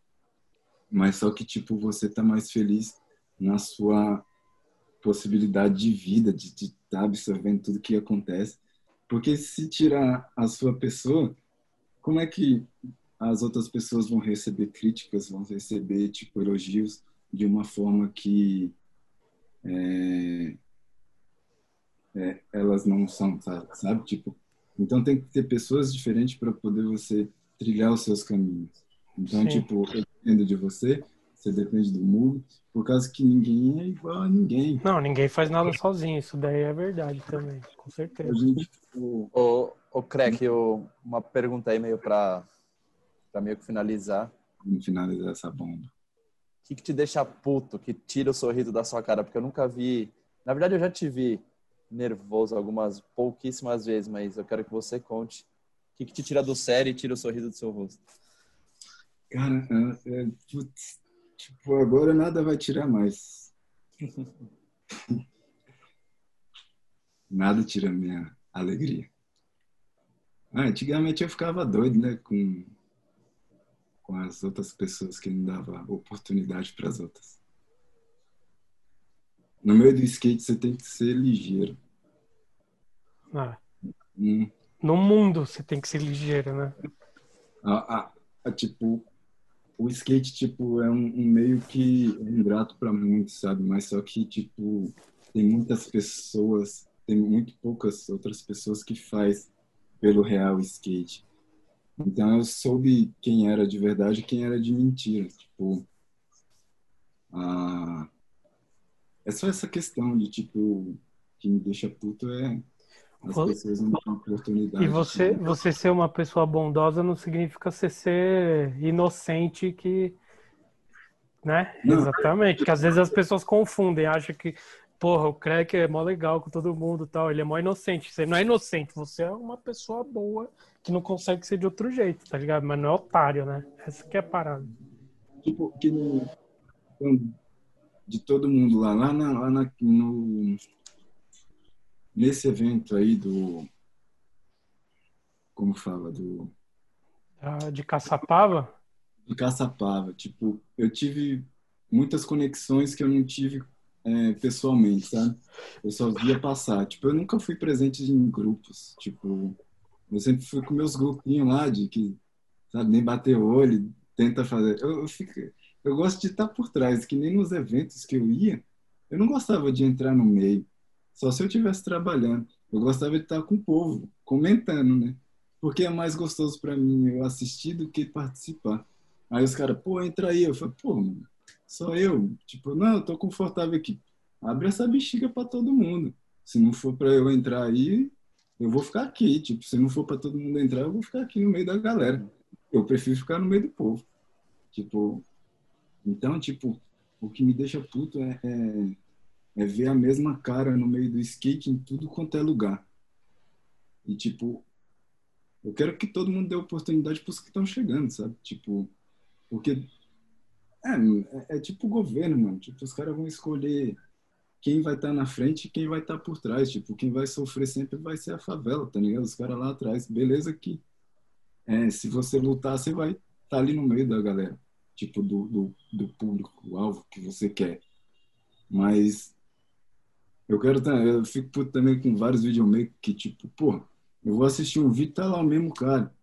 mas só que tipo você está mais feliz na sua possibilidade de vida, de estar tá absorvendo tudo que acontece. Porque se tirar a sua pessoa, como é que as outras pessoas vão receber críticas, vão receber tipo elogios de uma forma que é, é, elas não são, sabe? Tipo, então tem que ter pessoas diferentes para poder você trilhar os seus caminhos. Então, Sim. tipo, eu dependo de você. você depende do mundo, por causa que ninguém é igual a ninguém. Não, ninguém faz nada sozinho, isso daí é verdade também, com certeza. Gente. Ô, ô Crack, eu, uma pergunta aí meio pra, pra meio que finalizar. Vamos finalizar essa bomba. O que, que te deixa puto, que tira o sorriso da sua cara? Porque eu nunca vi... Na verdade, eu já te vi nervoso algumas pouquíssimas vezes, mas eu quero que você conte o que, que te tira do sério e tira o sorriso do seu rosto. Cara, é, putz, tipo, agora nada vai tirar mais. (laughs) nada tira a minha alegria. Ah, antigamente eu ficava doido, né, com, com as outras pessoas que não dava oportunidade para as outras. No meio do skate você tem que ser ligeiro. Ah. Hum. No mundo você tem que ser ligeiro, né? Ah, ah, tipo, o skate tipo é um, um meio que é ingrato para muitos, sabe? Mas só que tipo tem muitas pessoas, tem muito poucas outras pessoas que faz pelo real skate. Então eu soube quem era de verdade e quem era de mentira. Tipo, ah, é só essa questão de, tipo, que me deixa puto é as pessoas não têm oportunidade. E você, de... você ser uma pessoa bondosa não significa você ser inocente que. Né? Não. Exatamente. Que às vezes as pessoas confundem, acham que, porra, o Crack é mó legal com todo mundo tal. Ele é mó inocente. Você não é inocente, você é uma pessoa boa que não consegue ser de outro jeito, tá ligado? Mas não é otário, né? Essa que é a parada. Tipo, que no, de todo mundo lá, lá, na, lá na, no, nesse evento aí do. Como fala? Do. Ah, de Caçapava? De Caçapava. Tipo, eu tive muitas conexões que eu não tive é, pessoalmente, sabe? Eu só via passar. Tipo, eu nunca fui presente em grupos. Tipo, eu sempre fui com meus grupinhos lá de que, sabe, nem bater o olho, tenta fazer. Eu, eu fico eu gosto de estar por trás, que nem nos eventos que eu ia, eu não gostava de entrar no meio, só se eu estivesse trabalhando. Eu gostava de estar com o povo, comentando, né? Porque é mais gostoso para mim eu assistir do que participar. Aí os caras, pô, entra aí. Eu falei, pô, mano, só eu. Tipo, não, eu tô confortável aqui. Abre essa bexiga para todo mundo. Se não for para eu entrar aí, eu vou ficar aqui. Tipo, se não for para todo mundo entrar, eu vou ficar aqui no meio da galera. Eu prefiro ficar no meio do povo. Tipo, então, tipo, o que me deixa puto é, é, é, ver a mesma cara no meio do skate em tudo quanto é lugar. E, tipo, eu quero que todo mundo dê oportunidade para os que estão chegando, sabe? Tipo, porque é, é, é tipo o governo, mano. Tipo, os caras vão escolher quem vai estar tá na frente e quem vai estar tá por trás. Tipo, quem vai sofrer sempre vai ser a favela, tá ligado? Os caras lá atrás. Beleza que é, se você lutar, você vai estar tá ali no meio da galera tipo do, do, do público-alvo que você quer. Mas eu quero eu fico também com vários videomakers que, tipo, pô, eu vou assistir um vídeo tá lá o mesmo cara.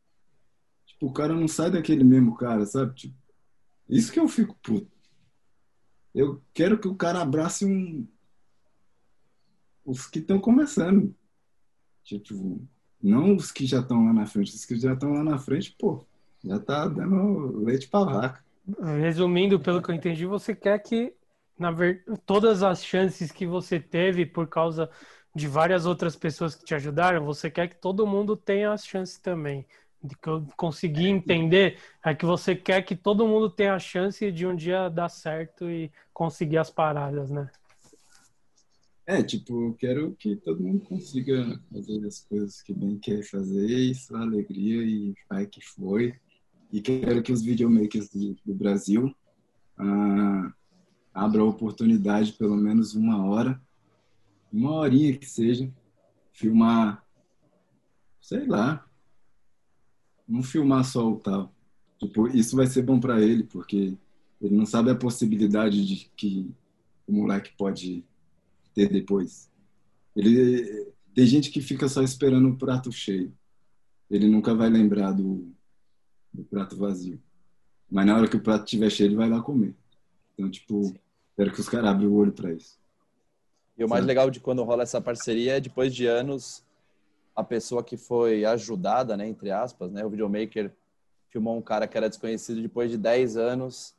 Tipo, o cara não sai daquele mesmo cara, sabe? Tipo, isso que eu fico puto. Eu quero que o cara abrace um. Os que estão começando. Tipo, não os que já estão lá na frente. Os que já estão lá na frente, pô, já tá dando leite pra vaca. Resumindo, pelo que eu entendi, você quer que na ver... todas as chances que você teve por causa de várias outras pessoas que te ajudaram, você quer que todo mundo tenha as chances também. De que eu consegui entender é que você quer que todo mundo tenha a chance de um dia dar certo e conseguir as paradas, né? É, tipo, eu quero que todo mundo consiga fazer as coisas que bem quer fazer, isso, a alegria e vai que foi e quero que os videomakers do, do Brasil ah, abram a oportunidade, pelo menos uma hora, uma horinha que seja, filmar, sei lá, não filmar só o tal. Tipo, isso vai ser bom para ele, porque ele não sabe a possibilidade de que o moleque pode ter depois. Ele tem gente que fica só esperando o prato cheio. Ele nunca vai lembrar do do prato vazio. Mas na hora que o prato estiver cheio, ele vai lá comer. Então, tipo, espero que os caras abrem o olho para isso. E o mais legal de quando rola essa parceria é depois de anos, a pessoa que foi ajudada, né, entre aspas, né, o videomaker filmou um cara que era desconhecido depois de 10 anos,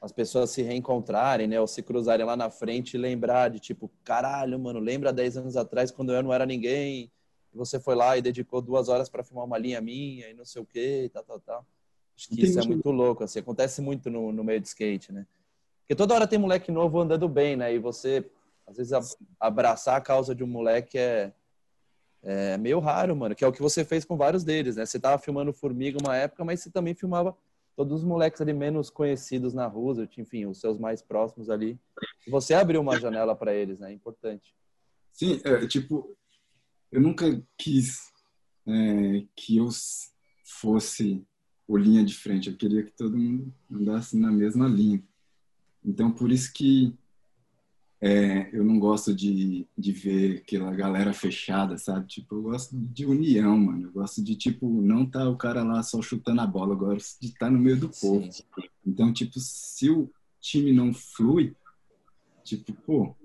as pessoas se reencontrarem, né? Ou se cruzarem lá na frente e lembrar de tipo, caralho, mano, lembra 10 anos atrás quando eu não era ninguém você foi lá e dedicou duas horas para filmar uma linha minha e não sei o que, tal, tal, tal. Acho que isso é muito louco, assim, acontece muito no, no meio de skate, né? Porque toda hora tem moleque novo andando bem, né? E você, às vezes, abraçar a causa de um moleque é, é meio raro, mano. Que é o que você fez com vários deles, né? Você tava filmando Formiga uma época, mas você também filmava todos os moleques ali menos conhecidos na rua, enfim, os seus mais próximos ali. Você abriu uma janela para eles, né? É importante. Sim, é, tipo, eu nunca quis é, que eu fosse o linha de frente. Eu queria que todo mundo andasse na mesma linha. Então, por isso que é, eu não gosto de, de ver aquela galera fechada, sabe? Tipo, eu gosto de união, mano. Eu gosto de, tipo, não tá o cara lá só chutando a bola, eu gosto de estar tá no meio do povo. Sim. Então, tipo, se o time não flui, tipo, pô, o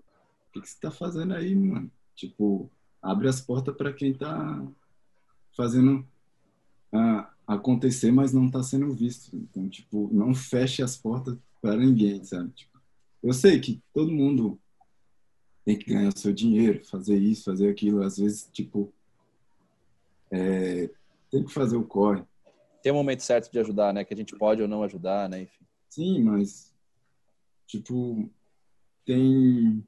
que, que você tá fazendo aí, mano? Tipo, abre as portas para quem tá fazendo ah, acontecer, mas não tá sendo visto. Então, tipo, não feche as portas para ninguém, sabe? Tipo, eu sei que todo mundo tem que ganhar o seu dinheiro, fazer isso, fazer aquilo. Às vezes, tipo, é, tem que fazer o corre. Tem um momento certo de ajudar, né? Que a gente pode ou não ajudar, né? Enfim. Sim, mas, tipo, tem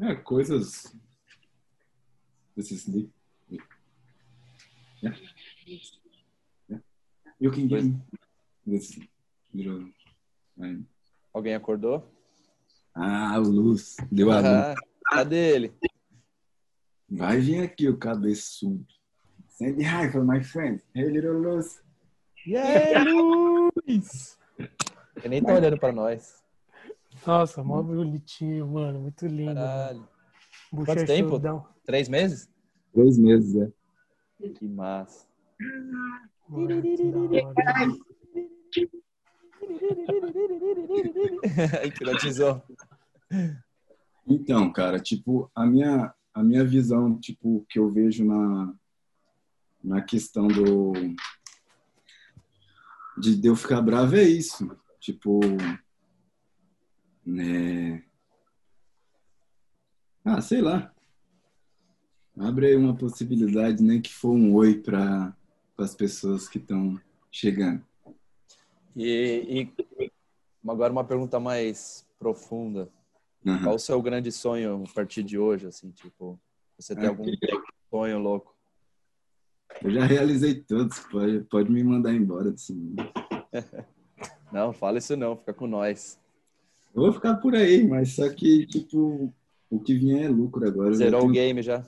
é, coisas. This is the... Yeah. Yeah. You can get this little... Alguém acordou? Ah, o Luz. Deu a luz. Cadê ele? Vai vir aqui o cabeçudo. Send hi for my friend. Hey, little Luz. Yeah, (laughs) Luz! Ele nem tá olhando pra nós. Nossa, mó bonitinho, mano. Muito lindo. Caralho. Quanto tempo? Três meses? Três meses, é. Que massa. Mano, (laughs) Hipnotizou. Então, cara, tipo, a minha, a minha visão, tipo, que eu vejo na, na questão do de, de eu ficar bravo é isso. Tipo, né? Ah, sei lá. Abre aí uma possibilidade, nem que for um oi para as pessoas que estão chegando. E, e, agora uma pergunta mais profunda. Uhum. Qual o seu grande sonho a partir de hoje, assim, tipo, você tem algum sonho louco? Eu já realizei todos, pode, pode me mandar embora assim. (laughs) não, fala isso não, fica com nós. Eu vou ficar por aí, mas só que, tipo, o que vier é lucro agora. Zerou tenho... o game já?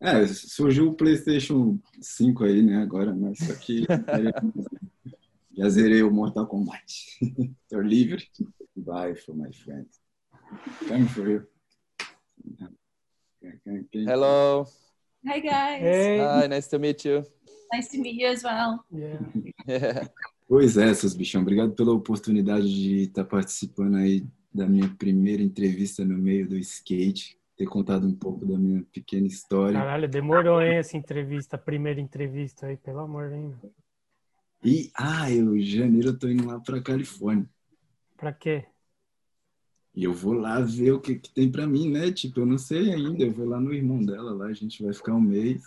É, surgiu o PlayStation 5 aí, né, agora, mas só que (laughs) Já zerei o Mortal Kombat. (laughs) Tô livre. Bye for my friend. Come for you. Hello. Hi guys. Hey. Hi, nice to meet you. Nice to meet you as well. Yeah. (laughs) Yeah. Pois é, seus bichão. Obrigado pela oportunidade de estar participando aí da minha primeira entrevista no meio do skate. Ter contado um pouco da minha pequena história. Caralho, demorou, hein, essa entrevista, a primeira entrevista aí, pelo amor de Deus. E, ah, eu, em janeiro eu tô indo lá pra Califórnia. Pra quê? E eu vou lá ver o que, que tem pra mim, né? Tipo, eu não sei ainda. Eu vou lá no irmão dela, lá a gente vai ficar um mês.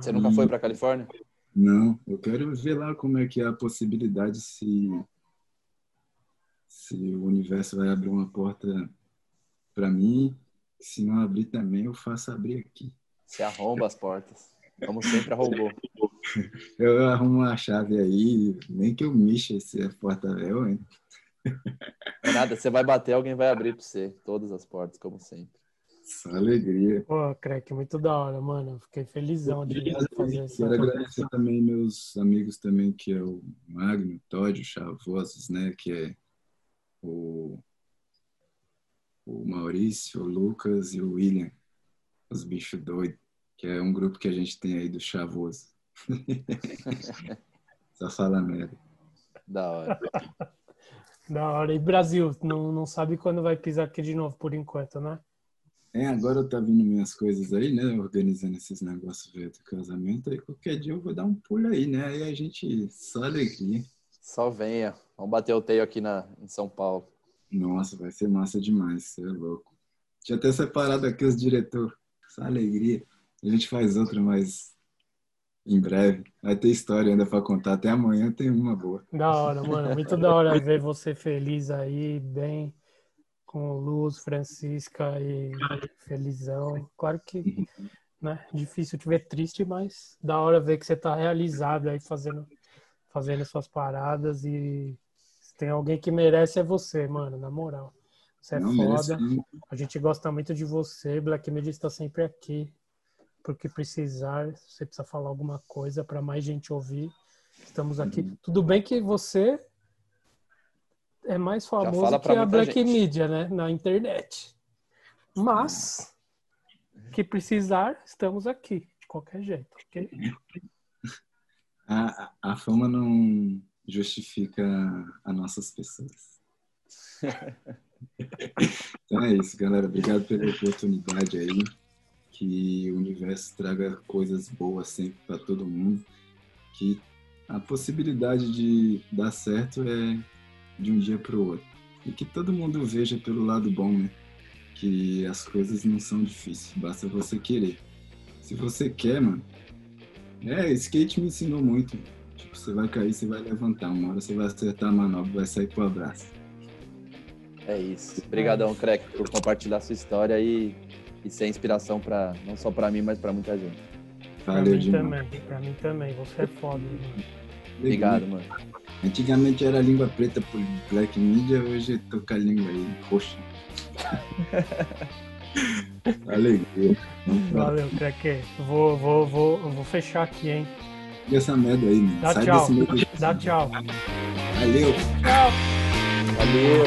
Você nunca e... foi pra Califórnia? Não, eu quero ver lá como é que é a possibilidade se se o universo vai abrir uma porta para mim. Se não abrir também, eu faço abrir aqui. Se arromba as portas. Como sempre arrombou. (laughs) Eu arrumo uma chave aí, nem que eu mexa esse porta-véu, hein? É nada, você vai bater, alguém vai abrir para você. Todas as portas, como sempre. Só alegria. Pô, Crack, muito da hora, mano. Fiquei felizão de fazer isso. Quero agradecer também meus amigos também, que é o Magno, o Todd, o Chavosos, né? Que é o, o Maurício, o Lucas e o William, os bichos doidos, que é um grupo que a gente tem aí do Chavoso. (laughs) Só fala merda. Da hora. da hora. E Brasil, não, não sabe quando vai pisar aqui de novo, por enquanto, né? É, agora tá vindo minhas coisas aí, né? Organizando esses negócios do casamento. Aí qualquer dia eu vou dar um pulo aí, né? Aí a gente só alegria. Só venha. Vamos bater o teio aqui na, em São Paulo. Nossa, vai ser massa demais, você é louco. Tinha até separado aqui os diretores. Essa alegria. A gente faz outra, mas em breve. Vai ter história ainda para contar. Até amanhã tem uma boa. Da hora, mano. Muito da hora ver você feliz aí, bem, com Luz, Francisca e felizão. Claro que, né, difícil te ver triste, mas da hora ver que você tá realizado aí fazendo, fazendo suas paradas e se tem alguém que merece é você, mano, na moral. Você é Não, foda. merece- A gente gosta muito de você. Black Media está sempre aqui. Porque precisar, se você precisa falar alguma coisa para mais gente ouvir, estamos aqui. Uhum. Tudo bem que você é mais famoso que a Black gente. Media, né? Na internet. Mas, que precisar, estamos aqui. De qualquer jeito, ok? (laughs) A, a- fama não justifica as nossas pessoas. (laughs) então é isso, galera. Obrigado pela oportunidade aí. Que o universo traga coisas boas sempre para todo mundo. Que a possibilidade de dar certo é de um dia para o outro. E que todo mundo veja pelo lado bom, né? Que as coisas não são difíceis, basta você querer. Se você quer, mano, é, skate me ensinou muito. Tipo, você vai cair, você vai levantar. Uma hora você vai acertar a manobra, vai sair pro abraço. É isso. Obrigadão, Crack, por compartilhar sua história e, e ser inspiração para não só para mim, mas para muita gente. Pra Valeu mim demais. também. Pra mim também. Você é foda, mano. Obrigado, mano. Antigamente era língua preta por Black Media, hoje com a língua aí roxa. (laughs) Alegria. Valeu, Craque. Vou, vou, vou, vou fechar aqui, hein? E essa merda aí, mano. Dá Sai tchau. Dá tchau. Valeu. Tchau. Valeu!